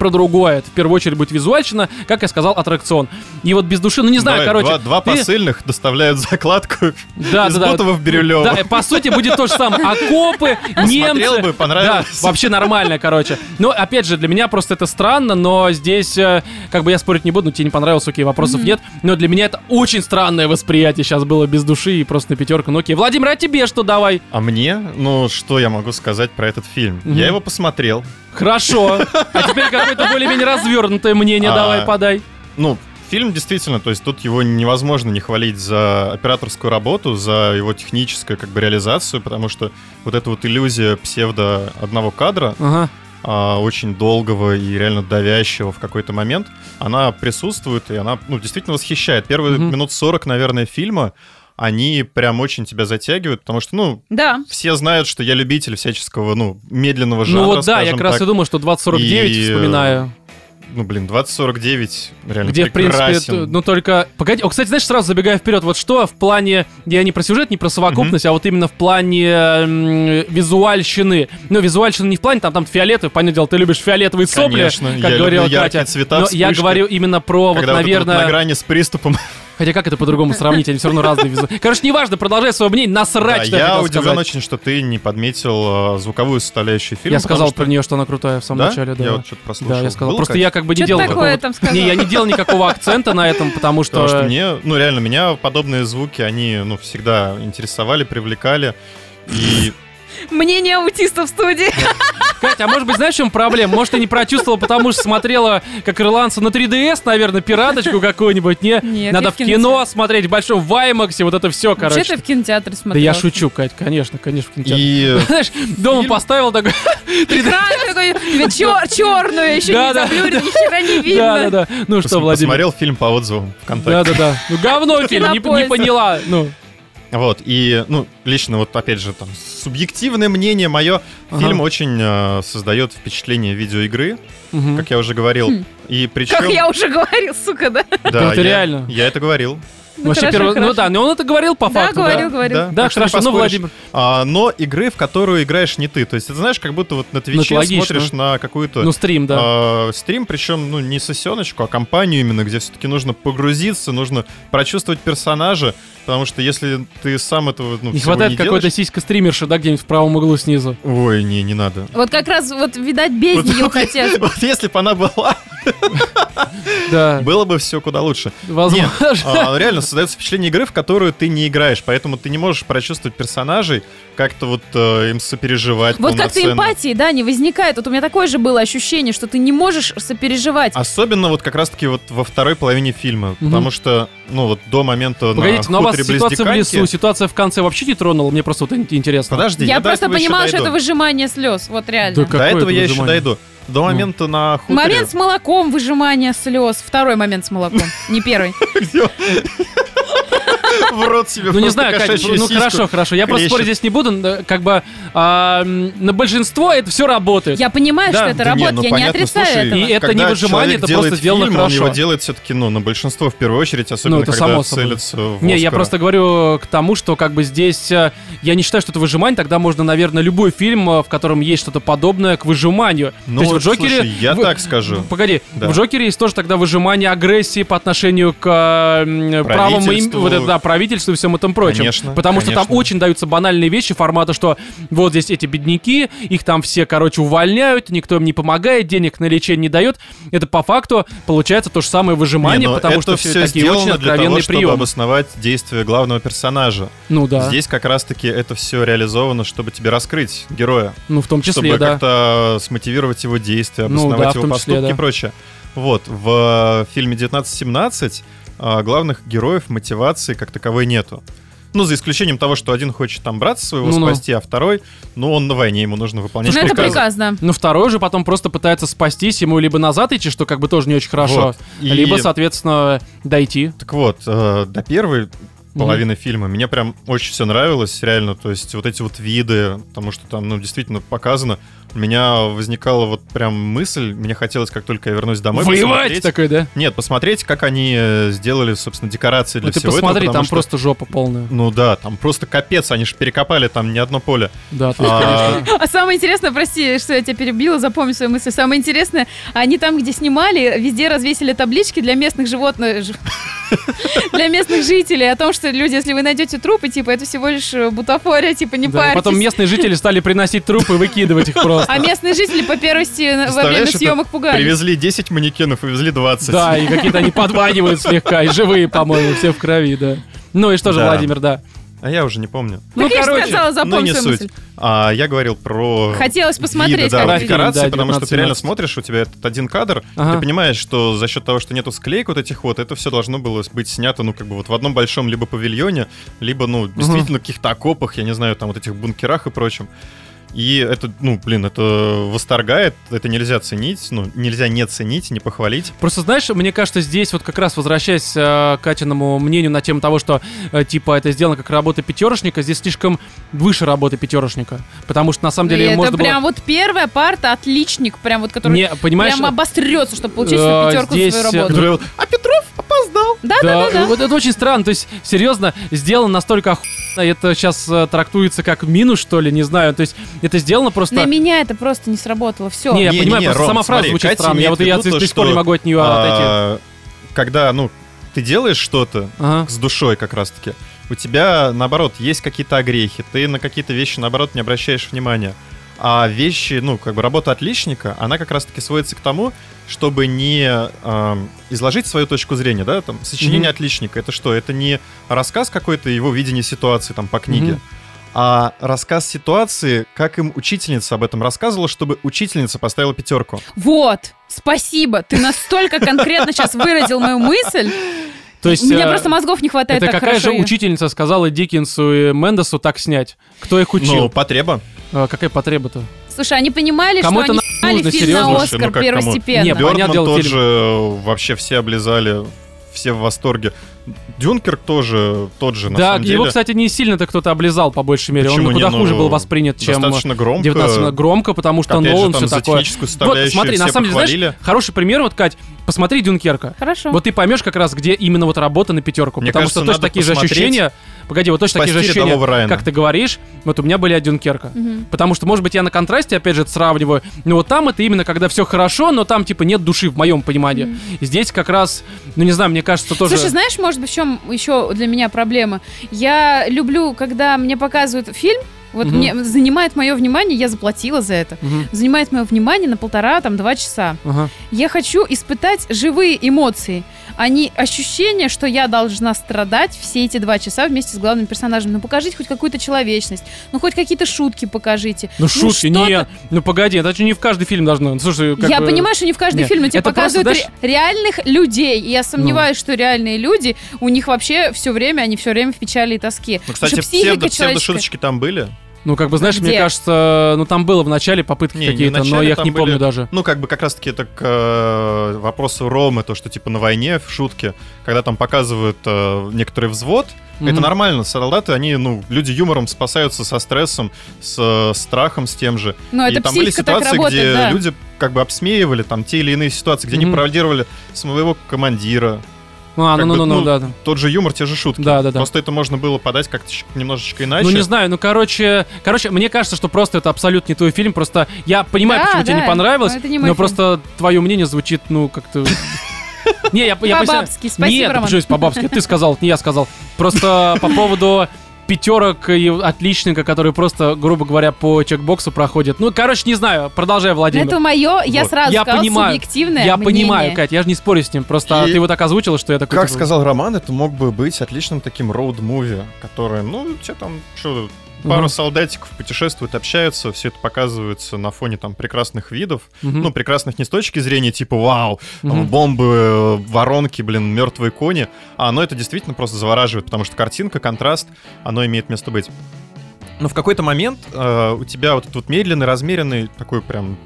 про другое. Это в первую очередь будет визуальщина, как я сказал, аттракцион. И вот без души, ну не знаю, Давай, короче. Два, два ты- посыльных доставляют закладку Да, из да, да. Бутова в Бирюлево. Да, по сути, будет то же самое. Окопы, немцы. Смотрел бы, понравилось. Да, вообще нормально, короче. Но, опять же, для меня просто это странно, но здесь, э, как бы я спорить не буду, ну, тебе не понравилось, окей, вопросов нет. Но для меня это очень странное восприятие сейчас было без души и просто на пятерку. Ну окей, Владимир, а тебе что давай? А мне, ну, что я могу сказать про этот фильм? Мгм. Я его посмотрел. Хорошо. А теперь какое-то более-менее развернутое мнение А, давай подай. Ну, фильм действительно, то есть тут его невозможно не хвалить за операторскую работу, за его техническую как бы реализацию, потому что вот эта вот иллюзия псевдо одного кадра, Ага. а, очень долгого и реально давящего в какой-то момент, она присутствует, и она, ну, действительно восхищает. Первые Мгм. минут 40, наверное, фильма, они прям очень тебя затягивают, потому что, ну, Да. все знают, что я любитель всяческого, ну, медленного жанра, Ну вот да, я как раз так. и думал, что 2049 И, э, вспоминаю. Ну, блин, 2049 реально Где, в принципе, прекрасен. это- ну только... Погоди, о, кстати, знаешь, сразу забегая вперед, вот что в плане... Я не про сюжет, не про совокупность, а вот именно в плане м, визуальщины. Ну, визуальщина не в плане, там, там фиолетовый, понятное дело, ты любишь фиолетовые сопли, Конечно, как я говорила люблю Катя. цвета, Но я вспышки. говорю именно про, Когда вот, вот это вот наверное... на грани с приступом. Хотя как это по-другому сравнить, они все равно разные визуально. Короче, неважно, продолжай свое мнение, Да, насрать, что я удивлен сказать. очень, что ты не подметил э, звуковую составляющую фильма. Я сказал потому про что- нее, что она крутая в самом Да? начале, да. Я вот что-то прослушал. Да, я сказал. Было, Просто Кать? я как бы не Что делал такое сказал? Не, я не делал никакого акцента на этом, потому что... Потому что мне, ну реально, меня подобные звуки, они, ну, всегда интересовали, привлекали. И Мнение аутиста в студии. Катя, а может быть, знаешь, в чем проблема? Может, ты не прочувствовала, потому что смотрела, как ирландцы на 3DS, наверное, пираточку какую-нибудь, не? Нет, Надо в кино смотреть, в большом Ваймаксе, вот это все, Вообще короче. ты в кинотеатре Да смотрел. я шучу, Кать, конечно, конечно, в кинотеатре. и Знаешь, дома поставил такой... 3D. <laughs> Экран такой, черную, еще <laughs> Да, не да. заблюрен, ни хера не <laughs> видно. Да, да, да. Ну что, Владимир? посмотрел фильм по отзывам ВКонтакте. Да, да, да. Ну, говно фильм, не, поняла. Ну, Вот, и, ну, лично вот, опять же, там, субъективное мнение мое, Ага. фильм очень э, создает впечатление видеоигры, мгм. как я уже говорил. Хм. И причем... Как я уже говорил, сука, да? Да, Это я- реально. Я это говорил. Ну, Вообще хорошо, первый- Ну хорошо. да, но он это говорил по Да, факту. говорил, говорил. Да, Да, так хорошо, ну. Владимир. А, но игры, в которую играешь не ты. То есть, это знаешь, как будто вот на Твиче Ну, смотришь на какую-то Ну, стрим, да. а, стрим, причем, ну, не сосеночку, а компанию именно, где все-таки нужно погрузиться, нужно прочувствовать персонажа, потому что если ты сам этого, ну, Не хватает не какой-то делаешь- сиська стримерши, да, где-нибудь в правом углу снизу. Ой, не, не надо. Вот как раз, вот, видать, без Вот- нее <laughs> хотят. Вот если бы она была, Да, <laughs> было бы все куда лучше. возможно. А, реально создается впечатление игры, в которую ты не играешь, поэтому ты не можешь прочувствовать персонажей, как-то вот э, им сопереживать Вот как-то эмпатии, да, не возникает. Вот у меня такое же было ощущение, что ты не можешь сопереживать. Особенно вот как раз-таки вот во второй половине фильма, Мгм. потому что, ну вот до момента Погодите, на но вас ситуация в лесу, ситуация в конце вообще не тронула? Мне просто вот ин- интересно. Подожди, я я, просто понимала, что это выжимание слез. Вот реально. Да До этого это я еще дойду. До момента на хуторе. Момент с молоком, выжимание слез. Второй момент с молоком, не первый. <laughs> <laughs> В рот себе Ну не знаю, Катя, кошачью ну сиську. хорошо, хорошо. Я просто спорить здесь не буду. Как бы а, на большинство это все работает. Я понимаю, что это работает, ну я не отрицаю этого. И это не выжимание, это просто сделано хорошо. Он его делает все-таки, ну, на большинство в первую очередь, особенно Ну, когда целится в Не, я просто говорю к тому, что как бы здесь э, я не считаю, что это выжимание, тогда можно, наверное, любой фильм, э, в котором есть что-то подобное к выжиманию. Ну, То есть в Джокере... я так скажу. Погоди, в Джокере есть тоже тогда выжимание агрессии по отношению к э, правому им, Правительству, вот это, да, правительству и всем этом прочем. Конечно, Потому что там конечно. очень даются банальные вещи формата, что вот здесь эти бедняки, их там все, короче, увольняют, никто им не помогает, денег на лечение не дает. Это по факту получается то же самое выжимание, Не, потому что все такие очень для того, откровенные чтобы приемы. обосновать действия главного персонажа. Ну да. Здесь как раз-таки это все реализовано, чтобы тебе раскрыть героя. Ну, в том числе, чтобы да. как-то смотивировать его действия, Ну обосновать да, в его числе, поступки да. и прочее. Вот, в фильме 1917 а, главных героев мотивации как таковой нету. Ну, за исключением того, что один хочет там брата своего Ну-ну. спасти, а второй, ну, он на войне, ему нужно выполнять Ну, это приказы. приказ, да. Ну, второй же потом просто пытается спастись, ему либо назад идти, что как бы тоже не очень хорошо, Вот. И- либо, соответственно, дойти. Так вот, э, до первой половины фильма мне прям очень все нравилось, реально, то есть вот эти вот виды, потому что там, ну, действительно показано, у меня возникала вот прям мысль, мне хотелось, как только я вернусь домой, Воевать посмотреть- такой, да? Нет, посмотреть, как они э, сделали, собственно, декорации для Ну, ты всего посмотри, этого, там что- просто жопа полная. Ну да, там просто капец, они же перекопали там не одно поле. Да, ты, А. А самое интересное, прости, что я тебя перебила, запомни свою мысль. Самое интересное, они там, где снимали, везде развесили таблички для местных животных, <laughs> для местных жителей о том, что люди, если вы найдете трупы, типа, это всего лишь э, бутафория, типа, не парьтесь. потом местные жители стали приносить трупы и выкидывать их <laughs> просто. А местные жители по первости на- во время съемок пугались. Привезли 10 манекенов и везли 20. Да, и какие-то они подванивают слегка, и живые, по-моему, все в крови, да. Ну и что же, Да. Владимир, да. А я уже не помню. Ну, Так я же короче, сказала, Ну, не свою суть. мысль. А, я говорил про Хотелось посмотреть, виды, да, как декорации, да, потому что ты реально 19-17. смотришь, у тебя этот один кадр, Ага. ты понимаешь, что за счет того, что нету склеек вот этих вот, это все должно было быть снято, ну, как бы вот в одном большом либо павильоне, либо, ну, действительно, каких-то окопах, я не знаю, там вот этих бункерах и прочем. И это, ну, блин, это восторгает, это нельзя ценить, ну, нельзя не ценить, не похвалить. Просто, знаешь, мне кажется, здесь вот как раз возвращаясь э, к Катиному мнению на тему того, что э, типа это сделано как работа пятерочника, здесь слишком выше работы пятерочника. Потому что на самом деле И это можно прям было... вот первая парта, отличник, прям вот, который Не, понимаешь, прям обострется, чтобы получить э, свою пятерку за здесь, свою э, работу. А Петров опоздал. Да, да, да, да. вот это очень странно. То есть, серьезно, сделано настолько охуенно, это сейчас э, трактуется как минус, что ли, не знаю. То есть, это сделано просто... На меня это просто не сработало. Все. Не, я понимаю, просто Ром, сама фраза смотри, звучит Катя странно. Я вот я до сих пор не могу от нее отойти. А, Когда, ну, ты делаешь что-то Ага. с душой как раз-таки, у тебя, наоборот, есть какие-то огрехи, ты на какие-то вещи, наоборот, не обращаешь внимания. А вещи, ну, как бы работа отличника, она как раз-таки сводится к тому, чтобы не эм, изложить свою точку зрения, да, там, сочинение Мгм. отличника, это что? Это не рассказ какой-то, его видение ситуации, там, по книге, Мгм. а рассказ ситуации, как им учительница об этом рассказывала, чтобы учительница поставила пятерку. Вот. Спасибо. Ты настолько конкретно сейчас выразил мою мысль. То есть, У меня э, просто мозгов не хватает это так какая же хорошо её. учительница сказала Диккенсу и Мендесу так снять? Кто их учил? Ну, потреба. А, какая потреба-то? Слушай, они понимали, Кому что это они нужно, фильм серьезно? на Слушай, ну Оскар как кому? первостепенно. Не, понятное Бёрдман тот фильм. же э, вообще все облизали, все в восторге. Дюнкерк тоже тот же, на да, самом его, деле. кстати, не сильно-то кто-то облизал, по большей мере. Почему Он не? куда Ну, хуже был воспринят, чем Достаточно громко. 19 громко, потому что Опять Нолан там все такое. Вот, смотри, на самом деле, знаешь, похвалили. хороший пример, вот, Кать, посмотри Дюнкерка. Хорошо. Вот ты поймешь как раз, где именно вот работа на пятерку. Мне потому кажется, что точно такие же ощущения. Погоди, вот точно такие же «Спасти ощущения, рядового Райана». как ты говоришь, вот у меня были от Дюнкерка. Мгм. Потому что, может быть, я на контрасте, опять же, это сравниваю. Но вот там это именно когда все хорошо, но там, типа, нет души в моем понимании. Здесь как раз, ну не знаю, мне кажется, тоже. Слушай, знаешь, может быть, в чем еще для меня проблема? Я люблю, когда мне показывают фильм, вот Мгм. мне занимает мое внимание, я заплатила за это, Мгм. занимает мое внимание на полтора, там, два часа. Ага. Я хочу испытать живые эмоции, а не ощущение, что я должна страдать все эти два часа вместе с главным персонажем. Ну, покажите хоть какую-то человечность, ну, хоть какие-то шутки покажите. Ну, шутки, что-то- нет. Ну, погоди, это же не в каждый фильм должно. Ну, Слушай, как я бы- понимаю, что не в каждый Нет, фильм, но тебе это просто, показывают знаешь- ре- реальных людей. И я сомневаюсь, что реальные люди, у них вообще все время, они все время в печали и тоске. Ну, кстати, психика псевдо, псевдо-шуточки там были. Ну, как бы, знаешь, мне Где? кажется, ну, там было в начале попытки Не, не какие-то, но начале, я их не помню были- даже. Ну, как бы как раз-таки это к э, вопросу Ромы, то, что типа на войне, в шутке, когда там показывают э, некоторый взвод, это Мгм. нормально. Солдаты, они, ну, люди юмором спасаются со стрессом, с э, страхом, с тем же. Ну, и это там были так ситуации, работает, где да. люди как бы обсмеивали там те или иные ситуации, где они Мгм. пародировали своего командира. А, как ну, бы, ну, ну, ну, да, да. Тот же юмор, те же шутки. Да, да, да. Просто это можно было подать как-то немножечко иначе. Ну, не знаю, ну, короче, короче, мне кажется, что просто это абсолютно не твой фильм, просто я понимаю, Да, почему тебе да, не понравилось, но это не но просто твое мнение звучит, ну, как-то... <laughs> Не, я, я. По-бабски, спасибо, Нет, Роман. здесь по-бабски? Ты сказал, не я сказал. Просто по поводу пятерок и отличника, которые просто, грубо говоря, по чекбоксу проходят. Ну, короче, не знаю, продолжай, Владимир. Это мое, я Вот. сразу я понимаю, субъективное я мнение. понимаю, Кать, я же не спорю с ним, просто И- ты его так озвучила, что я такой... Как типа, сказал Роман, это мог бы быть отличным таким роуд-муви, который, ну, тебе там, что, пару Мгм. солдатиков путешествуют, общаются, все это показывается на фоне там прекрасных видов. мгм, Ну, прекрасных не с точки зрения типа вау, там, мгм. бомбы, э, воронки, блин, мертвые кони, а оно это действительно просто завораживает, потому что картинка, контраст, оно имеет место быть. Но в какой-то момент э, у тебя вот этот вот медленный, размеренный, такой прям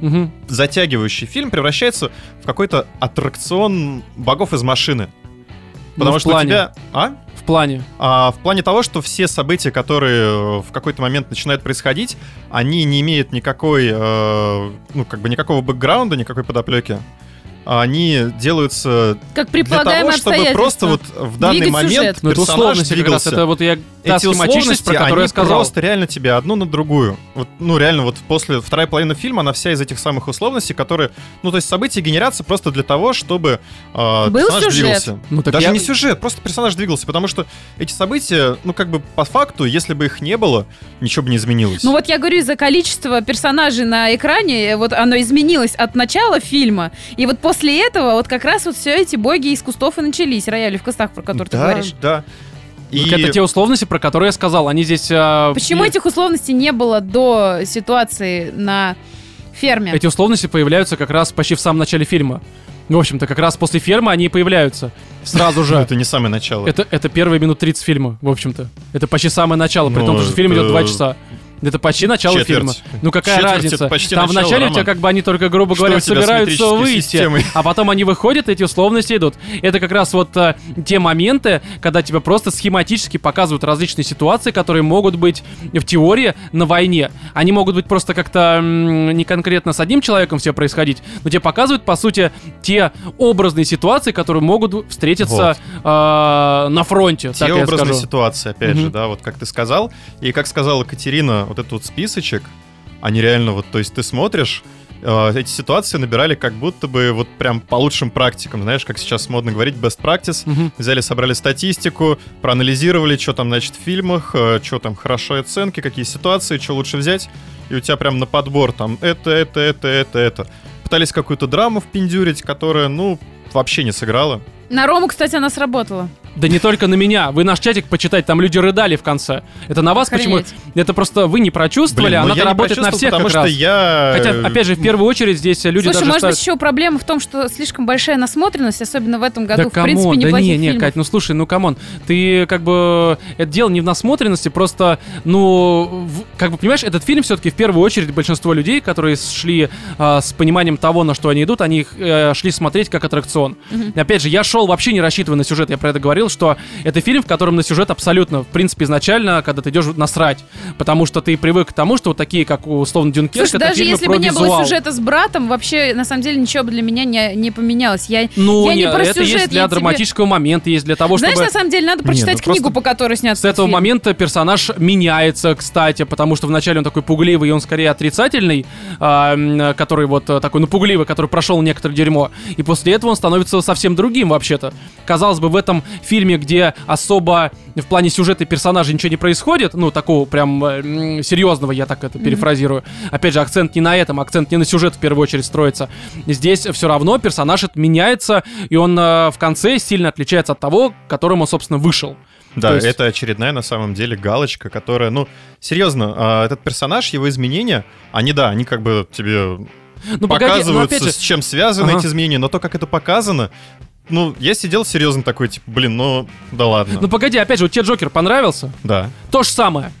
Мгм. затягивающий фильм превращается в какой-то аттракцион богов из машины. Ну, Потому в что плане. у тебя... А? В плане. А, в плане того, что все события, которые э, в какой-то момент начинают происходить, они не имеют никакой, э, ну, как бы никакого бэкграунда, никакой подоплеки. Они делаются Как для того, чтобы просто вот в данный момент сюжет. Ну, это персонаж условности двигался. Это вот я... Эти условности, про которую они я сказал. просто реально тебе одну на другую. Вот, ну, реально, вот после второй половины фильма, она вся из этих самых условностей, которые... Ну, то есть события генерятся просто для того, чтобы э, Был персонаж сюжет. двигался. Ну, так Даже я- не сюжет, просто персонаж двигался, потому что эти события, ну, как бы по факту, если бы их не было, ничего бы не изменилось. Ну вот я говорю, из-за количества персонажей на экране, вот оно изменилось от начала фильма. И вот после этого вот как раз вот все эти боги из кустов и начались, рояли в кустах, про которые ты да, говоришь. да. И Так это те условности, про которые я сказал. Они здесь... а, Почему и- этих условностей не было до ситуации на ферме? Эти условности появляются как раз почти в самом начале фильма. В общем-то, как раз после фермы они и появляются. Сразу Ну, <laughs> же. это не самое начало. Это, это первые минут 30 фильма, в общем-то. Это почти самое начало, при Ну, том, что фильм идет это 2 часа. Это почти начало четверть. фильма. Ну какая Четверть разница? почти Там в начало, начале у тебя как бы они только, грубо Что говоря, у тебя с собираются метрической выйти, системой? а потом они выходят, эти условности идут. Это как раз вот а, те моменты, когда тебе просто схематически показывают различные ситуации, которые могут быть в теории на войне. Они могут быть просто как-то м, не конкретно с одним человеком все происходить, но тебе показывают, по сути, те образные ситуации, которые могут встретиться а, на фронте. Те так я образные скажу. ситуации, опять Мгм. же, да, вот как ты сказал. И как сказала Катерина, вот этот вот списочек, они реально вот, то есть ты смотришь, э, эти ситуации набирали как будто бы вот прям по лучшим практикам, знаешь, как сейчас модно говорить, best practice. Мгм. Взяли, собрали статистику, проанализировали, что там, значит, в фильмах, что там хорошо оценки, какие ситуации, что лучше взять. И у тебя прям на подбор там это, это, это, это, это. Пытались какую-то драму впендюрить, которая, ну, вообще не сыграла. На Рому, кстати, она сработала. Да не только на меня. Вы наш чатик почитайте, там люди рыдали в конце. Это на вас почему? Это просто вы не прочувствовали, Блин, ну она не работает на всех потому как что раз. я... Хотя, э, опять же, в первую очередь здесь люди Слушай, даже может ставят- быть, еще проблема в том, что слишком большая насмотренность, особенно в этом году. Да в принципе, come on, да не, не, фильмов. Кать, ну слушай, ну come on, ты как бы, это дело не в насмотренности, просто, ну, в- как бы, понимаешь, этот фильм все-таки в первую очередь большинство людей, которые шли а, с пониманием того, на что они идут, они их, э, шли смотреть как аттракцион. Мгм. Опять же, я шел вообще не рассчитывая на сюжет, я про это говорил, что это фильм, в котором на сюжет абсолютно, в принципе, изначально, когда ты идешь насрать, потому что ты привык к тому, что вот такие, как условно Дюнкерк, Слушай, это даже фильмы если про бы не было сюжета с братом, вообще, на самом деле, ничего бы для меня не, не поменялось. Я, Ну, Я не нет, про это сюжет, есть для я тебе- драматического момента, есть для того, Знаешь, чтобы... на самом деле, надо Не, прочитать ну книгу, по которой снят С этого момента персонаж меняется, кстати, потому что вначале он такой пугливый, и он скорее отрицательный, м, который вот э, такой, ну, пугливый, который прошел некоторое дерьмо. И после этого он становится совсем другим вообще-то. Казалось бы, в этом фильме, где особо в плане сюжета и персонажа ничего не происходит, ну, такого прям э, серьезного, я так это перефразирую. Опять же, акцент не на этом, акцент не на сюжет в первую очередь строится. Здесь все равно персонаж меняется, и он э, в конце сильно отличается от того, к которому он, собственно, вышел. Да, То есть- это очередная на самом деле галочка, которая, ну, серьезно, а, этот персонаж, его изменения, они, да, они как бы тебе Ну, погоди, ну, показываются, же, с чем связаны Ага. эти изменения, но то, как это показано, ну, я сидел серьезно такой, типа, блин, ну, да ладно. Ну погоди, опять же, вот тебе Джокер понравился? да. То же самое.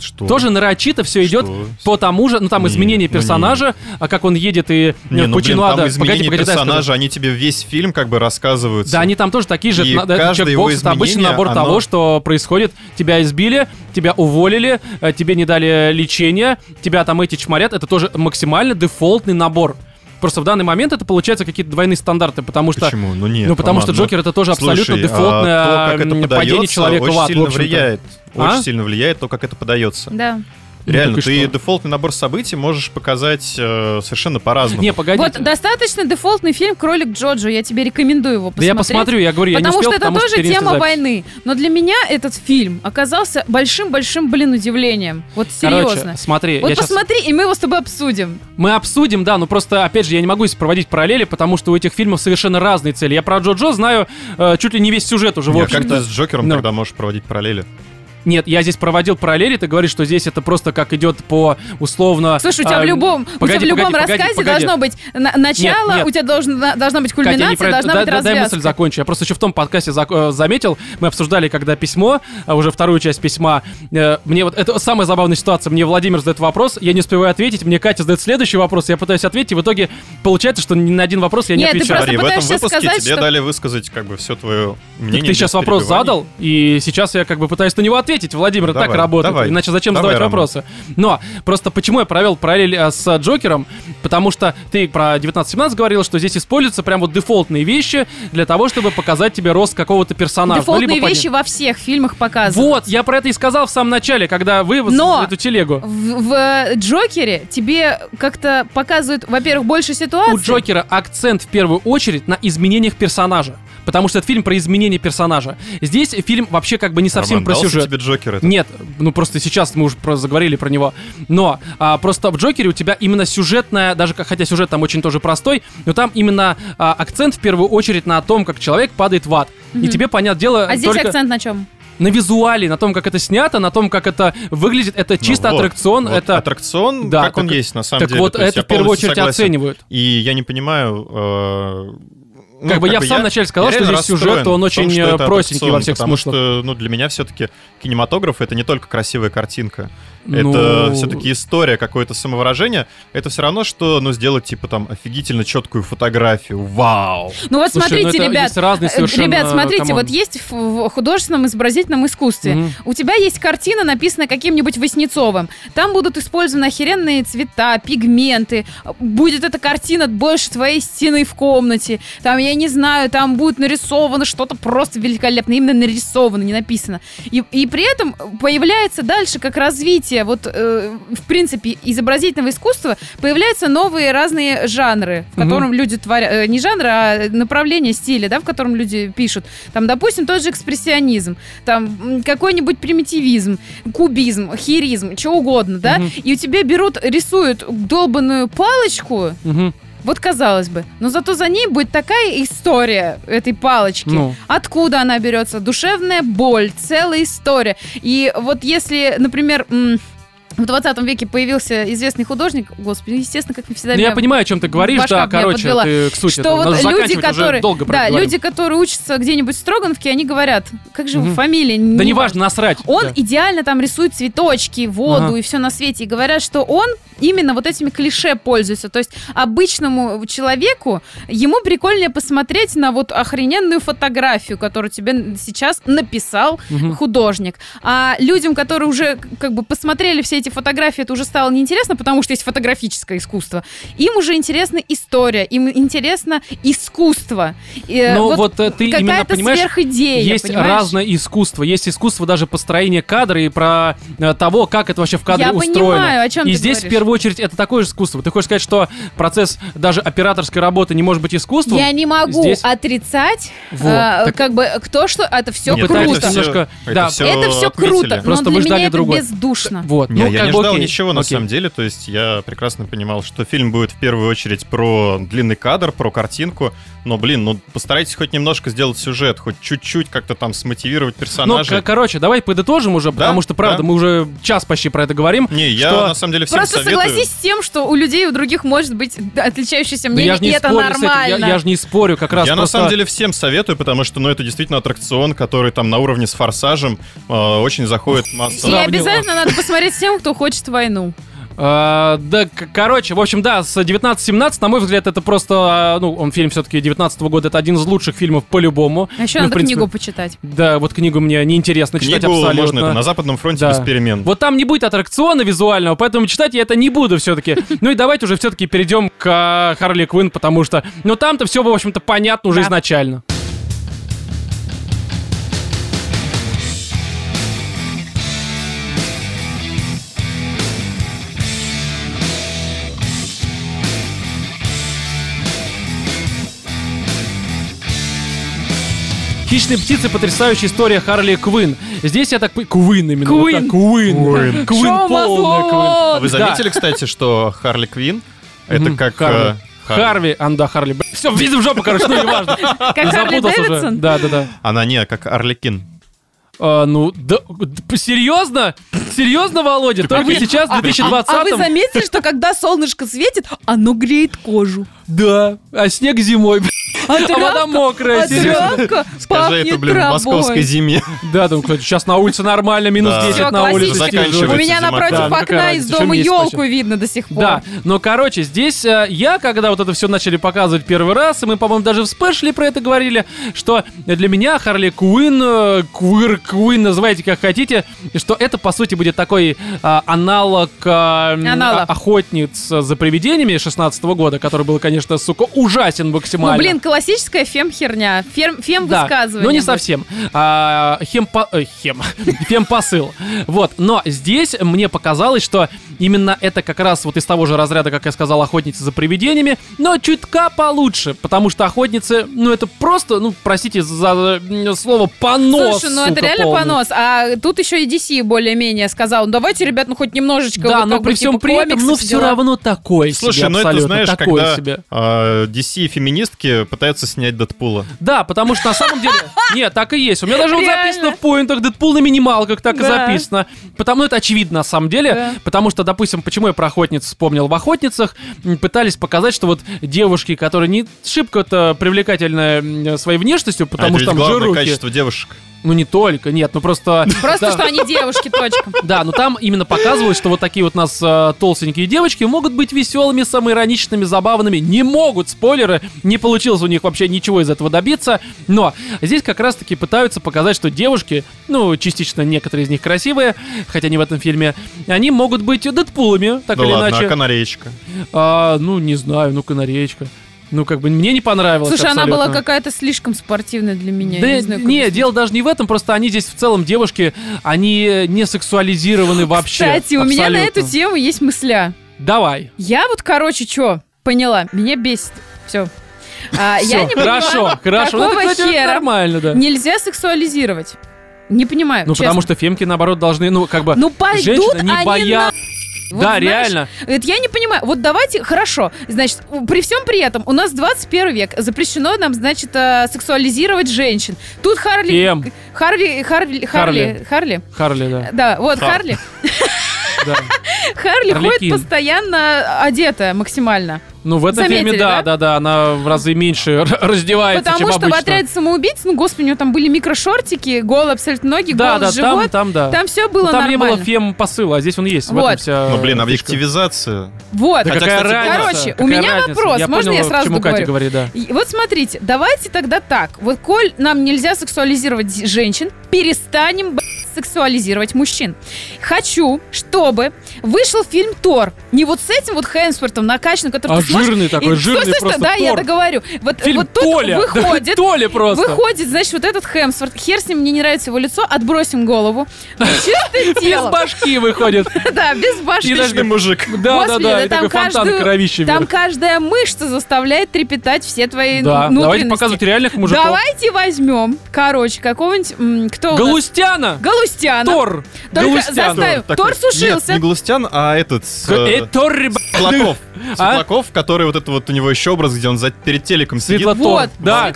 Что? Тоже нарочито все идет Что? по тому же, ну там Не, изменение ну не. персонажа, а как он едет и Не, ну, блин, там изменения погоди, погоди, персонажа, они тебе весь фильм как бы рассказываются. Да, они там тоже такие же. И на- это каждое его чекбокс, это обычный изменение, набор оно- того, что происходит. Тебя избили, тебя уволили, э, тебе не дали лечения, тебя там эти чморят. Это тоже максимально дефолтный набор. Просто в данный момент это получается какие-то двойные стандарты, потому что... Почему? Ну нет. ну, потому что Джокер это тоже абсолютно Слушай, а дефолтное то, как это м, подается, падение человека очень в ад, сильно влияет. А? Очень сильно влияет то, как это подается. Да. Реально, так и ты что? дефолтный набор событий можешь показать э, совершенно по-разному. Не, погодите. Вот достаточно дефолтный фильм «Кролик Джоджо». Я тебе рекомендую его да посмотреть. я посмотрю, я говорю, я не Потому успел, что это потому тоже тема запись. войны. Но для меня этот фильм оказался большим-большим, блин, удивлением. Вот серьезно. Короче, смотри, вот посмотри, и мы его с тобой обсудим. Мы обсудим, да, но просто, опять же, я не могу здесь проводить параллели, потому что у этих фильмов совершенно разные цели. Я про Джо-Джо знаю э, чуть ли не весь сюжет уже, в Не, а как общем-то. ты с Джокером Ну. тогда можешь проводить параллели? Нет, я здесь проводил параллели, ты говоришь, что здесь это просто как идет по условно... Слушай, у тебя а, в любом, погоди, у тебя в любом погоди, рассказе погоди. должно быть на- начало, Нет, нет. у тебя должна, должна быть Катя, кульминация, не про должна дай, быть дай- дай развязка. мысль закончу. Я просто еще в том подкасте зак- э, заметил, мы обсуждали, когда письмо, а уже вторую часть письма, э, мне вот, это самая забавная ситуация, мне Владимир задает вопрос, я не успеваю ответить, мне Катя задает следующий вопрос, я пытаюсь ответить, и в итоге получается, что ни на один вопрос я не Нет, ты отвечаю. Смотри, в этом выпуске сказать, тебе что- дали высказать как бы все твое Так мнение. ты без сейчас вопрос задал, и сейчас я как бы пытаюсь на него ответить. Владимир, это так Давай, работает. давай. Иначе зачем Давай, задавать Роман. вопросы? Но просто почему я провел параллель э, с Джокером? Потому что ты про 1917 говорил, что здесь используются прям вот дефолтные вещи для того, чтобы показать тебе рост какого-то персонажа. Ну, Дефолтные либо вещи поднять- во всех фильмах показывают. Вот, я про это и сказал в самом начале, когда вы Но- эту телегу. В, в, э, Джокере тебе как-то показывают, во-первых, больше ситуаций. У Джокера акцент в первую очередь на изменениях персонажа. Потому что это фильм про изменение персонажа. Здесь фильм вообще как бы не совсем Роман, про сюжет. тебе Джокер это? Нет, ну просто сейчас мы уже про- заговорили про него. Но а, просто в Джокере у тебя именно сюжетная, даже как- хотя сюжет там очень тоже простой, но там именно а, акцент в первую очередь на том, как человек падает в ад. И тебе, понятное дело, А здесь только акцент на чем? на визуале, на том, как это снято, на том, как это выглядит. Это Ну чисто вот, аттракцион. вот это аттракцион, Да, как он так- есть на самом так деле. вот То есть это в первую очередь согласен. оценивают. И я не понимаю... э, ну, Как бы я в самом начале сказал, что здесь сюжет, расстроен он том, очень, что э, простенький во всех потому смыслах. что, ну, для меня все-таки кинематограф это не только красивая картинка. Ну- Это все-таки история, какое-то самовыражение. Это все равно, что, ну, сделать, типа, там, офигительно четкую фотографию. Вау! Ну вот Слушай, ну смотрите, это ребят. разные э, Ребят, смотрите, come on. вот есть в, в художественном изобразительном искусстве. Мгм. У тебя есть картина, написанная каким-нибудь Васнецовым. Там будут использованы охеренные цвета, пигменты. Будет эта картина больше твоей стены в комнате. Там, я не знаю, там будет нарисовано что-то просто великолепное. Именно нарисовано, не написано. И, и при этом появляется дальше, как развитие, вот, э, в принципе, изобразительного искусства, появляются новые разные жанры, в котором люди творят... э, не жанры, а направление стиля, да, в котором люди пишут. Там, допустим, тот же экспрессионизм, там какой-нибудь примитивизм, кубизм, херизм, что угодно, да, Мгм. и у тебя берут, рисуют долбанную палочку, Мгм. Вот казалось бы, но зато за ней будет такая история этой палочки. Ну. Откуда она берется? Душевная боль, целая история. И вот если, например, в 20 веке появился известный художник, господи, естественно, как всегда... Ну, я понимаю, о чем ты говоришь, да, короче, подвела. ты к сути. что там, вот люди, которые, долго да, люди, которые учатся где-нибудь в Строгановке, они говорят, как же Мгм. фамилия? Да не неважно, насрать. Он да. идеально там рисует цветочки, воду Ага. и все на свете. И говорят, что он именно вот этими клише пользуется. То есть обычному человеку ему прикольнее посмотреть на вот охрененную фотографию, которую тебе сейчас написал Мгм. художник. А людям, которые уже как бы посмотрели все эти фотографии, это уже стало неинтересно, потому что есть фотографическое искусство. Им уже интересна история, им интересно искусство. Э, Ну вот, э, ты именно какая-то понимаешь, сверхидея, Есть понимаешь? разное искусство. Есть искусство даже построения кадра и про э, того, как это вообще в кадре Я устроено. понимаю, о чем и ты здесь, говоришь. в первую очередь, это такое же искусство. Ты хочешь сказать, что процесс даже операторской работы не может быть искусством? Я не могу здесь- отрицать, Вот, а, так- как бы кто что, это все Нет, круто. это это все, немножко- это да. всё круто, отметили. Просто но вы для ждали меня это другое. бездушно. Вот. Не, ну, я как не бы ждал окей. ничего на Окей. самом деле, то есть я прекрасно понимал, что фильм будет в первую очередь про длинный кадр, про картинку, но, блин, ну постарайтесь хоть немножко сделать сюжет, хоть чуть-чуть как-то там смотивировать Ну, персонажей. к- короче, давай подытожим уже, потому что, правда, да. мы уже час почти про это говорим. Не, я что- на самом деле всем Просто советую. согласись с тем, что у людей, у других может быть отличающееся Да мнение, я же не и это этим, я, нормально. я же не спорю, как раз я на просто- самом деле всем советую, потому что, ну, это действительно аттракцион, который там на уровне с форсажем э, очень заходит масса. И обязательно надо посмотреть с тем, кто хочет войну. А, да, короче, в общем, да, с 19-17, на мой взгляд, это просто, а, ну, он фильм все-таки 19 года, это один из лучших фильмов по-любому. А еще Ну, надо принципе, книгу почитать. Да, вот книгу мне неинтересно читать Книгу абсолютно. можно это на Западном фронте Да. без перемен. Вот там не будет аттракциона визуального, поэтому читать я это не буду все-таки. Ну и давайте уже все-таки перейдем к а, Харли Квинн, потому что, ну там-то все, в общем-то, понятно уже Да. Хищные птицы. Потрясающая история Харли Квин. Здесь я так... Квин именно. вот Квин. так, Квин. Квин Шоу полная Квин. А Вы Да. заметили, кстати, что Харли Квин это как... Харли. э, Харли. Харви, а, да, Харли. Все, видим в жопу, короче, ну не важно. Как Харли Запутался уже. Дэвидсон? Да, да, да. Она не, как Арлекин. А, ну, да, серьезно? Серьезно, Володя? Только сейчас, в А вы 2020-м? заметили, что когда солнышко светит, оно греет кожу? Да, а снег зимой, бля. А, а вода мокрая, а серьезно. Скажи это, блин, в травой. московской зиме. Да, там, кстати, сейчас на улице нормально, минус Да. 10 Всё, на улице. Заканчивается У меня напротив Да, ну окна из дома елку видно до сих пор. Да, но, короче, здесь э, я, когда вот это все начали показывать первый раз, и мы, по-моему, даже в спешле про это говорили, что для меня Харли Куин, э, Куин, называйте как хотите, и что это, по сути, будет такой э, аналог м, Аналог. о- охотниц за привидениями 16 года, который был, конечно, сука, ужасен максимально. Ну, блин, классическая фем-херня, фем, Да, фем-высказывание. но не будет. совсем. А, хем, э, хем, <laughs> фем-посыл. Вот, но здесь мне показалось, что именно это как раз вот из того же разряда, как я сказал, охотницы за привидениями, но чутка получше, потому что охотницы, ну это просто, ну простите за э, слово понос. Слушай, ну это реально полный. понос. А тут еще и DC более-менее сказал, ну давайте, ребят, ну хоть немножечко. Да, вот но при бы, всем типа, при этом, ну все все дела». равно такой Слушай, себе ну это знаешь, такой когда себе. а, DC феминистки пытаются снять Дэдпула. Да, потому что на самом деле... <laughs> Нет, так и есть. У меня даже вот записано в поинтах Дэдпул на минималках, так и записано. Потому ну, это очевидно на самом деле. Потому что, допустим, почему я про охотниц вспомнил в охотницах, пытались показать, что вот девушки, которые не шибко-то привлекательны своей внешностью, а потому это что там жируки. качество девушек. Ну не только, нет, ну просто... Просто, Да. что они девушки, точка. Да, но там именно показывают, что вот такие вот у нас э, толстенькие девочки могут быть веселыми, самоироничными, забавными. Не могут, спойлеры, не получилось у них вообще ничего из этого добиться. Но здесь как раз-таки пытаются показать, что девушки, ну, частично некоторые из них красивые, хотя не в этом фильме, они могут быть Дэдпулами, так да или ладно, иначе. а канареечка? А, ну, не знаю, ну, канареечка. Ну, как бы мне не понравилось Слушай, она была абсолютно. какая-то слишком спортивная для меня. Да я не, не, знаю, объяснить. дело даже не в этом, просто они здесь в целом девушки, они не сексуализированы вообще. Кстати, у меня на абсолютно. эту тему есть мысля. Давай. Я вот, короче, что, поняла, меня бесит. Все. я Всё, не хорошо, понимаю, хорошо. Ну, какого это, кстати, хера нормально, да. нельзя сексуализировать. Не понимаю, Ну, честно. потому что фемки, наоборот, должны, ну, как бы, Ну, пойдут женщина не боятся. Вот да, знаешь, реально. Это я не понимаю. Вот давайте, хорошо, значит, при всем при этом у нас 21 век, запрещено нам, значит, э, сексуализировать женщин. Тут Харли... Кем? Харли... Харли... Харли... Харли? Харли, да. Да, вот Хар. Харли. <laughs> да. Харли ходит постоянно одетая максимально. Ну, в этом Заметили, фильме, да, да? да, да, она в разы меньше раздевается, Потому чем что в обычно. отряде самоубийц, ну, господи, у него там были микрошортики, голые абсолютно ноги, Да, да, голый там, живот. там, да. Там все Ну, было там не нормально. было фем-посыла, а здесь он есть. В Вот. этом вся Ну, блин, объективизация. Вот. Да Хотя, какая кстати, разница? Короче, у Какая меня разница? вопрос. Я Можно понял, я сразу чему Катя договорю? говорит, да. И вот смотрите, давайте тогда так. Вот коль нам нельзя сексуализировать женщин, перестанем б***ь, сексуализировать мужчин. Хочу, чтобы вышел фильм Тор. Не вот с этим вот Хэнсвортом накачанным, который А жирный такой, и- жирный стой, стой, просто Да, я Тор. договорю. Вот, Фильм вот тут Толя. <laughs> выходит... Толя просто. Выходит, значит, вот этот Хемсворт, хер с ним, мне не нравится его лицо, отбросим голову. Чистое Без <laughs> тело. башки выходит. <laughs> Да, без башки. Отличный мужик. Да, да, да, да и там такой фонтан каждую- кровища Там каждая мышца заставляет трепетать все твои Да, давайте показывать реальных мужиков. Давайте возьмем, короче, какого-нибудь... Кто нас? Галустяна! Галустяна. Тор! Только Галустян! заставим. Такой- Тор сушился. Нет, не Галустян, а этот... с, э, э, Тор, ребят. Светлаков. А? Светлаков, который вот это вот у него еще образ, где он за, перед телеком сидит. Вот, Да,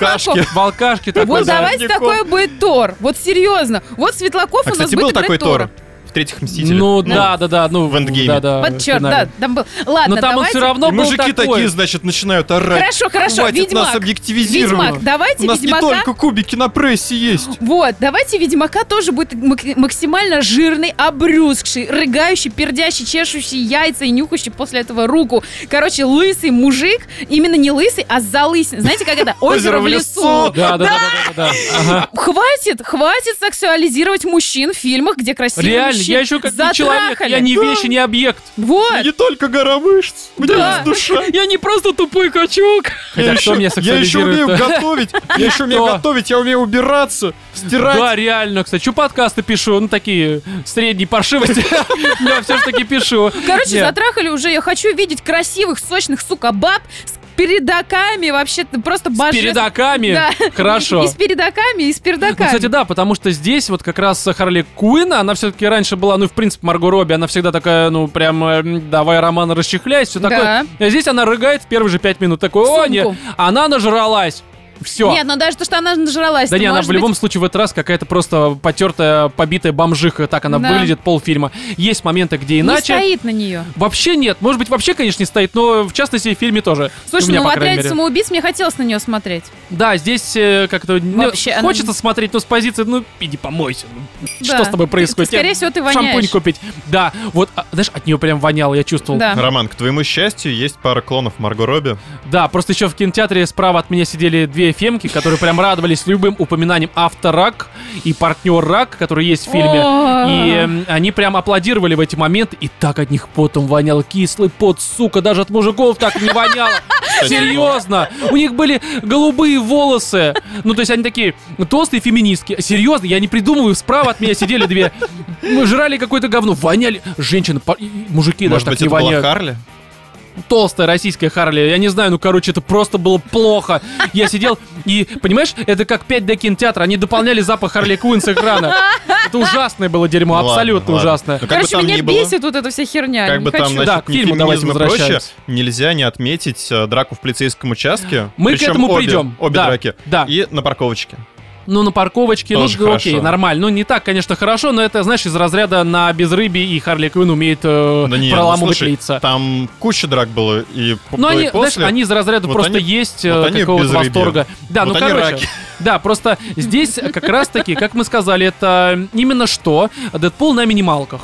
волкашки такой. Вот да. давайте такое будет Тор. Вот серьезно. Вот Светлаков А, у нас кстати, будет такой. Тор третьих Мстителях. Ну, да, да, да. Ну, В Эндгейме. Да, да. Вот черт, да, там был. Ладно, Но там он давайте... все равно И был мужики такой. такие, значит, начинают орать. Хорошо, хорошо, Хватит Ведьмак. нас объективизировано. Ведьмак, давайте У нас Ведьмака... не только кубики на прессе есть. Вот, давайте Ведьмака тоже будет мак- максимально жирный, обрюзгший, рыгающий, пердящий, чешущий яйца и нюхающий после этого руку. Короче, лысый мужик, именно не лысый, а залысин. Знаете, как это? <laughs> Озеро в лесу. Да, да, да, да. Хватит, хватит сексуализировать мужчин в фильмах, где красивые Реально, я еще как не человек, затрахали. я не вещь, и не объект. Вот. Не только гора мышц, у меня Да. есть душа. <laughs> Я не просто тупой качок. Хотя Я еще, меня я еще умею готовить, я еще умею готовить, я умею убираться, стирать. Да, реально, кстати. Что подкасты пишу? Ну, такие средние паршивости. Я все же таки пишу. Короче, затрахали уже. Я хочу видеть красивых, сочных, сука, баб с передаками вообще просто С божественно. передаками. Да. Хорошо. <laughs> И с передаками, и с передаками. Ну, кстати, да, потому что здесь вот как раз Харли Куин, она все-таки раньше была, ну, в принципе, Марго Робби, она всегда такая, ну, прям, э, давай, Роман, расчехляйся, все Да. такое. А здесь она рыгает в первые же пять минут. Такой, о, Сумку. не, она нажралась. Все. Нет, ну даже то, что она нажралась. Да не, она в любом быть, случае в этот раз какая-то просто потертая, побитая бомжиха, так она Да. выглядит полфильма. Есть моменты, где не иначе. стоит на нее. Вообще нет, может быть вообще, конечно, не стоит, но в частности в фильме тоже. Слушай, меня, ну в отряде самоубийц мне хотелось на нее смотреть. Да, здесь э, как-то ну, Вообще, она- хочется смотреть, но с позиции, ну, иди помойся. ну, Да. Что с тобой Ты- происходит? скорее Я всего, ты Шампунь воняешь. купить. Да, вот, а, знаешь, от нее прям воняло, я чувствовал. Да. Роман, к твоему счастью, есть пара клонов Марго Робби. Да, просто еще в кинотеатре справа от меня сидели две фемки, которые прям радовались любым упоминанием авторак и партнер рак, который есть в фильме. И они прям аплодировали в эти моменты, и так от них потом воняло. Кислый пот, сука, даже от мужиков так не воняло. Серьезно. У них были голубые волосы. Ну, то есть они такие толстые феминистки. Серьезно, я не придумываю. Справа от меня сидели две. Мы жрали какое-то говно. Воняли. Женщины, мужики Может даже быть, так не воняют Харли? Толстая российская Харли. Я не знаю, ну, короче, это просто было плохо. Я сидел и, понимаешь, это как 5D кинотеатра. Они дополняли запах Харли Куин с экрана. Это ужасное было дерьмо, Ну ладно, абсолютно ладно. ужасное. Ну, как бы Короче, там меня бесит вот эта вся херня. Как не бы там хочу. насчет Да, к фильму давайте прочее, нельзя не отметить э, драку в полицейском участке. Мы к этому обе- придем. Обе Да, драки. да. И на парковочке. Ну, на парковочке, Тоже ну, окей, хорошо. нормально. Ну, не так, конечно, хорошо, но это, знаешь, из разряда на безрыбье и Харли Квин умеет э, Да не, ну, проламывать слушай, лица. Там куча драк было и и они, после. знаешь, они из разряда Вот просто они- есть вот э, они какого-то восторга. Да, Вот ну короче. раки. Да, просто здесь как раз-таки, как мы сказали, это именно что Дэдпул на минималках.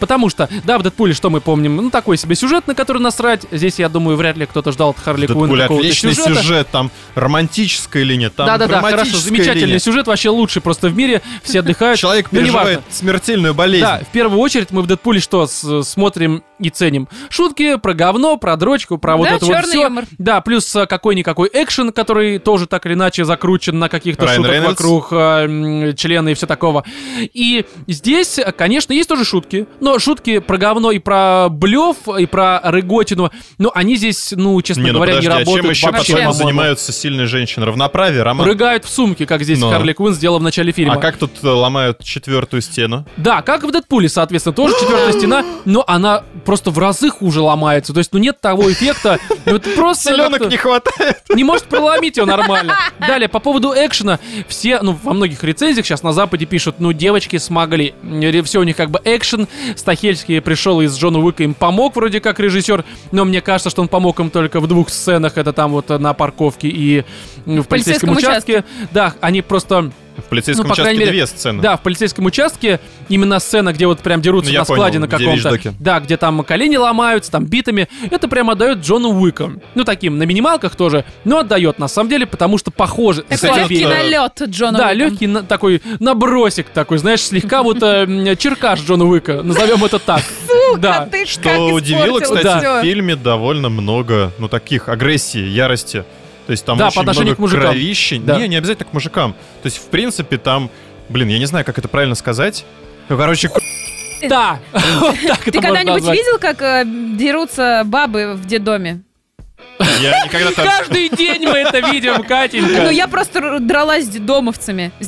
Потому что, да, в Дэдпуле что мы помним? Ну, такой себе сюжет, на который насрать. Здесь, я думаю, вряд ли кто-то ждал от Харли Квинн какого-то отличный сюжета. сюжет, там романтическая линия, там Да-да-да, хорошо, замечательный линия. Сюжет, вообще лучший просто в мире, все отдыхают. Человек переживает смертельную болезнь. Да, в первую очередь мы в Дэдпуле что смотрим и ценим? Шутки про говно, про дрочку, про вот Да, это вот все. юмор. Да, плюс а, какой-никакой экшен, который тоже так или иначе закручен на каких-то Райан шуток Рейнольдс. вокруг а, м, члена и все такого. И здесь, а, конечно, есть тоже шутки, но шутки про говно и про блев, и про рыготину, но они здесь, ну, честно Не, ну говоря, подожди, не а работают чем еще, вообще, по-твоему, по-моему. занимаются сильные женщины? Равноправие, Роман? Рыгают в сумке, как здесь Но. Харли Квинн сделала в начале фильма. А как тут э, ломают четвертую стену? Да, как в Дэдпуле, соответственно, тоже четвертая стена, но она просто в разы хуже ломается. То есть, ну нет того эффекта. Ну, это просто Селенок не хватает. не может проломить ее нормально. Далее, по поводу экшена. Все, ну, во многих рецензиях сейчас на Западе пишут, ну, девочки смогли. Все у них как бы экшен. Стахельский пришел из Джона Уика, им помог вроде как режиссер, но мне кажется, что он помог им только в двух сценах. Это там вот на парковке и в полицейском полицейском участке. Да, они просто В полицейском Ну, участке мере, две сцены. да, в полицейском участке именно сцена, где вот прям дерутся Ну, на складе понял, на каком-то. Да, где там колени ломаются, там битами. Это прям отдает Джону Уику. Ну, таким, на минималках тоже, но отдает на самом деле, потому что похоже. Такой легкий налет Джона Да, легкий на- такой набросик такой, знаешь, слегка вот э, черкаш Джона Уика, назовем это так. <laughs> Да. ты Что удивило, кстати, в фильме довольно много, ну, таких агрессии, ярости. То есть там Да, по очень отношению много к мужикам. кровищи. Да. Не, не обязательно к мужикам. То есть, в принципе, там, блин, я не знаю, как это правильно сказать. Ну, короче, к- Да, <laughs> так Ты когда-нибудь видел, как э, дерутся бабы в детдоме? я никогда там... Каждый день мы это видим, Катенька. Ну, я просто дралась с детдомовцами. С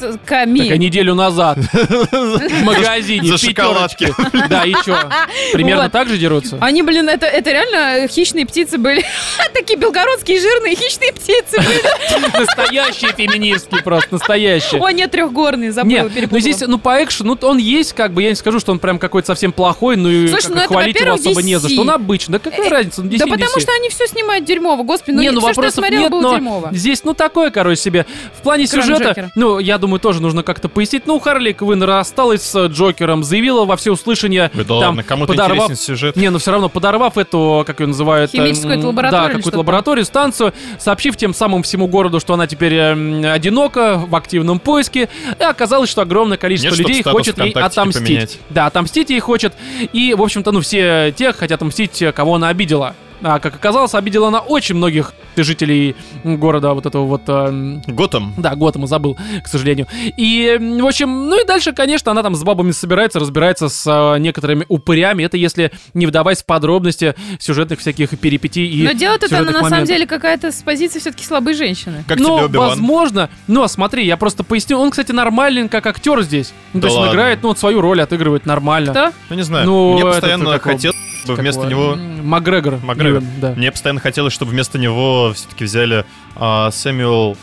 детдомовцами. Так, а неделю назад <laughs> в магазине, За шоколадки. Да, и чё? <laughs> Примерно так же дерутся? Они, блин, это, это реально хищные птицы были. <laughs> Такие белгородские жирные хищные птицы были. Настоящие феминистки просто, настоящие. О, нет, трехгорные, забыла, Нет, ну здесь, ну по экшену, ну, он есть, как бы, я не скажу, что он прям какой-то совсем плохой, ну и ну хвалить его особо не за что. Он обычный, да какая разница, он DC, Да потому что они все снимают дерьмово, господи. Ну, ну все, что я нет, было дерьмово. здесь, ну, такое, короче, себе. В плане сюжета, ну, я думаю, тоже нужно как-то пояснить. Ну, Харли Квинн рассталась с э, Джокером, заявила во всеуслышание, Да там, ладно, кому-то подорвав... интересен сюжет. Не, ну все равно подорвав эту, как ее называют... Химическую эм, эту лабораторию Да, какую-то лабораторию, станцию, сообщив тем самым всему городу, что она теперь эм, одинока, в активном поиске. И оказалось, что огромное количество Нет, людей хочет ей отомстить. поменять. Да, отомстить ей хочет. И, в общем-то, ну, все те хотят отомстить, э, кого она обидела. А, как оказалось, обидела она очень многих жителей города вот этого вот... эм, Готэм. да, Готэма забыл, к сожалению. И, в общем, ну и дальше, конечно, она там с бабами собирается, разбирается с э, некоторыми упырями. Это если не вдаваясь в подробности сюжетных всяких перипетий и Но делает это она на самом моментов. деле какая-то с позиции все-таки слабой женщины. Как ну, тебе Оби-Ван? возможно. Но смотри, я просто поясню. Он, кстати, нормален как актер здесь. Ну, Да то есть он ладно. играет, ну, вот свою роль отыгрывает нормально. Кто? Ну, не знаю. Ну, Мне этот, постоянно его, хотелось, чтобы вместо Как него... его, м, Макгрегор. Макгрегор. Юэн, да. Мне постоянно хотелось, чтобы вместо него все-таки взяли а, Сэмюэл...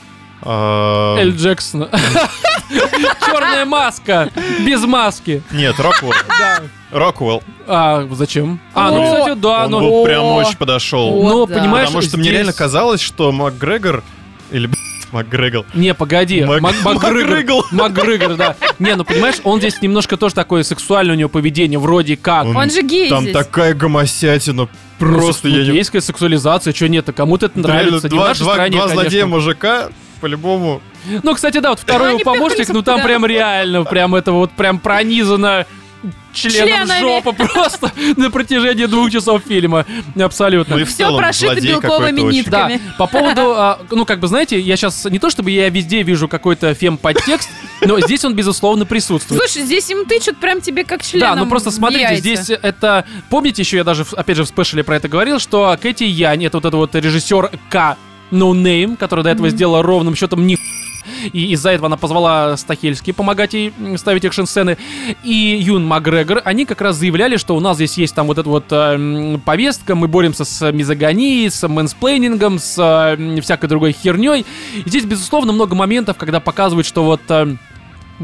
а, Эль Джексон. <laughs> Черная маска. Без маски. Нет, Роквелл. <laughs> Да. Роквелл. А, зачем? А, ну, кстати, да, Он был прям очень подошел. Ну, понимаешь, Потому что мне реально казалось, что МакГрегор... Или, блядь, МакГрегор. Не, погоди. Мак- Мак-. Макгрегор. Макгрегор, да. Не, ну понимаешь, он здесь немножко тоже такое сексуальное у него поведение, вроде как. Он- Он же гей Там здесь. такая гомосятина. Просто Ну, я не... Гейская сексуализация, что нет, а кому-то это нравится. Не в два, нашей два- стране, два злодея мужика, по-любому. Ну, кстати, да, вот второй Они его помощник, ну там прям реально, прям это вот прям пронизано членом Членами. жопа просто <laughs> на протяжении двух часов фильма. Абсолютно. Ну и в Все целом прошито злодей белковыми какой-то очень. нитками. Да, по поводу, а, ну, как бы, знаете, я сейчас не то чтобы я везде вижу какой-то фем-подтекст, но здесь он, безусловно, присутствует. Слушай, здесь им тычут прям тебе как членом Да, ну просто в смотрите, яйца. здесь это... Помните еще, я даже, опять же, в special е про это говорил, что Кэти Янь, это вот этот вот режиссерка no name, который до этого Мгм. сделала ровным счетом ни и из-за этого она позвала Стахельски помогать ей ставить экшн-сцены. И Юэн Макгрегор, они как раз заявляли, что у нас здесь есть там вот эта вот э, повестка, мы боремся с мизогинией, с мэнсплейнингом, с э, всякой другой херней. И здесь, безусловно, много моментов, когда показывают, что вот... э,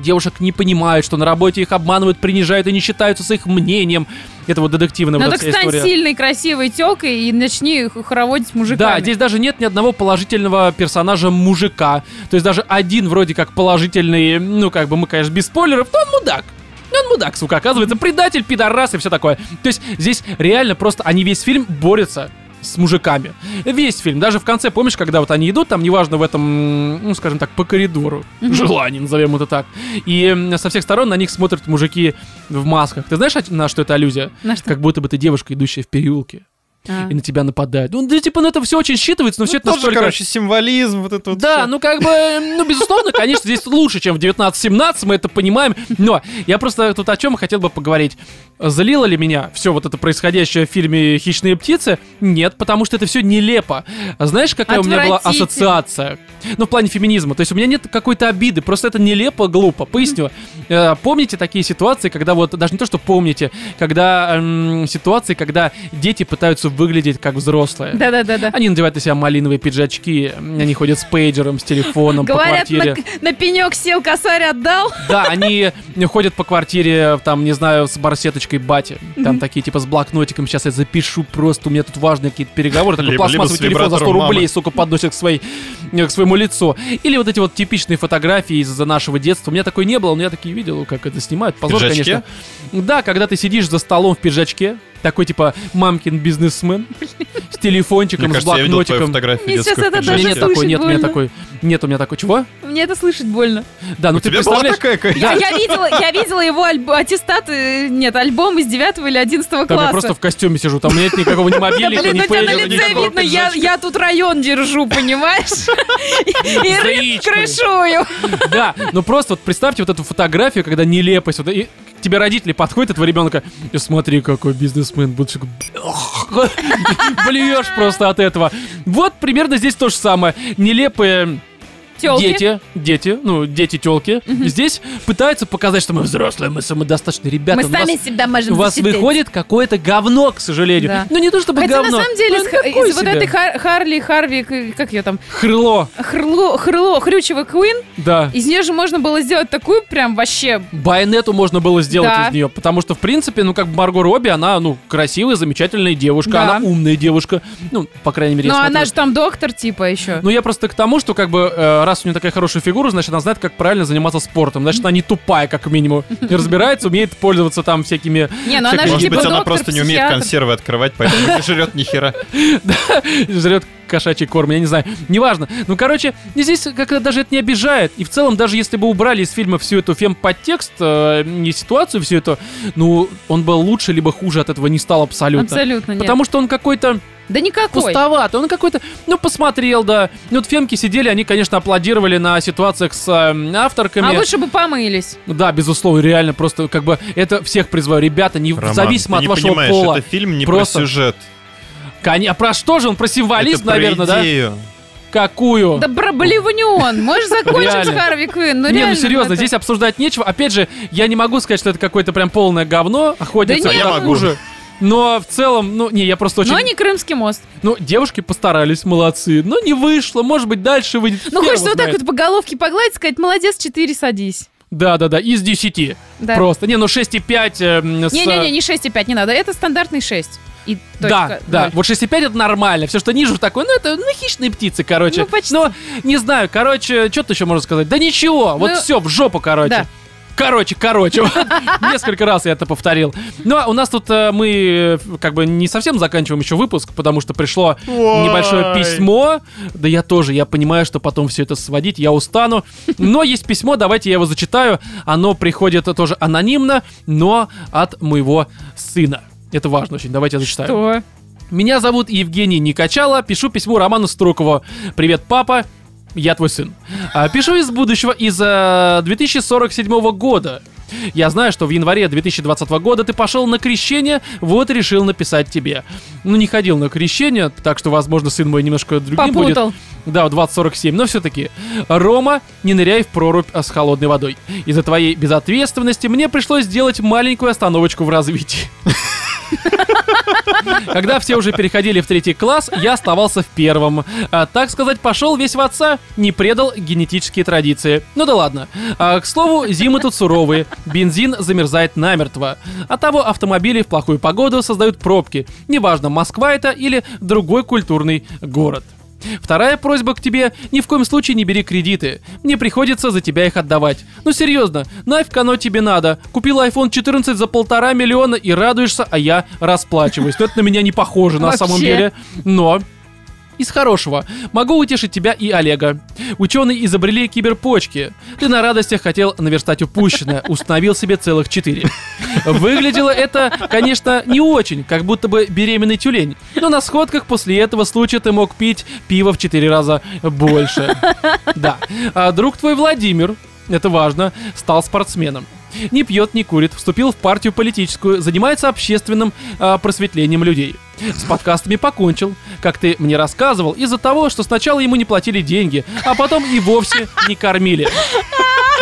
Девушек не понимают, что на работе их обманывают, принижают и не считаются с их мнением. Это вот детективная Ну вот эта стань история. сильной, красивой телкой и начни хороводить мужиками. Да, здесь даже нет ни одного положительного персонажа мужика. То есть даже один вроде как положительный, ну как бы мы, конечно, без спойлеров, но он мудак. Он мудак, сука, оказывается, предатель, пидорас и все такое. То есть здесь реально просто они весь фильм борются с мужиками. Весь фильм. Даже в конце, помнишь, когда вот они идут, там, неважно, в этом, ну, скажем так, по коридору. Желание, назовем это так. И со всех сторон на них смотрят мужики в масках. Ты знаешь, на что это аллюзия? На что? Как будто бы ты девушка, идущая в переулке А. и на тебя нападают. Ну, да, типа, ну это все очень считывается, но все это Тоже, настолько... короче, символизм, вот это вот да, всё. ну как бы, ну безусловно, конечно, здесь лучше, чем в 1917, мы это понимаем, но я просто тут о чем хотел бы поговорить. Залило ли меня все вот это происходящее в фильме «Хищные птицы»? Нет, потому что это все нелепо. Знаешь, какая у меня была ассоциация? Ну, в плане феминизма. То есть у меня нет какой-то обиды, просто это нелепо, глупо. Поясню. Э, Помните такие ситуации, когда вот, даже не то, что помните, когда эм, ситуации, когда дети пытаются выглядеть как взрослые. Да-да-да-да. Они надевают на себя малиновые пиджачки, они ходят с пейджером, с телефоном Говорят, по квартире. на, на пенек сел, косарь отдал. <laughs> Да, они ходят по квартире, там, не знаю, с барсеточкой бати. Там такие, типа, с блокнотиком. Сейчас я запишу просто, у меня тут важные какие-то переговоры. Такой пластмассовый телефон за 100 вибратором рублей, мамы. сука, подносит к, своей, к своему лицу. Или вот эти вот типичные фотографии из нашего детства. У меня такой не было, но я такие видел, как это снимают. Позор, конечно. Да, когда ты сидишь за столом в пиджачке, такой, типа, мамкин бизнесмен, <laughs> с телефончиком, с блокнотиком. Мне сейчас это даже нет такой, нет, у меня такой, нет у меня такой, чего? Мне это слышать больно. Да, ну ты представляешь, Я, видела, его аттестат, э, нет, альбом из 9 или 11 там я класса. просто в костюме сижу, там нет никакого ни мобильника, ни на лице видно, я, тут район держу, понимаешь? И рыб крышую. Да, ну просто вот представьте вот эту фотографию, когда нелепость, вот, и тебе родители подходят, этого ребенка, и смотри, какой бизнесмен, будешь <laughs> блюешь просто от этого. Вот примерно здесь то же самое. Нелепые Тёлки. дети, дети, ну, дети-телки, здесь пытаются показать, что мы взрослые, мы самодостаточные ребята. Мы сами себя можем У вас защитить. выходит какое-то говно, к сожалению. Да. Ну не то чтобы Хотя говно. на самом деле ну, из вот этой Хар- Харли, Харви, как ее там, Хрло, Хрло, Хрло, Хрючева Куин, да. из нее же можно было сделать такую прям вообще... Байонету можно было сделать Да. из нее, потому что, в принципе, ну, как Марго Робби, она, ну, красивая, замечательная девушка, Да. она умная девушка, ну, по крайней мере, Но она же там доктор типа еще. Ну, я просто к тому, что, как бы, э, раз у нее такая хорошая фигура, значит, она знает, как правильно заниматься спортом. Значит, она не тупая, как минимум. И разбирается, умеет пользоваться там всякими... Не, ну она же Может типа быть, она просто не умеет консервы открывать, поэтому не жрет ни хера. <laughs> жрет кошачий корм, я не знаю, неважно. Ну, короче, здесь как-то даже это не обижает. И в целом, даже если бы убрали из фильма всю эту фем-подтекст, э, не ситуацию всю эту, ну, он был лучше либо хуже от этого не стал абсолютно. Абсолютно нет. Потому что он какой-то Да никакой. пустоватый, он какой-то, ну, посмотрел, да. Ну, вот фемки сидели, они, конечно, аплодировали на ситуациях с э, авторками. А лучше бы помылись. Да, безусловно, реально, просто как бы это всех призываю. Ребята, не Роман, зависимо ты от не вашего понимаешь, пола. это фильм не Просто- про сюжет. Коня- А про что же он? Про символизм, это про наверное, да? идею. Какую? Да про блеванион. Можешь закончить с. Харви Квинн? Ну не, реально. ну серьезно, это- здесь обсуждать нечего. Опять же, я не могу сказать, что это какое-то прям полное говно. Охотница Да это нет. Я могу. хуже. Но в целом, ну, не, я просто очень... Но не Крымский мост. Ну, девушки постарались, молодцы. Но не вышло, может быть, дальше выйдет. Ну, хочется его вот так вот по головке погладить, сказать, молодец, 4, садись. Да-да-да, из 10. Да. Просто. Не, ну 6,5 э, с... Не-не-не, не 6,5 не надо, это стандартный 6. И Да, точка, да. ноль. Вот 6,5 это нормально. Все, что ниже такое, ну это ну, хищные птицы, короче. Ну, почти. Но, не знаю, короче, что тут еще можно сказать? Да ничего, вот Ну, все, в жопу, короче. да. Короче, короче, Вот <laughs> несколько раз я это повторил. Ну, а у нас тут э, мы э, как бы не совсем заканчиваем еще выпуск, потому что пришло Ой. небольшое письмо. Да я тоже, я понимаю, что потом все это сводить, я устану. Но есть письмо, давайте я его зачитаю. Оно приходит тоже анонимно, но от моего сына. Это важно очень, давайте я зачитаю. Что? Меня зовут Евгений Никачало, пишу письмо Роману Струкову. Привет, папа, я твой сын. А, Пишу из будущего, из э, 2047 года. Я знаю, что в январе 2020 года ты пошел на крещение, вот решил написать тебе. Ну, не ходил на крещение, так что, возможно, сын мой немножко другим будет. Да, в 2047, но все-таки. Рома, не ныряй в прорубь а, с холодной водой. Из-за твоей безответственности мне пришлось сделать маленькую остановочку в развитии. Когда все уже переходили в третий класс, я оставался в первом. А, так сказать, пошел весь в отца, не предал генетические традиции. Ну да ладно. А, к слову, зимы тут суровые, бензин замерзает намертво. От того автомобили в плохую погоду создают пробки. Неважно, Москва это или другой культурный город. Вторая просьба к тебе, ни в коем случае не бери кредиты. Мне приходится за тебя их отдавать. Ну серьезно, нафиг оно тебе надо. Купил iPhone 14 за полтора миллиона и радуешься, а я расплачиваюсь. Но это на меня не похоже на самом деле. Но из хорошего. Могу утешить тебя и Олега. Ученые изобрели киберпочки. Ты на радостях хотел наверстать упущенное. Установил себе целых четыре. Выглядело это, конечно, не очень, как будто бы беременный тюлень. Но на сходках после этого случая ты мог пить пиво в четыре раза больше. Да. А друг твой Владимир, это важно, стал спортсменом. Не пьет, не курит, вступил в партию политическую, занимается общественным а, просветлением людей. С подкастами покончил, как ты мне рассказывал, из-за того, что сначала ему не платили деньги, а потом и вовсе не кормили.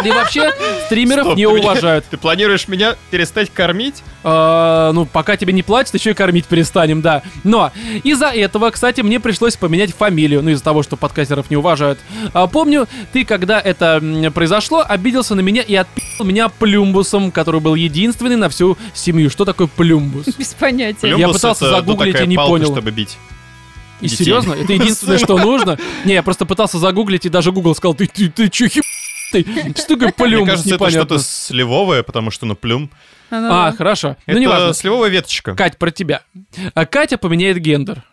И вообще, стримеров Стоп, не ты меня- уважают. Ты планируешь меня перестать кормить? А, ну, пока тебе не платят, еще и кормить перестанем, да. Но из-за этого, кстати, мне пришлось поменять фамилию, ну, из-за того, что подкастеров не уважают. А, помню, ты, когда это произошло, обиделся на меня и отпил меня плюмбусом, который был единственный на всю семью. Что такое плюмбус? Без понятия. Я Плюмбус пытался это, ну, загуглить и не палка, понял. чтобы бить. И Детей. серьезно? Это единственное, что нужно? <laughs> Не, я просто пытался загуглить, и даже Google сказал, ты, ты, ты чё, хи- ты? Что такое Мне кажется, это Непонятно. что-то сливовое, потому что, ну, плюм. А, хорошо. Ну, это неважно. сливовая веточка. Кать, про тебя. А, Катя поменяет гендер.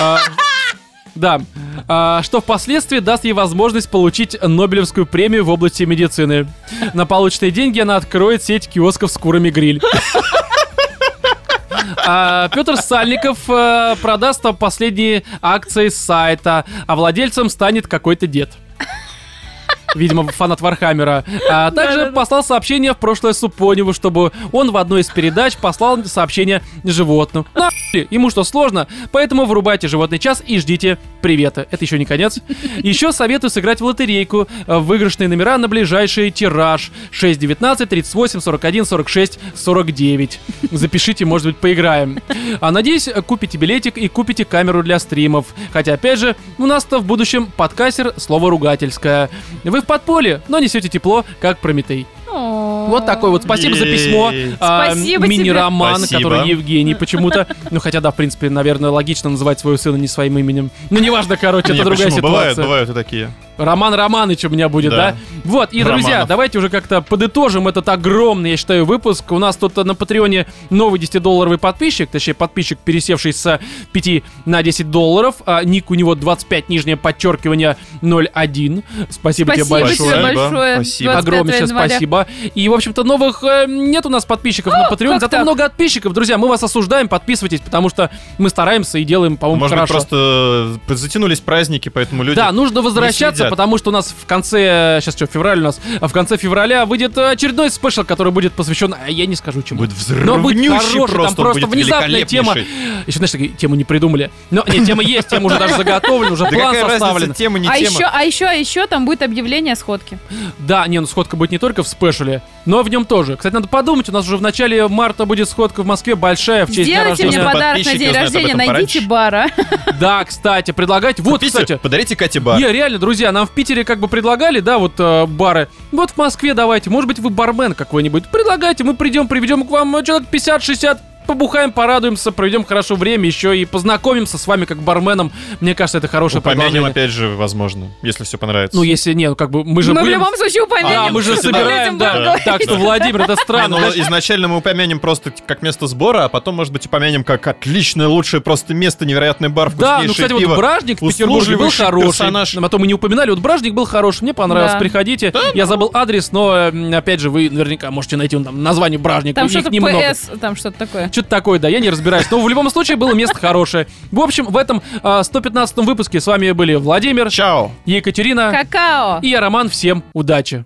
А, Да. А, Что впоследствии даст ей возможность получить Нобелевскую премию в области медицины. На полученные деньги она откроет сеть киосков с курами гриль. А Петр Сальников э, продаст последние акции сайта, а владельцем станет какой-то дед. Видимо, фанат Вархаммера. А также послал сообщение в прошлое Супоневу, чтобы он в одной из передач послал сообщение животному. На ему что, сложно? Поэтому врубайте животный час и ждите привета. Это еще не конец. Еще советую сыграть в лотерейку. э, Выигрышные номера на ближайший тираж. 6, 19, 38, 41, 46, 49. Запишите, может быть, поиграем. А надеюсь, купите билетик и купите камеру для стримов. Хотя, опять же, у нас-то в будущем подкастер слово ругательское. Вы в подполье, но несете тепло, как Прометей. Вот такой вот. Спасибо за письмо. А. Мини-роман, который Евгений почему-то. Ну, хотя, да, в принципе, наверное, логично называть своего сына не своим именем. Ну, неважно, короче, это другая почему? Бывают, ситуация. бывают и такие. Роман Романыч у меня будет, да? Да. Вот, и, друзья, Романов. давайте уже как-то подытожим этот огромный, я считаю, выпуск. У нас тут на Патреоне новый 10-долларовый подписчик, точнее, подписчик, пересевший с 5 на 10 долларов. А, ник у него 25, нижнее подчеркивание 01. Спасибо, тебе Спасибо большое. тебе Спасибо. большое. Спасибо. 25 Огромнейшее января. спасибо. И, в общем-то, новых э, нет у нас подписчиков на Patreon, как зато так? много подписчиков. Друзья, мы вас осуждаем, подписывайтесь, потому что мы стараемся и делаем, по-моему, Может хорошо. быть, просто э, затянулись праздники, поэтому люди... Да, нужно возвращаться, следят. потому что у нас в конце, сейчас что, февраль у нас, а в конце февраля выйдет очередной спешл, который будет посвящен, а я не скажу чему. Будет Но будет хороший, там просто, просто будет внезапная тема. Еще, знаешь, такие тему не придумали. Но нет, тема есть, тема уже даже заготовлена, уже план составлен. тема не А тема. еще, а еще, а еще там будет объявление о сходке. Да, не, ну сходка будет не только в спешле, но в нем тоже. Кстати, надо подумать, у нас уже в начале марта будет сходка в Москве большая в честь дня Сделайте мне рождения. Просто подарок на день рождения, найдите бара. Да, кстати, предлагать. Вот, кстати, подарите Кате бар. Не, реально, друзья, нам в Питере как бы предлагали, да, вот э, бары. Вот в Москве давайте, может быть, вы бармен какой-нибудь. Предлагайте, мы придем, приведем к вам э, человек 50-60 побухаем, порадуемся, проведем хорошо время, еще и познакомимся с вами как барменом. Мне кажется, это хорошее Упомянем предложение. опять же, возможно, если все понравится. Ну, если не, ну как бы мы же Мы в любом случае упомянем. Да, мы же собираем, да. Так что, Владимир, это странно. ну, изначально мы упомянем просто как место сбора, а потом, может быть, упомянем как отличное, лучшее просто место, невероятный бар, Да, ну, кстати, вот Бражник в Петербурге был хороший. А то мы не упоминали, вот Бражник был хороший, мне понравился, Да. приходите. Я забыл адрес, но, опять же, вы наверняка можете найти там название Бражник. Там что-то немного. ПС, там что-то такое. Что-то такое, да, я не разбираюсь. Но в любом случае было место хорошее. В общем, в этом а, 115-м выпуске с вами были Владимир, Чао! Екатерина Какао. и я, Роман. Всем удачи!